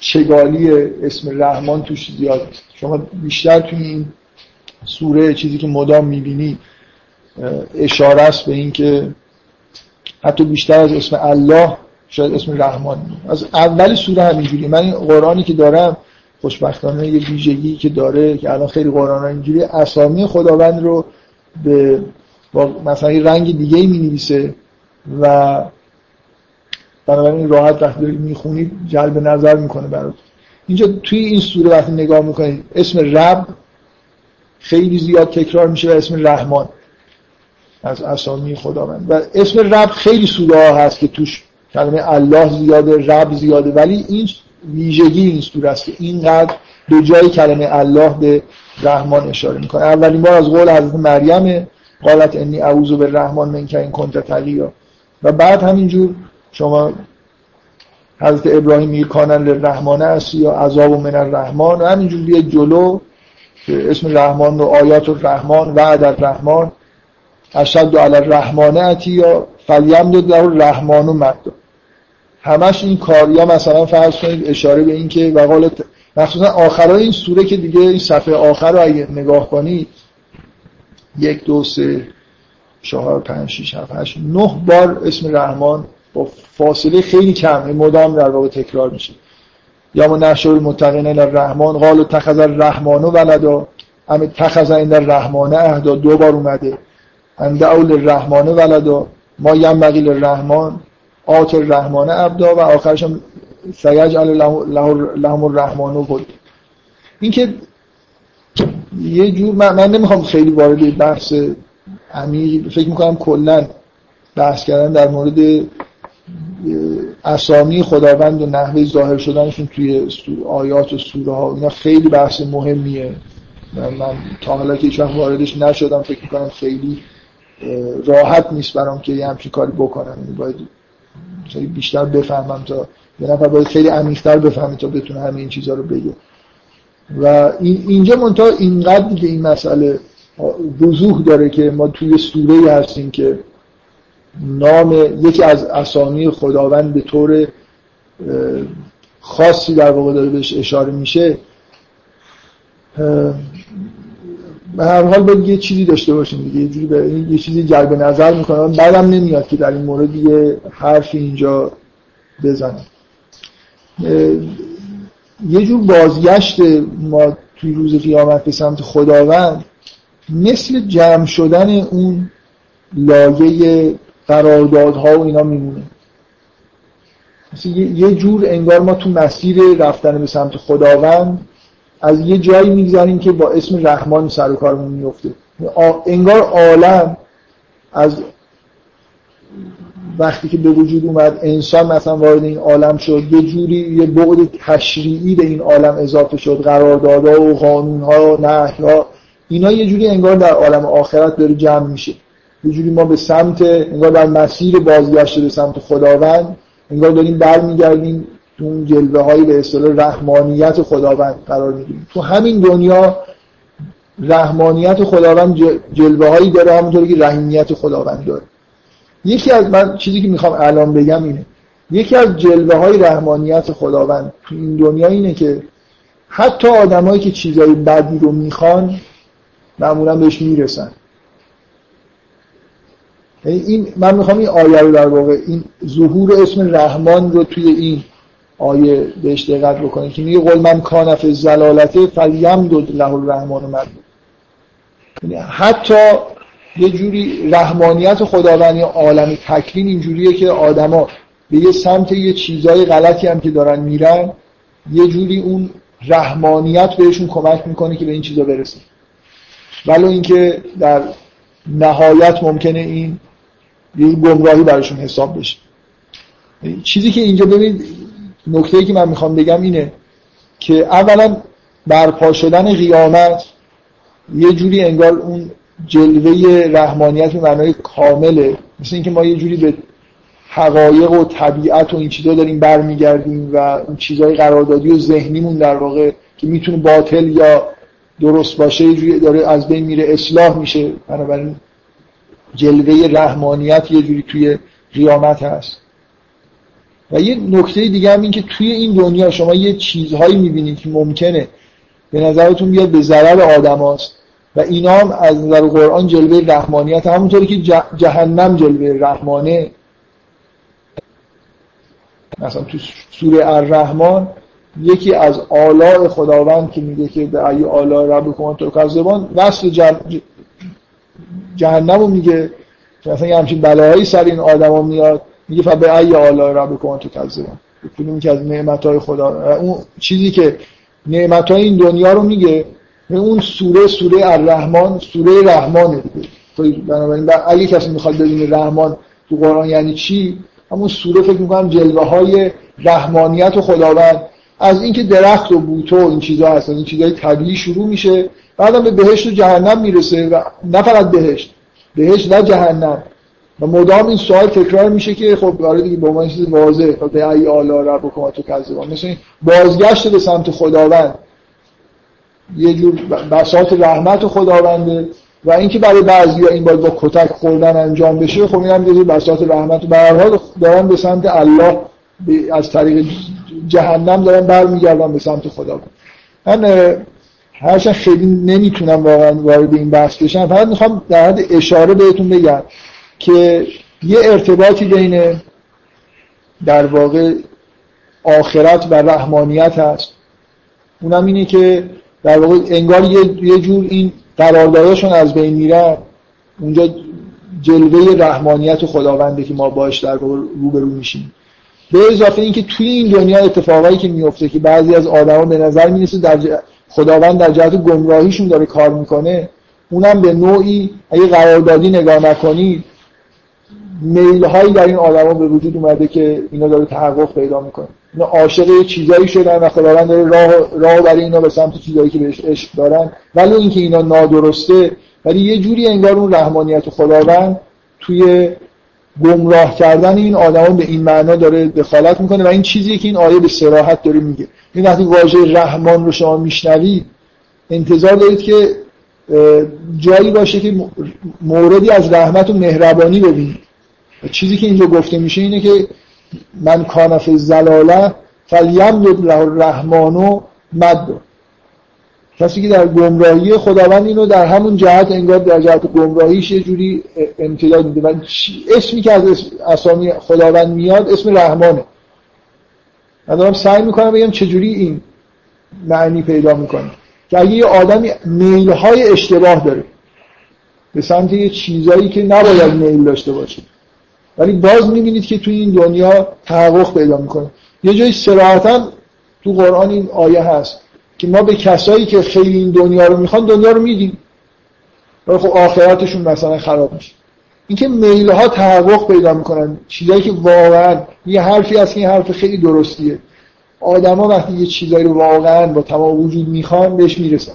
چگالی اسم رحمان توش زیاد. شما بیشتر توی این سوره چیزی که مدام می‌بینی اشاره است به اینکه حتی بیشتر از اسم الله شاید اسم رحمان از اول سوره همینجوری من این قرآنی که دارم خوشبختانه یه ویژگی که داره که الان خیلی قرآن ها اینجوری اسامی خداوند رو به با مثلا یه رنگ دیگه می نویسه و بنابراین راحت وقتی دارید می‌خونید جلب نظر می‌کنه برات. اینجا توی این سوره وقتی نگاه می‌کنید اسم رب خیلی زیاد تکرار میشه و اسم رحمان. از اسامی خداوند. و اسم رب خیلی سوره هست که توش کلمه الله زیاده رب زیاده ولی این ویژگی این سوره است که اینقدر به جای کلمه الله به رحمان اشاره می‌کنه. اولین بار از قول حضرت مریم قالت انی اعوذ بالرحمن منک این کنت تقیا. و بعد همینجور شما حضرت ابراهیم میگه کانن للرحمن است یا عذاب من الرحمن. و همینجور بیه جلو که اسم رحمان و آیات الرحمن وعد الرحمن اشد علی الرحمن یا فلیم داد له الرحمن و مد. همش این کار یا مثلا فرض کنید اشاره به این که وقال مخصوصا آخرای این سوره که دیگه این صفحه آخر رو اگه نگاه کنید یک دو سه چهار پنج شیش هفت هشت نه بار اسم رحمان با فاصله خیلی کم مدام در واقع تکرار میشه. یا ما نشر المتقین الرحمن قال تخذ الرحمن و ولدا. ام تخذ این الرحمن اهدا دو بار اومده. اند اول الرحمن ولدا. ما ینبغی الرحمن آت الرحمن ابدا و آخرش هم سیجعل لهم الرحمن بود این که یه جور من, من نمی‌خوام خیلی وارد بحث عمیق فکر می‌کنم کلا بحث کردن در مورد اسامی خداوند و نحوه ظاهر شدنشون توی آیات و سوره ها اینا خیلی بحث مهمیه. من, من تا حالا که هیچ واردش نشدم فکر می‌کنم خیلی راحت نیست برام که یه همچین کاری بکنم. یعنی باید خیلی بیشتر بفهمم تا یه نفر باید خیلی عمیق‌تر بفهمه تا بتونه همه این چیزها رو بگه. و اینجا منتها اینقدر که این مسئله وضوح داره که ما توی سوره هستیم که نام یکی از اسامی خداوند به طور خاصی در واقع داره بهش اشاره میشه. به هر حال باید یه چیزی داشته باشیم دیگه یه جوری یه چیزی جلب نظر می‌کنم. بعدم نمیاد که در این مورد یه حرفی اینجا بزنم. یه جور بازگشت ما توی روز قیامت به سمت خداوند مثل جمع شدن اون لایه قراردادها و اینا میمونه. یه جور انگار ما تو مسیر رفتن به سمت خداوند از یه جایی می‌گذاریم که با اسم رحمان سر و کارمون میفته انگار عالم از وقتی که به وجود اومد انسان مثلا وارد این عالم شد یه جوری یه بعد تشریعی به این عالم اضافه شد قراردادها و قانونها و نهیها. اینا یه جوری انگار در عالم آخرت داره جمع میشه. یه جوری ما به سمت انگار در مسیر بازگشت به سمت خداوند انگار داریم برمیگردیم تو اون جلوه هایی به اصطلاح رحمانیت خداوند قرار می‌گیریم. تو همین دنیا رحمانیت خداوند جلوه هایی داره همونطوری که رحیمیت خداوند داره. یکی از من چیزی که می‌خوام الان بگم اینه. یکی از جلوه های رحمانیت خداوند تو این دنیا اینه که حتی آدمایی که چیزای بدی رو می‌خوان معمولا بهش می‌رسن. این من می‌خوام این آیه رو در واقع این ظهور اسم رحمان رو توی این آیه بهش دقت بکنید که میگه قول من کانف زلالته فلیم دود له الرحمن مد. یعنی حتی یه جوری رحمانیت خداوند یا عالم تکریم اینجوریه که آدما به یه سمت یه چیزای غلطی هم که دارن میرن یه جوری اون رحمانیت بهشون کمک می‌کنه که به این چیزا برسه. ولی اینکه در نهایت ممکنه این یه گمراهی براشون حساب بشه. چیزی که اینجا ببینید نکته که من می‌خوام بگم اینه که اولا برپا شدن قیامت یه جوری انگار اون جلوه رحمانیت به معنای کامله. مثل اینکه ما یه جوری به حقایق و طبیعت و این چیزا داریم برمیگردیم و اون چیزهای قراردادی و ذهنیمون در واقع که می‌تونه باطل یا درست باشه یه جوری داره از بین میره اصلاح میشه. بنابراین جلوه رحمانیت یه جوری توی قیامت هست. و یه نکته دیگه هم این که توی این دنیا شما یه چیزهایی می‌بینید که ممکنه به نظرتون بیاد به ضرر آدم هاست. و اینا هم از نظر قرآن جلوه رحمانیت همونطوری که جهنم جلوه رحمانه. مثلا تو سوره الرحمن یکی از آلاء خداوند که میگه که به ای آلاء رب تو کذبان وصل جهنم رو میگه که مثلا یه همچین بلاهایی سر این آدما میاد میگه فبه ای آلاء رب تو کذبان. کدوم که از نعمتهای خدا. اون چیزی که نعمتهای این دنیا رو میگه اون سوره سوره الرحمن سوره رحمانه دیگه. بنابراین اگه کسی می‌خواد ببینه رحمان تو قرآن یعنی چی همون سوره فکر می‌کنم جلوه های رحمانیت و خداوند. از اینکه درخت و بوته و این چیزها هستن این چیزهای طبیعی شروع میشه بعدم به بهشت و جهنم می‌رسه و نه فقط بهشت بهش و جهنم. و مدام این سوال تکرار میشه که خب آره دیگه به عنوان چیز واضحه خب به ای آلا و تو کذبان. مثل بازگشت به سمت خداوند. یه جور بساط رحمت خداونده. و اینکه برای بعضیا این باید با کتک خوردن انجام بشه خب این هم یه بساط رحمت. و به هر دارن به سمت الله از طریق جهنم دارن برمیگردن به سمت خدا. من هرچند خیلی نمی‌تونم واقعا وارد این بحث بشم. فقط می‌خوام در حد اشاره بهتون بگم که یه ارتباطی بین در واقع آخرت و رحمانیت هست. اونم اینه که در واقع انگار یه جور این قراردادشون از بین میره. اونجا جلوه رحمانیت خداونده که ما باش در روبرو میشیم. به اضافه اینکه توی این دنیا اتفاقایی که میفته که بعضی از آدما به نظر می‌رسه در خداوند در جهت گمراهیشون داره کار می‌کنه اونم به نوعی اگه قراردادی نگاه نکنی میل هایی در این آدما به وجود اومده که اینا داره تحقق پیدا می‌کنه. اینا عاشق چیزایی شدن و خداوند داره راه راه برای اینا به سمت چیزایی که بهش عشق دارن. ولی اینکه اینا نادرسته ولی یه جوری انگار اون رحمانیت خداوند توی گمراه کردن این آدمان به این معنا داره دخالت می‌کنه و این چیزی که این آیه به سراحت داره میگه. این وقتی واژه رحمان رو شما میشنوید انتظار دارید که جایی باشه که موردی از رحمت و مهربانی ببینید. چیزی که اینجا گفته میشه اینه که من کانف زلاله فلیم له الرحمن مد. کسی که در گمراهی خداوند اینو در همون جهت انگار در جهت گمراهیش یه جوری امتداد میده. و اسمی که از اسامی خداوند میاد اسم رحمانه. من دارم سعی می‌کنم بگم چجوری این معنی پیدا می‌کنه. که اگه یه آدمی میلهای اشتباه داره به سمت یه چیزایی که نباید میل داشته باشه ولی باز می‌بینید که توی این دنیا تحقق پیدا می‌کنه. یه جایی سراحتا تو قرآن این آیه هست. که ما به کسایی که خیلی این دنیا رو می‌خوان دنیا رو میدیم. ولی خب آخرتشون مثلا خراب میشه. اینکه میل ها تحقق پیدا می‌کنن چیزایی که واقعا یه حرفی هست که این حرف خیلی درستیه. آدما وقتی یه چیزایی رو واقعا با تمام وجود می‌خوان بهش می‌رسن.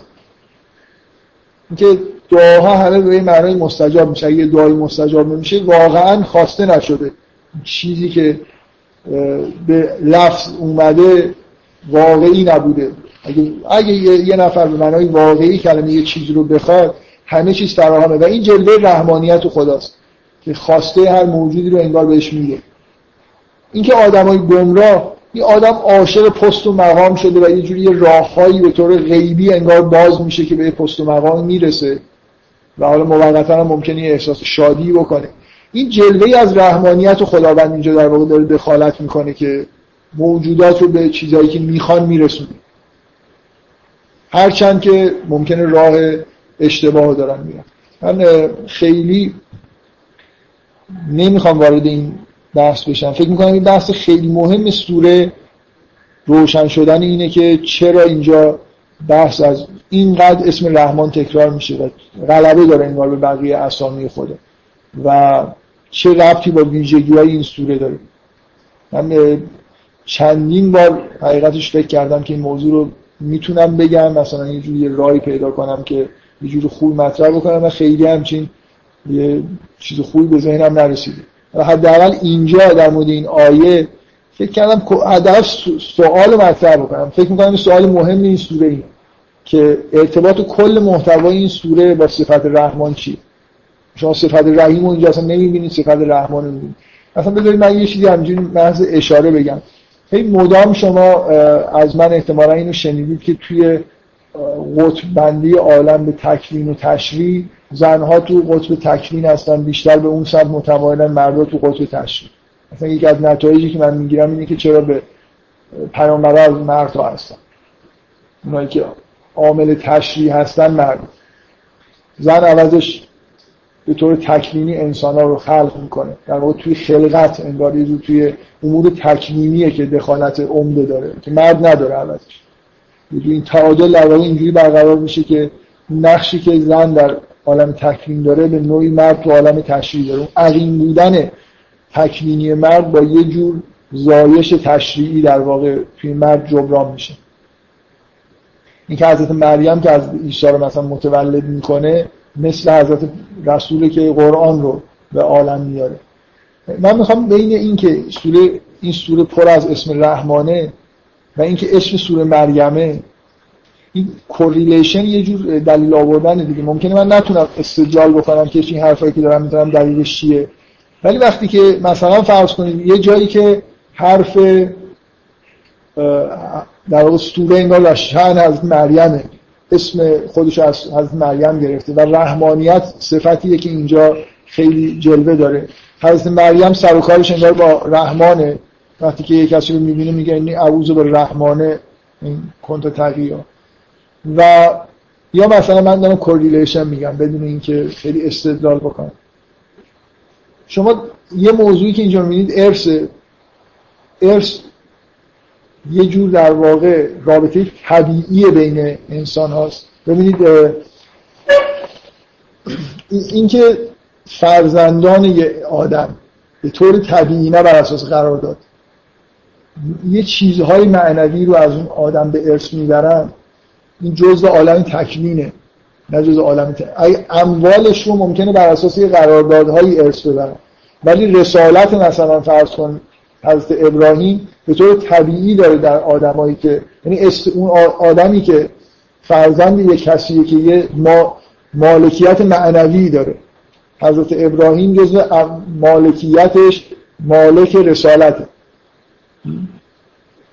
اینکه دعاها همه به معنای مستجاب میشه. اگه دعای مستجاب نمیشه واقعا خواسته نشده. چیزی که به لفظ اومده واقعی نبوده. اگه, اگه یه نفر به معنای واقعی کلمه یه چیزی رو بخواد همه چیز فراهمه. و این جلوه رحمانیت خداست که خواسته هر موجودی رو انگار بهش میده. اینکه آدمای گمراه این آدم عاشق پست و مقام شده و یه جوری راههایی به طور غیبی انگار باز میشه که به پست و مقام می‌رسه و حالا موقتا هم ممکنه احساس شادی بکنه. این جلوه از رحمانیت و خداوند اینجا در واقع داره دخالت می‌کنه که موجودات رو به چیزایی که می‌خوان میرسونه. هرچند که ممکنه راه اشتباه دارن میرن. من خیلی نمی‌خوام وارد این بحث بشم. فکر می‌کنم این بحث خیلی مهم سوره روشن شدن اینه که چرا اینجا بحث از اینقدر اسم رحمان تکرار میشه و غلبه داره انگار به بقیه اسامی خوده و چه ربطی با ویژگی های این سوره داره. من چندین بار حقیقتش فکر کردم که این موضوع رو می‌تونم بگم مثلا یه جوری راهی پیدا کنم که یه جوری خوب مطرح بکنم و خیلی همچین یه چیز خوبی به ذهنم نرسیده. و حداقل اینجا در مورد این آیه فکر کردم حداقل سوال مطرح بکنم. فکر می‌کنم سوال مهم این سوره اینه. که ارتباط کل محتوای این سوره با صفت رحمان چیه؟ شما صفت رحیم رو اینجا اصلا نمی‌بینید صفت رحمان رو می‌بینید. مثلا بذارید من یه چیزی همینجوری محض اشاره بگم. هی مدام شما از من احتمالا اینو شنیدید که توی قطب بندی عالم به تکوین و تشریع زنها تو قطب تکوین هستن بیشتر به اون سمت متمایلن مردا تو قطب تشریع مثلا یکی از نتایجی که من می‌گیرم اینه که چرا به پیامبر از مردها هستن. اونایی که عامل تشریع هستن مرد. زن عوضش به طور تکوینی انسان ها رو خلق می‌کنه. در واقع توی خلقت انگار یه توی امور تکوینیه که دخالت عمده داره که مرد نداره عوضش این تعادل در واقع اینجوری برقرار میشه که نقشی که زن در عالم تکوین داره به نوعی مرد تو عالم تشریع داره. عقیم بودن تکوینی مرد با یه جور زایش تشریعی در واقع توی مرد جبران میشه. این که حضرت مریم که از عیسی رو مثلا متولد می‌کنه مثل حضرت رسوله که قرآن رو به عالم میاره. من می‌خوام بین این که سوره این سوره پر از اسم رحمانه و اینکه اسم سوره مریمه این کوریلیشن یه جور دلیل آوردن دیگه. ممکنه من نتونم استدلال بکنم که این حرفایی که دارم می‌تونم دلیلش چیه. ولی وقتی که مثلا فرض کنید یه جایی که حرف در واقع سوره انگار از مریمه اسم خودش از حضرت مریم گرفته و رحمانیت صفتیه که اینجا خیلی جلوه داره. حضرت مریم سر و کارش انگار با رحمانه. وقتی که یک کسی رو می‌بینه میگه این عوض با رحمانه این کنت تقییا و یا مثلا من دارم کوریلیشن میگم بدون اینکه خیلی استدلال بکنم. شما یه موضوعی که اینجا می‌بینید ارث. ارث یه جور در واقع رابطه طبیعی بین انسان هاست. ببینید اینکه فرزندان یه آدم به طور طبیعی نه بر اساس قرار داد یه چیزهای معنوی رو از اون آدم به ارث می‌برن این جزء عالم تکوینه نه جزء عالم اموالش رو ممکنه بر اساس قراردادهای ارث ببرن. ولی رسالت مثلا فرض کن حضرت ابراهیم به طور طبیعی داره در آدمایی که یعنی اون آدمی که فرزند یک کسیه که یه ما مالکیت معنوی داره. حضرت ابراهیم جزء مالکیتش مالک رسالته.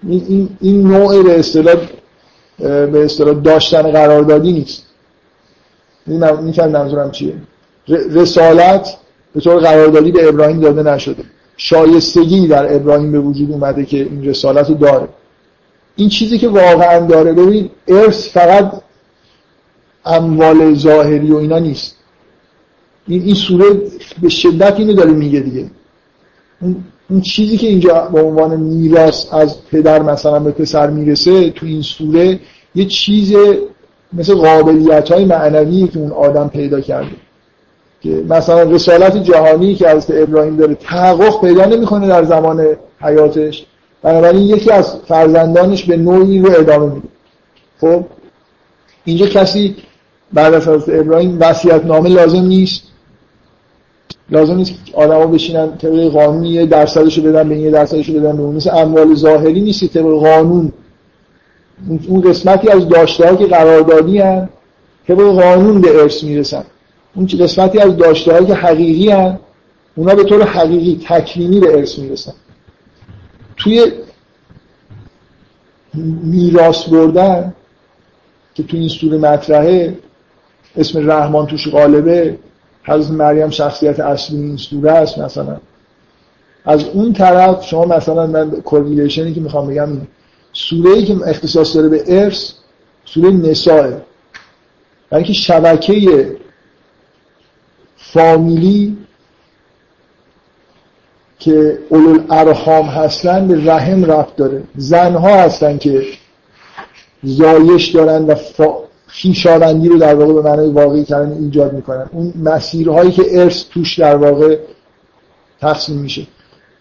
این, این نوع به اصطلاح به اصطلاح داشتن قراردادی نیست. میفهم منظورم چیه؟ رسالت به طور قراردادی به ابراهیم داده نشده. شایستگی در ابراهیم به وجود اومده که این رسالت رو داره. این چیزی که واقعا داره ببین ارث فقط اموال ظاهری و اینا نیست. این این سوره به شدت اینو داره میگه دیگه. اون چیزی که اینجا به عنوان میراث از پدر مثلا به پسر می‌رسه تو این سوره یه چیز مثل قابلیت های معنوی که اون آدم پیدا کرده. که مثلا رسالت جهانی که از ابراهیم داره تحقق پیدا نمی‌کنه در زمان حیاتش. بنابراین یکی از فرزندانش به نوعی رو ادامه میده. خب اینجا کسی بعد از حضرت ابراهیم وصیت نامه لازم نیست. لازم نیست آدما بشینن طبق قانونی یه درصدشو بدن به این درصدشو بدن به مثل اموال ظاهری نیست طبق قانون. اون قسمتی از داشته که قراردادی هن طبق قانون به ارث می‌رسن. اون قسمتی از داشته که حقیقی هن اونا به طور حقیقی تکوینی به ارث می‌رسن. توی میراث بردن که تو این سوره مطرحه اسم رحمان توش غالبه حضرت مریم شخصیت اصلی این سوره است مثلا. از اون طرف شما مثلا من کورلیشنی که می‌خوام بگم سوره ای که اختصاص داره به ارث سوره نسائه برای اینکه شبکه فامیلی که اولو ارحام هستن به رحم رفت داره. زنها هستن که زایش دارن و خیشاوندی رو در واقع به معنای واقعی کردن ایجاد می‌کنن. اون مسیرهایی که ارث توش در واقع تقسیم میشه.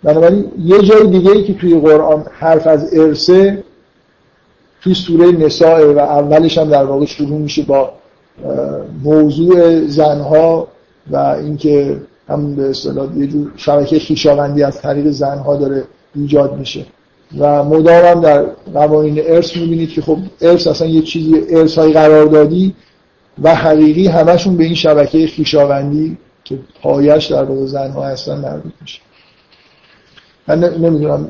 بنابراین یه جای دیگه ای که توی قرآن حرف از ارثه توی سوره نساء و اولش هم در واقع شروع میشه با موضوع زنها و اینکه هم به اصطلاح یه جور شبکه خیشاوندی از طریق زنها داره ایجاد میشه. و مدام در قوانین ارث می‌بینید که خب ارث اصلا یه چیزی ارث های قراردادی و حقیقی همشون به این شبکه خیشاوندی که پایش در واقع زنها هستن مربوط میشه. من نمی‌دونم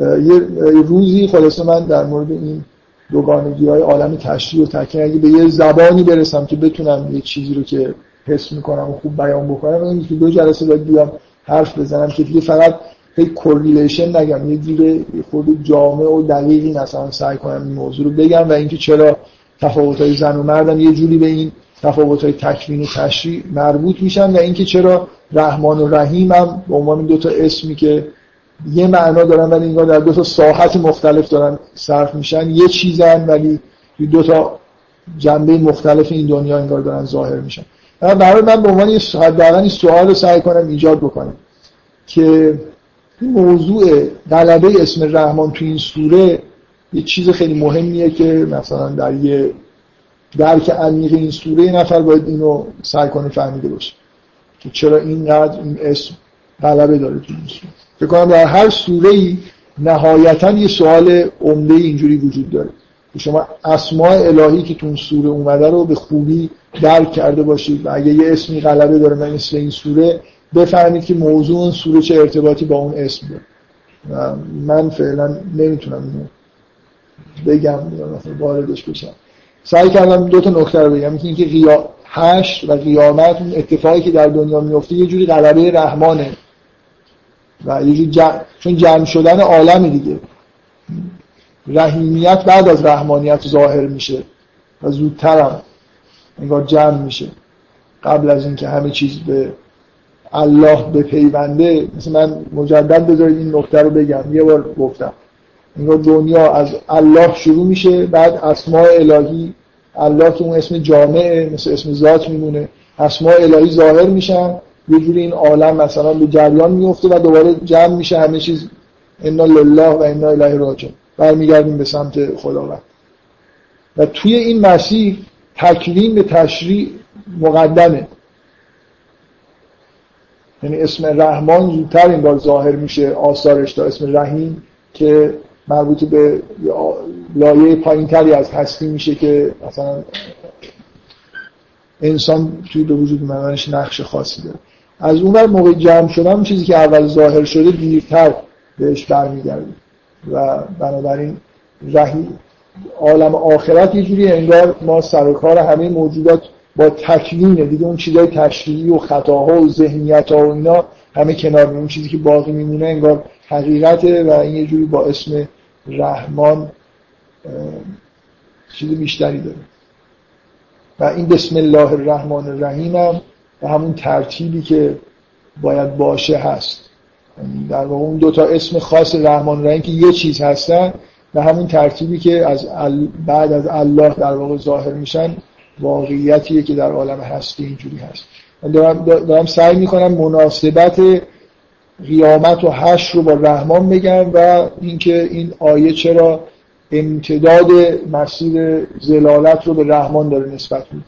یه روزی خلاصه من در مورد این دوگانگی های عالم تشریح و تکیه اگه به یه زبانی برسم که بتونم یه چیزی رو که حس می‌کنم و خوب بیان بکنم. این که دو جلسه باید بیام حرف بزنم که دیگه فقط هی کوریلیشن نگم. یه دیگه خود جامع و دقیقی مثلا سعی کنم این موضوع رو بگم و اینکه چرا تفاوت های زن و مردم یه جوری به این تفاوت های تکوین و تشریع مربوط میشن و اینکه چرا رحمان و رحیم هم به عنوان دو تا اسمی که یه معنا دارن ولی اینگاه در دو تا ساحت مختلف دارن صرف میشن یه چیزن ولی دو تا جنبه مختلف این دنیا انگار دارن ظاهر میشن. برای من به عنوان یه سوال رو سعی کنم ایجاد بکنم که این موضوع غلبه اسم رحمان تو این سوره یه چیز خیلی مهمیه که مثلا در یه درک عمیق این سوره یه نفر باید اینو سعی کنه فهمیده باشه که چرا اینقدر این اسم غلبه داره تو این سوره. فکر کنم در هر سوره ای نهایتا یه سوال عمده اینجوری وجود داره. شما اسماء الهی که تو اون سوره اومده رو به خوبی درک کرده باشید و اگه یه اسمی غلبه داره مثل این سوره بفهمید که موضوع اون سوره چه ارتباطی با اون اسم داره. و من فعلا نمی‌تونم اینو بگم مثلا واردش بشم. سعی کردم دو تا نکته رو بگم. اینکه قیا... حشر و قیامت اون اتفاقی که در دنیا میفته یه جوری غلبه رحمانه. و یه جوری جمع... چون جمع شدن عالم دیگه. رحیمیت بعد از رحمانیت ظاهر میشه و زودترم انگار جمع میشه. قبل از اینکه همه چیز به الله به پیونده مثل من مجدد بذارید این نکته رو بگم. یه بار گفتم. انگار دنیا از الله شروع میشه بعد اسماء الهی الله که اون اسم جامعه مثل اسم ذات میمونه اسماء الهی ظاهر میشن. یه جوری این عالم مثلا به جریان میفته و دوباره جمع میشه همه چیز. انا لله و انا الیه راجعون. برمیگردیم به سمت خداوند. و توی این مسیر تکریم به تشریع مقدمه. یعنی اسم رحمان زودتر این بار ظاهر میشه آثارش تا اسم رحیم که مربوط به لایه پایین تری از هستی میشه که مثلا انسان توی به وجود مدنش نقش خاصی داره. از اون موقع جمع شدن چیزی که اول ظاهر شده دیرتر بهش برمیگرده و بنابراین رحی عالم آخرت یه جوری انگار ما سر کار همه موجودات با تکوینه. دیگه اون چیزای تشریعی و خطاها و ذهنیت ها و اینا همه کنار اون چیزی که باقی میمونه انگار حقیقته و این یه جوری با اسم رحمان چیز بیشتری داره. و این بسم الله الرحمن الرحیم هم و همون ترتیبی که باید باشه هست. یعنی در واقع اون دوتا اسم خاص رحمان الرحیم که یه چیز هستن و همون ترتیبی که از بعد از الله در واقع ظاهر میشن واقعیتیه که در عالم هستی اینجوری هست. من دارم, دارم سعی می‌کنم مناسبت قیامت و حشر رو با رحمان بگم و اینکه این آیه چرا امتداد مسیر زلالت رو به رحمان داره نسبت میده.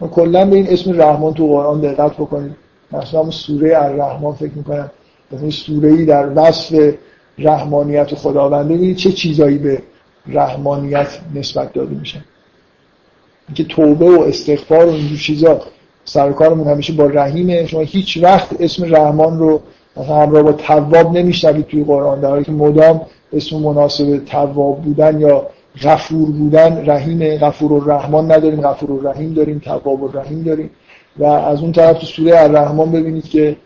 ما کلا به این اسم رحمان تو قرآن دقت بکنیم. مثلا سوره الرحمن فکر می‌کنم. مثلا سوره ای در وصف رحمانیت خداونده ببینید چه چیزایی به رحمانیت نسبت داده میشن اینکه توبه و استغفار و اینجور چیزا سرکارمون همیشه با رحیمه. شما هیچ وقت اسم رحمان رو مثلا همراه با تواب نمیشنوید توی قرآن. در حالی که مدام اسم مناسب تواب بودن یا غفور بودن رحیم غفور و رحمان نداریم. غفور و رحیم داریم. تواب و رحیم داریم. و از اون طرف تو سوره الرحمن ببینید که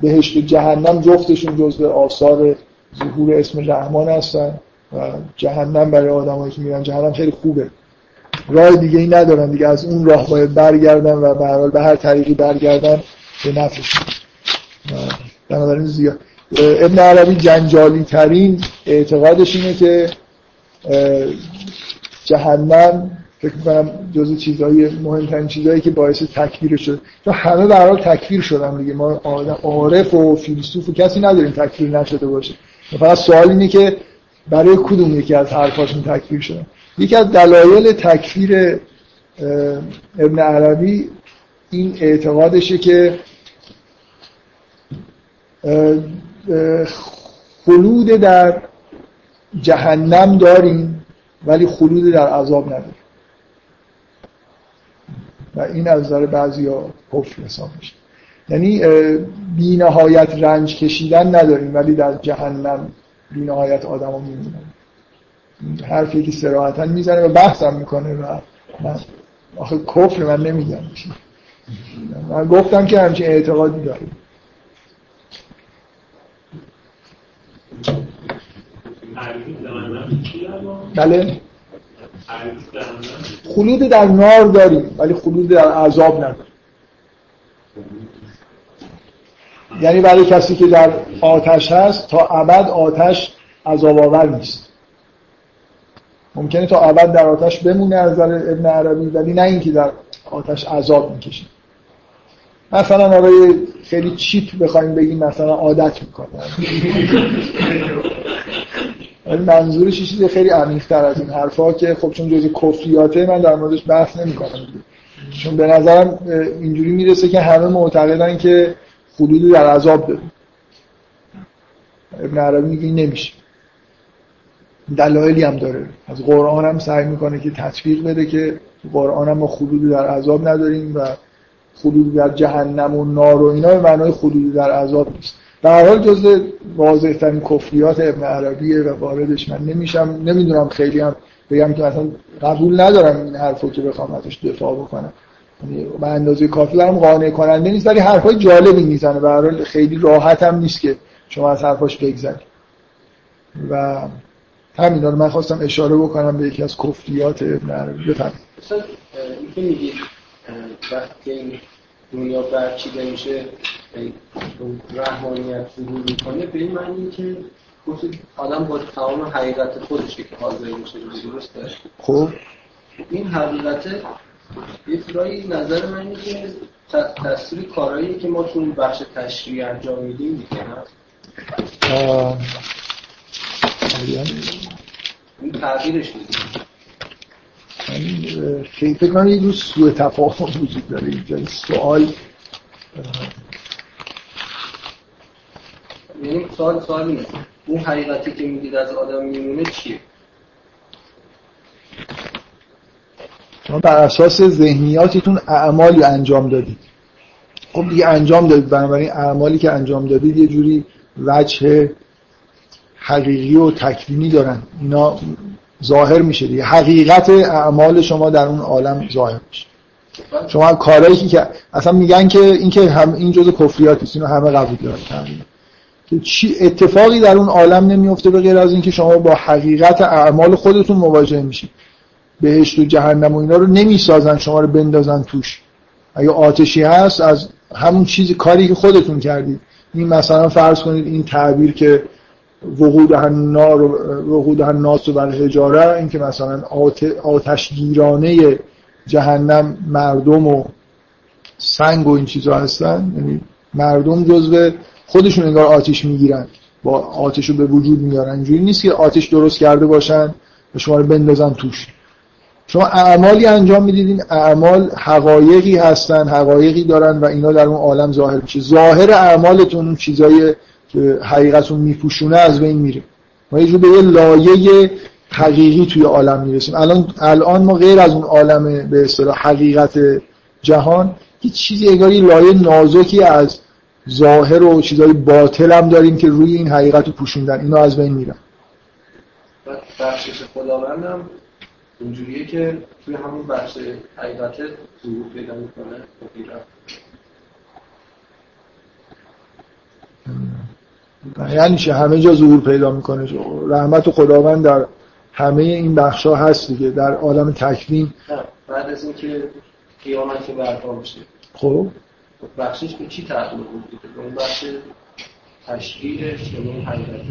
بهشت و جهنم جفتشون جزء آثار ظهور اسم رحمان هستن و جهنم برای آدمایی که میرن. جهنم خیلی خوبه. راه دیگه ای ندارن. دیگه از اون راه باید برگردن و به به هر طریقی برگردن به نفعشون بنابراین زیاد. ابن عربی جنجالی ترین اعتقادش اینه که جهنم فکر کنم جز چیزهای مهمترین چیزهایی که باعث تکفیر شد چون همه در حال تکفیر شدن دیگه. ما عارف و فیلسوف و کسی نداریم تکفیر نشده باشه. فقط سوال اینه که برای کدوم یکی از حرفاشون تکفیر شدن یکی از دلایل تکفیر ابن عربی این اعتقادشه که خلود در جهنم داریم ولی خلود در عذاب نداریم. و این از نظر بعضی ها کفر حساب میشه. یعنی بی نهایت رنج کشیدن نداریم ولی در جهنم بی نهایت آدم ها میمونن حرفی که سراحتا می‌زنه و بحثم می‌کنه و من آخه کفر من نمیگم من گفتم که همچین اعتقادی داریم بله. خلود در نار داریم ولی خلود در عذاب نداریم. یعنی برای کسی که در آتش هست تا ابد آتش عذاب آور نیست. ممکنه تا ابد در آتش بمونه از نظر ابن عربی ولی نه اینکه در آتش عذاب می‌کشه. مثلا آقای خیلی چیپ بخوایم بگیم مثلا عادت می‌کنه. منظورش چیز خیلی عمیق‌تر از این حرفا که خب چون جزء کفریاته من در موردش بحث نمی‌کنم. چون به نظرم اینجوری می‌رسه که همه معتقدن که حدودی در عذاب ابن عربی میگه این نمیشه. دلایلی هم داره. از قرآن هم سعی می‌کنه که تطبیق بده که قرآن هم ما خلودی در عذاب نداریم و خلودی در جهنم و نار و اینا به معنای خلودی در عذاب نیست. در حال جز واضح ترین کفریات ابن عربیه و واردش من نمیشم. نمی‌دونم خیلی هم بگم که مثلا قبول ندارم این حرفو که بخوام ازش دفاع بکنم. به اندازه کافی برام قانع کننده نیست ولی حرفای جالبی می‌زنه. به هر خیلی راحت هم نیست که شما از حرفاش بگذرید. و همین رو من خواستم اشاره بکنم به یکی از کفریات ابن عربی. بفرمایید. مثلا اینکه میگید وقتی این دنیا برچیده میشه رحمانیت ظهور می‌کنه به این معنی که آدم با تمام حقیقت خودشه که حاضر میشه درسته خب. این حقیقت یه نظر من اینه که تصویر کارهایی که ما تو این بخش تشریع انجام میدیم دیگه این تغییرش خیلی فکر کنم یه روز سوء تفاهم وجود داره اینجا. سوال یعنی سوال سوال اینه. اون حقیقتی که میگید از آدم میمونه چیه؟ شما بر اساس ذهنیاتتون اعمالی انجام دادید. خب دیگه انجام دادید. بنابراین اعمالی که انجام دادید یه جوری وجه حقیقی و تکوینی دارن. اینا ظاهر میشه دیگه. حقیقت اعمال شما در اون عالم ظاهر میشه. شما کارهایی که اصلا میگن که این که هم این جزء کفریات است اینو همه قبول دارن. که چی اتفاقی در اون عالم نمیفته به غیر از اینکه شما با حقیقت اعمال خودتون مواجه میشید. بهشت و جهنم و اینا رو نمی‌سازن شما رو بندازن توش. اگه آتشی هست از همون چیزی کاری که خودتون کردید. این مثلا فرض کنید این تعبیر که وقود النار وقود الناس بر حجاره این که مثلا آتش گیرانه جهنم مردم و سنگ و این چیزا هستن. یعنی مردم جزو خودشون انگار آتش می‌گیرن. با آتش رو به وجود میارن. اینجوری نیست که آتش درست کرده باشن و شما رو بندازن توش. شما اعمالی انجام می‌دید این اعمال حقایقی هستن حقایقی دارن و اینا در اون عالم ظاهر میشه. ظاهر اعمالتون اون چیزای که حقیقتون میپوشونه از بین میره. ما یه به یه لایه حقیقی توی عالم می‌رسیم. الان الان ما غیر از اون عالم به اصطلاح حقیقت جهان هیچ چیزی انگار لایه نازکی از ظاهر و چیزای باطل هم داریم که روی این حقیقت رو پوشوندن. اینا از بین میرن. بخشش اینجوریه که توی همون بخش حقیقت ظهور پیدا می‌کنه یعنی چه همه جا ظهور پیدا می‌کنه. رحمت و خداوند در همه این بخش ها هست دیگه در عالم تکوین. بعد از اینکه قیامت برپا میشه. خب؟ بخشش به چی تحقیل بود؟ اون بخش تشکیلش یا اون حقیقت؟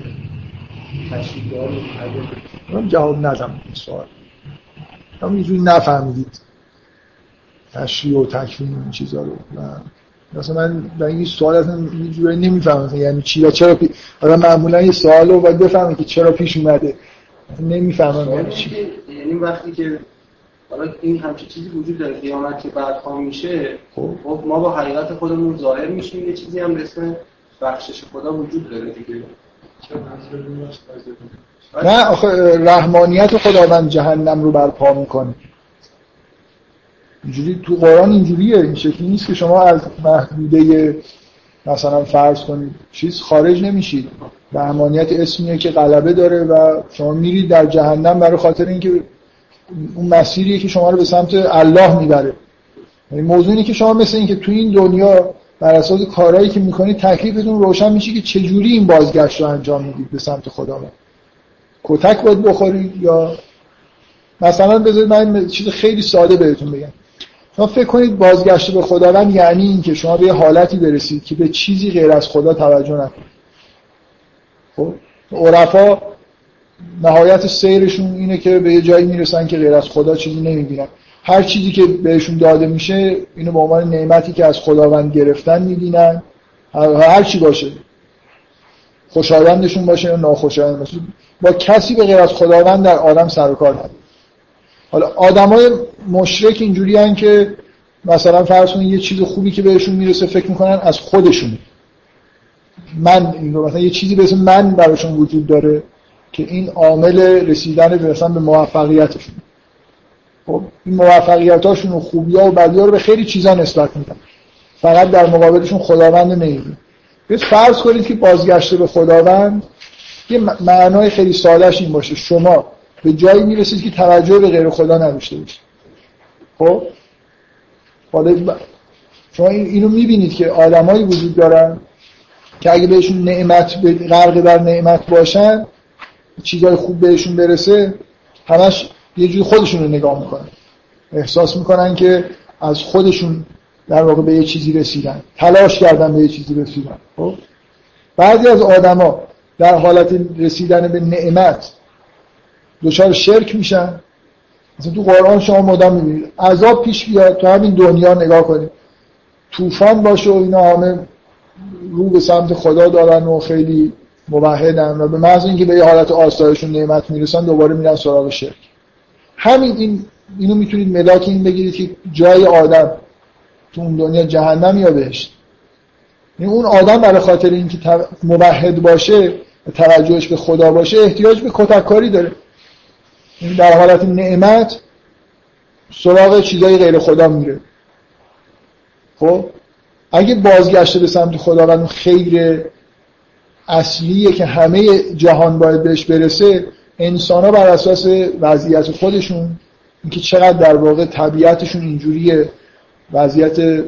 دار جواب ندم این هم اینجوری نفهمیدید. تشریع و تکوین این چیزا رو. مثلا من در این سوال اصلا اینجوری نمی‌فهمم. یعنی چی؟ چرا پی... آدم معمولا یه سوال رو باید بفهمه که چرا پیش اومده. نمی‌فهمم یعنی چی. یعنی وقتی که حالا این همچین چیزی وجود داره. قیامت که بعد میشه خب. خب ما با حقیقت خودمون ظاهر میشیم. یه چیزی هم اسم بخشش خدا وجود داره دیگه. نه آخه رحمانیت خداوند جهنم رو برپا می‌کنه. اینجوری تو قرآن اینجوریه این شکلی نیست که شما از محدوده مثلا فرض کنید چیز خارج نمیشید. رحمانیت اسمیه که غلبه داره و شما میرید در جهنم برای خاطر اینکه اون مسیریه که شما رو به سمت الله می‌بره. یعنی اینه که شما مثل اینکه تو این دنیا بر اساس کارهایی که می‌کنید تکلیفتون روشن میشه که چجوری این بازگشت رو انجام می‌دید به سمت خداوند. کتک باید بخورید یا مثلا بذارید من چیز خیلی ساده بهتون بگم. شما فکر کنید بازگشت به خداوند یعنی اینکه شما به یه حالتی برسید که به چیزی غیر از خدا توجه نکنید. خب؟ عرفا نهایت سیرشون اینه که به یه جایی می‌رسن که غیر از خدا چیزی نمی‌بینن. هر چیزی که بهشون داده میشه اینو به عنوان نعمتی که از خداوند گرفتن می‌بینن. هر چی باشه. خوشایندشون باشه یا ناخوشایند باشه. با کسی به غیر از خداوند در عالم سر و کار نداره حالا آدمای مشرک اینجوری که مثلا فرض کنید یه چیز خوبی که بهشون می‌رسه فکر می‌کنن از خودشون من این مثلا یه چیزی به من براشون وجود داره که این عامل رسیدن به مثلا به موفقیتشون. خب این موفقیتاشون و خوبی ها و بدی ها رو به خیلی چیزا نسبت میدن فقط در مقابلشون خداوند نمیدن بیاید فرض کنید که بازگشته به خداوند یه معنای خیلی سادهش این باشه. شما به جایی می‌رسید که توجه به غیر خدا نداشته باشید. خب؟ حالا شما اینو می‌بینید که آدمایی وجود دارن که اگه بهشون نعمت غرق در نعمت باشن چیزای خوب بهشون برسه همش یه جوری خودشون رو نگاه می‌کنن. احساس می‌کنن که از خودشون در واقع به یه چیزی رسیدن. تلاش کردن به یه چیزی رسیدن. خب؟ بعضی از آدما در حالت رسیدن به نعمت دچار شرک میشن. مثلا تو قرآن شما مدام می‌بینید عذاب پیش بیاد تو همین دنیا نگاه کنید طوفان باشه و اینا همه رو به سمت خدا دارن و خیلی موحدن و به محض اینکه به یه حالت آسایشون نعمت می‌رسن دوباره میرن سراغ شرک. همین این اینو می‌تونید ملاک این بگیرید که جای آدم تو اون دنیا جهنم یا بهشت. اون آدم برای خاطر اینکه موحد باشه و توجهش به خدا باشه احتیاج به کتککاری داره. این یعنی در حالت نعمت سراغ چیزای غیر خدا میره. خب؟ اگه بازگشته به سمت خداوند خیر اصلیه که همه جهان باید بهش برسه انسان ها بر اساس وضعیت خودشون اینکه چقدر در واقع طبیعتشون اینجوریه وضعیت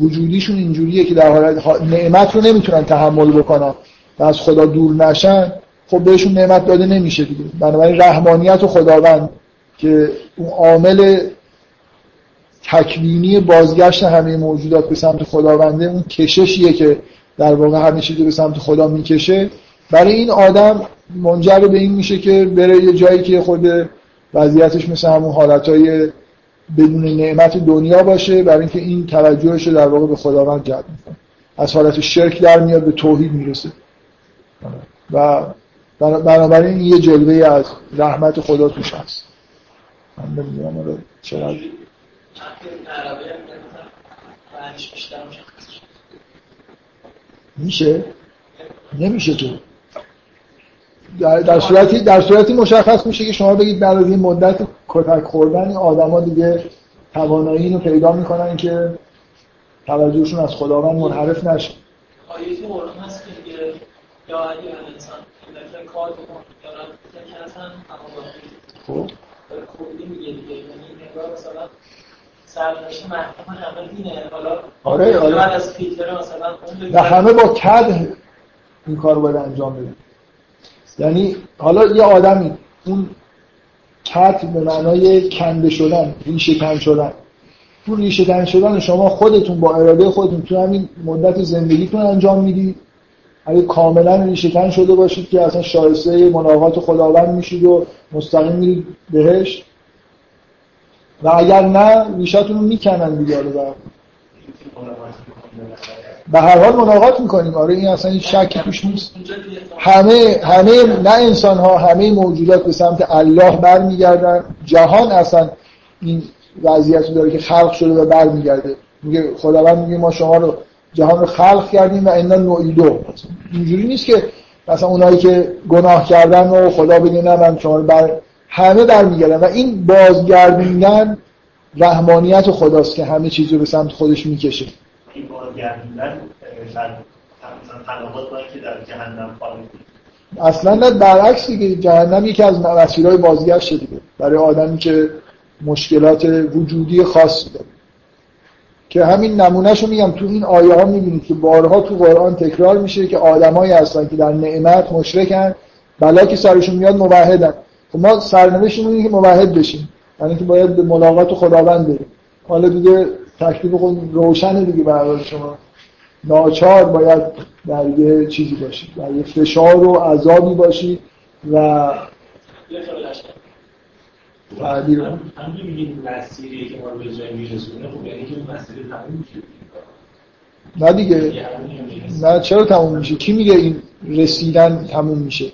وجودیشون اینجوریه که در حالت نعمت رو نمی‌تونن تحمل بکنن و از خدا دور نشن خب بهشون نعمت داده نمیشه دیگه. بنابراین رحمانیت و خداوند که اون عامل تکوینی بازگشت همه موجودات به سمت خداونده اون کششیه که در واقع همه چیزی به سمت خدا می‌کشه. برای این آدم منجر به این میشه که بره یه جایی که خود وضعیتش مثل همون حالتهای بدون نعمت دنیا باشه برای اینکه این توجهش رو در واقع به خداوند جلب می‌کنه. از حالت شرک در میاد به توحید می‌رسه. و بنابراین یه جلوه از رحمت خدا توش هست. من نمی‌دونم چرا. میشه؟ نمیشه تو. در, در صورتی در صورتی مشخص میشه که شما بگید بعد از این مدت کتک خوردن این آدما دیگه توانایی رو پیدا می‌کنن که توجهشون از خداوند منحرف نشه. آیه قرآن هست که میگه یا اگه انسان کار خب. میگه دیگه. یعنی نگاه مثلا سرنوشت محکم همه دینه حالا آره آره. از فیلتر مثلا و همه با کد این کار رو باید انجام بده یعنی حالا یه آدمی اون کت به معنای کنده شدن ریشه کن شدن. اون ریشه کن شدن شما خودتون با اراده خودتون تو همین مدت زندگیتون انجام می‌دید اگه کاملا ریشه کن شده باشید که اصلا شایسته ملاقات خداوند میشید و مستقیم میرید بهش. و اگر نه ریشتون رو می‌کنن دیگه به هر حال ملاقات می‌کنیم. آره این اصلا این شکی توش نیست. همه همه نه انسان ها همه موجودات به سمت الله برمیگردن. جهان اصلا این وضعیت داره که خلق شده و برمیگرده. میگه خداوند میگه ما شما رو جهان رو خلق کردیم و اینا نوعیدو اینجوری نیست که مثلا اونایی که گناه کردن و خدا بگه نه من شما رو بر همه برمیگردن و این بازگردوندن رحمانیت خداست که همه چیز رو به سمت خودش می‌کشه. این بازگردوندن که در جهنم اصلا نه برعکس دیگه جهنم یکی از مسیرهای بازگشت دیگه. برای آدمی که مشکلات وجودی خاص داره. که همین نمونهشو میگم تو این آیه ها می‌بینید که بارها تو قرآن تکرار میشه که آدمایی هستن که در نعمت مشرکن بلا که سرشون میاد موحدن. خب ما سرنوشتمون اینه که موحد بشیم. یعنی که باید به ملاقات خداوند بریم. حالا دیگه تکلیف خود روشنه دیگه برای شما. ناچار باید در یه چیزی باشید در یه فشار و عذابی باشید و تعبیر هم میگیم مسیری که ما رو به جای میرسونه خب یعنی که مسیر تموم میشه. نه دیگه. نه چرا تموم میشه؟ کی میگه این رسیدن تموم میشه؟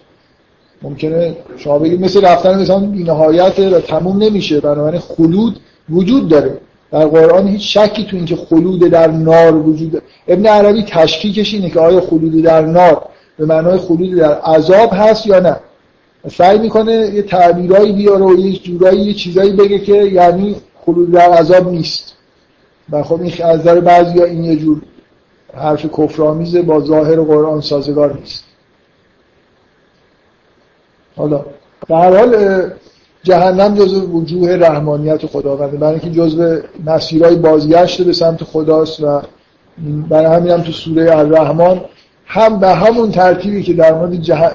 ممکنه شما بگید مثل رفتن مثلا بی نهایت و تموم نمیشه بنابراین خلود وجود داره. در قرآن هیچ شکی تو اینکه خلود در نار وجود ابن عربی تشکیکش اینه که آیا خلود در نار به معنای خلود در عذاب هست یا نه. سعی می‌کنه یه تعبیرایی بیاره و یه جورایی یه چیزایی بگه که یعنی خلود در عذاب نیست. و خب این از نظر بعضی این یه جور حرف کفرآمیزه با ظاهر قرآن سازگار نیست. حالا هر حال جهنم جزو وجوه رحمانیت خداونده برای اینکه جزو مسیرهای بازگشت به سمت خداست و برای همین هم تو سوره الرحمن هم به همون ترتیبی که در مورد جه...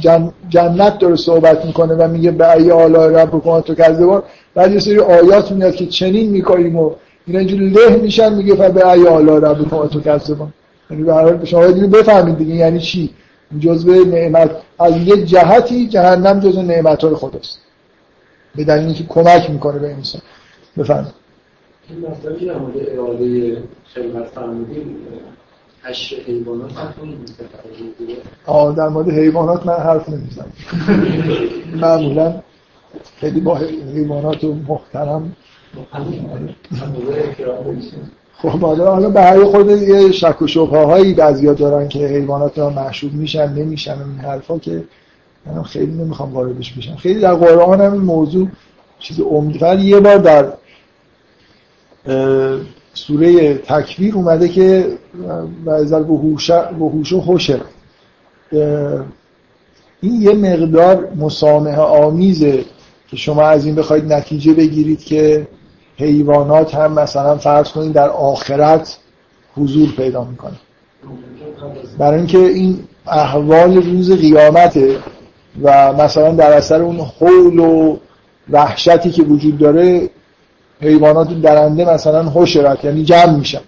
جه... جنت داره صحبت می‌کنه و میگه به ای آلا رب بکن تو کذبان بعد یه سری آیات میاد که چنین می‌کنیم و اینا اینجوری له میشن میگه به ای آلا رب تو کذبان. یعنی به حال شما بفهمید دیگه یعنی چی؟ جزء نعمت از یه جهتی جهنم جزء نعمتهای خداست. به دلیل اینکه کمک می‌کنه به انسان. بفرمایید. این مسئله در مورد اراده خلقت فرمودین حشر حیوانات آه در مورد حیوانات من حرف نمی‌زنم. معمولا خیلی با حیوانات و محترم. خب حالا حالا به هر خود یه شک و شبهه هایی بعضیا دارن که حیوانات ها محشوب میشن نمیشن این حرفا که من خیلی نمی‌خوام واردش بشم. خیلی در قرآن هم این موضوع چیز عمده یه بار در سوره تکویر اومده که بعضل وحوش و حشر این یه مقدار مسامحه آمیزه که شما از این بخواید نتیجه بگیرید که حیوانات هم مثلا فرض کنید در آخرت حضور پیدا می‌کنه برای اینکه این احوال روز قیامته و مثلا در اثر اون حول و وحشتی که وجود داره حیوانات درنده مثلا حشرت یعنی جمع میشن.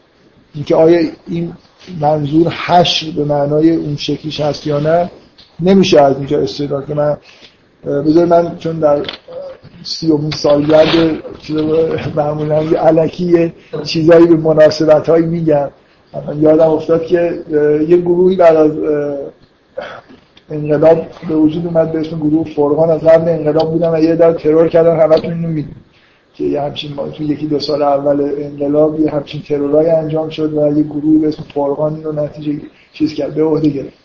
اینکه آیا این منظور حشر به معنای اون شکلیش هست یا نه نمیشه از اینجا استدلال که من بذار من چون در سیومین سالگرد معمولا یه علکی چیزایی به مناسبت هایی میگم. یادم افتاد که یه گروهی بعد از انقلاب به وجود اومد به اسم گروه فرقان از قبل انقلاب بودن و یه در ترور کردن همتون اینو که یه همچین تو یکی دو سال اول انقلاب یه همچین ترورای انجام شد و یه گروهی به اسم فرقان اینو نتیجه چیز کرد به عهده گرفت.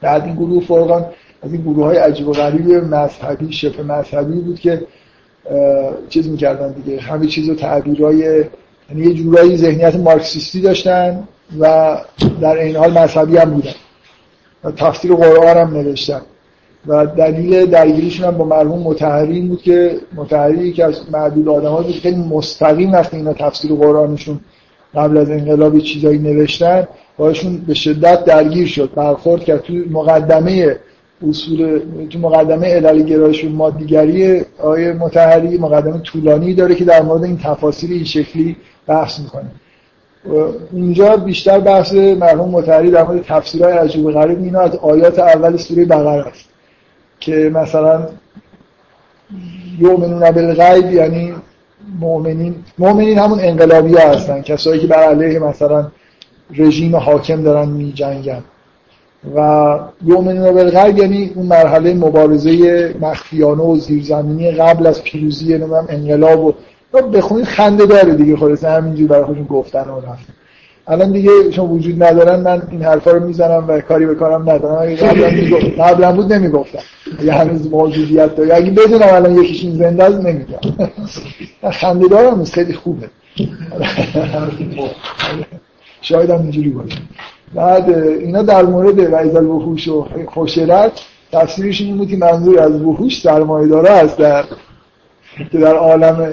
بعد این گروه فرقان از این گروه های عجیب و غریبی مذهبی شبه مذهبی بود که چیز می‌کردن دیگه همه چیز و تعبیرهای یعنی یه جورایی ذهنیت مارکسیستی داشتن و در این حال مذهبی هم بودن. و تفسیر قرآن هم نوشتن. و دلیل درگیریشون هم با مرحوم متحری بود که متحری که از معدود آدم بود خیلی مستقیم وقتی اینا تفسیر قرآنشون قبل از انقلاب چیزایی نوشتن باشون به شدت درگیر شد. برخورد کرد. تو مقدمه اصول تو مقدمه علل گرایش مادیگری آیه متحری مقدمه طولانی داره که در مورد این تفاصیل این شکلی بحث می‌کنه. اونجا بیشتر بحث مرحوم متحری در مورد تفسیرهای عجیب غریب اینا از آیات اول سوره بقره است که مثلا یومنون بالغیب یعنی مؤمنین مؤمنین همون انقلابی ها هستن کسایی که بر علیه مثلا رژیم حاکم دارن می جنگن و یومنون بالغیب یعنی اون مرحله مبارزه مخفیانه و زیرزمینی قبل از پیروزی نمیم انقلاب و بخونید خنده داره دیگه خلاصه همینجوری برای خودشون گفتن و رفتن الان دیگه شما وجود ندارن من این حرفا رو می‌زنم و کاری به کارم ندارم. قبلا [laughs] قبلا بود نمی‌گفتم. یه هنوز موجودیت داره. اگه بدونم الان یکیش این زنده است نمیگم. [laughs] خنده دارم خیلی خوبه. [laughs] شاید هم اینجوری باشه. بعد اینا در مورد وعید الوحوش و خوشرت تفسیرش این بود که منظور از وحوش سرمایه داره هست در که در عالم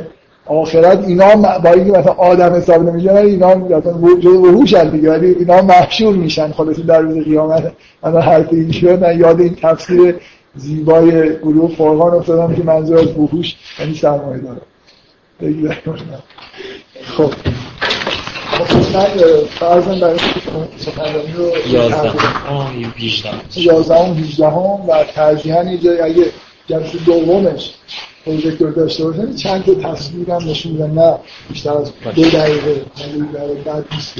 آخرت اینا با اینکه مثلا آدم حساب نمیشن اینا مثلا وحوش دیگه ولی اینا محشور میشن. خلاص در روز قیامت انا حرف این شد من یاد این تفسیر زیبای گروه فرقان افتادم که منظور از وحوش یعنی سرمایه داره. خب. من فرضاً برای سخنرانی رو 11 11 18 و ترجیحاً اگه جلسه دومش پروژکتور داشته باشن چند تا تصویر هم نشون میدن نه بیشتر از دو دقیقه بعد نیست.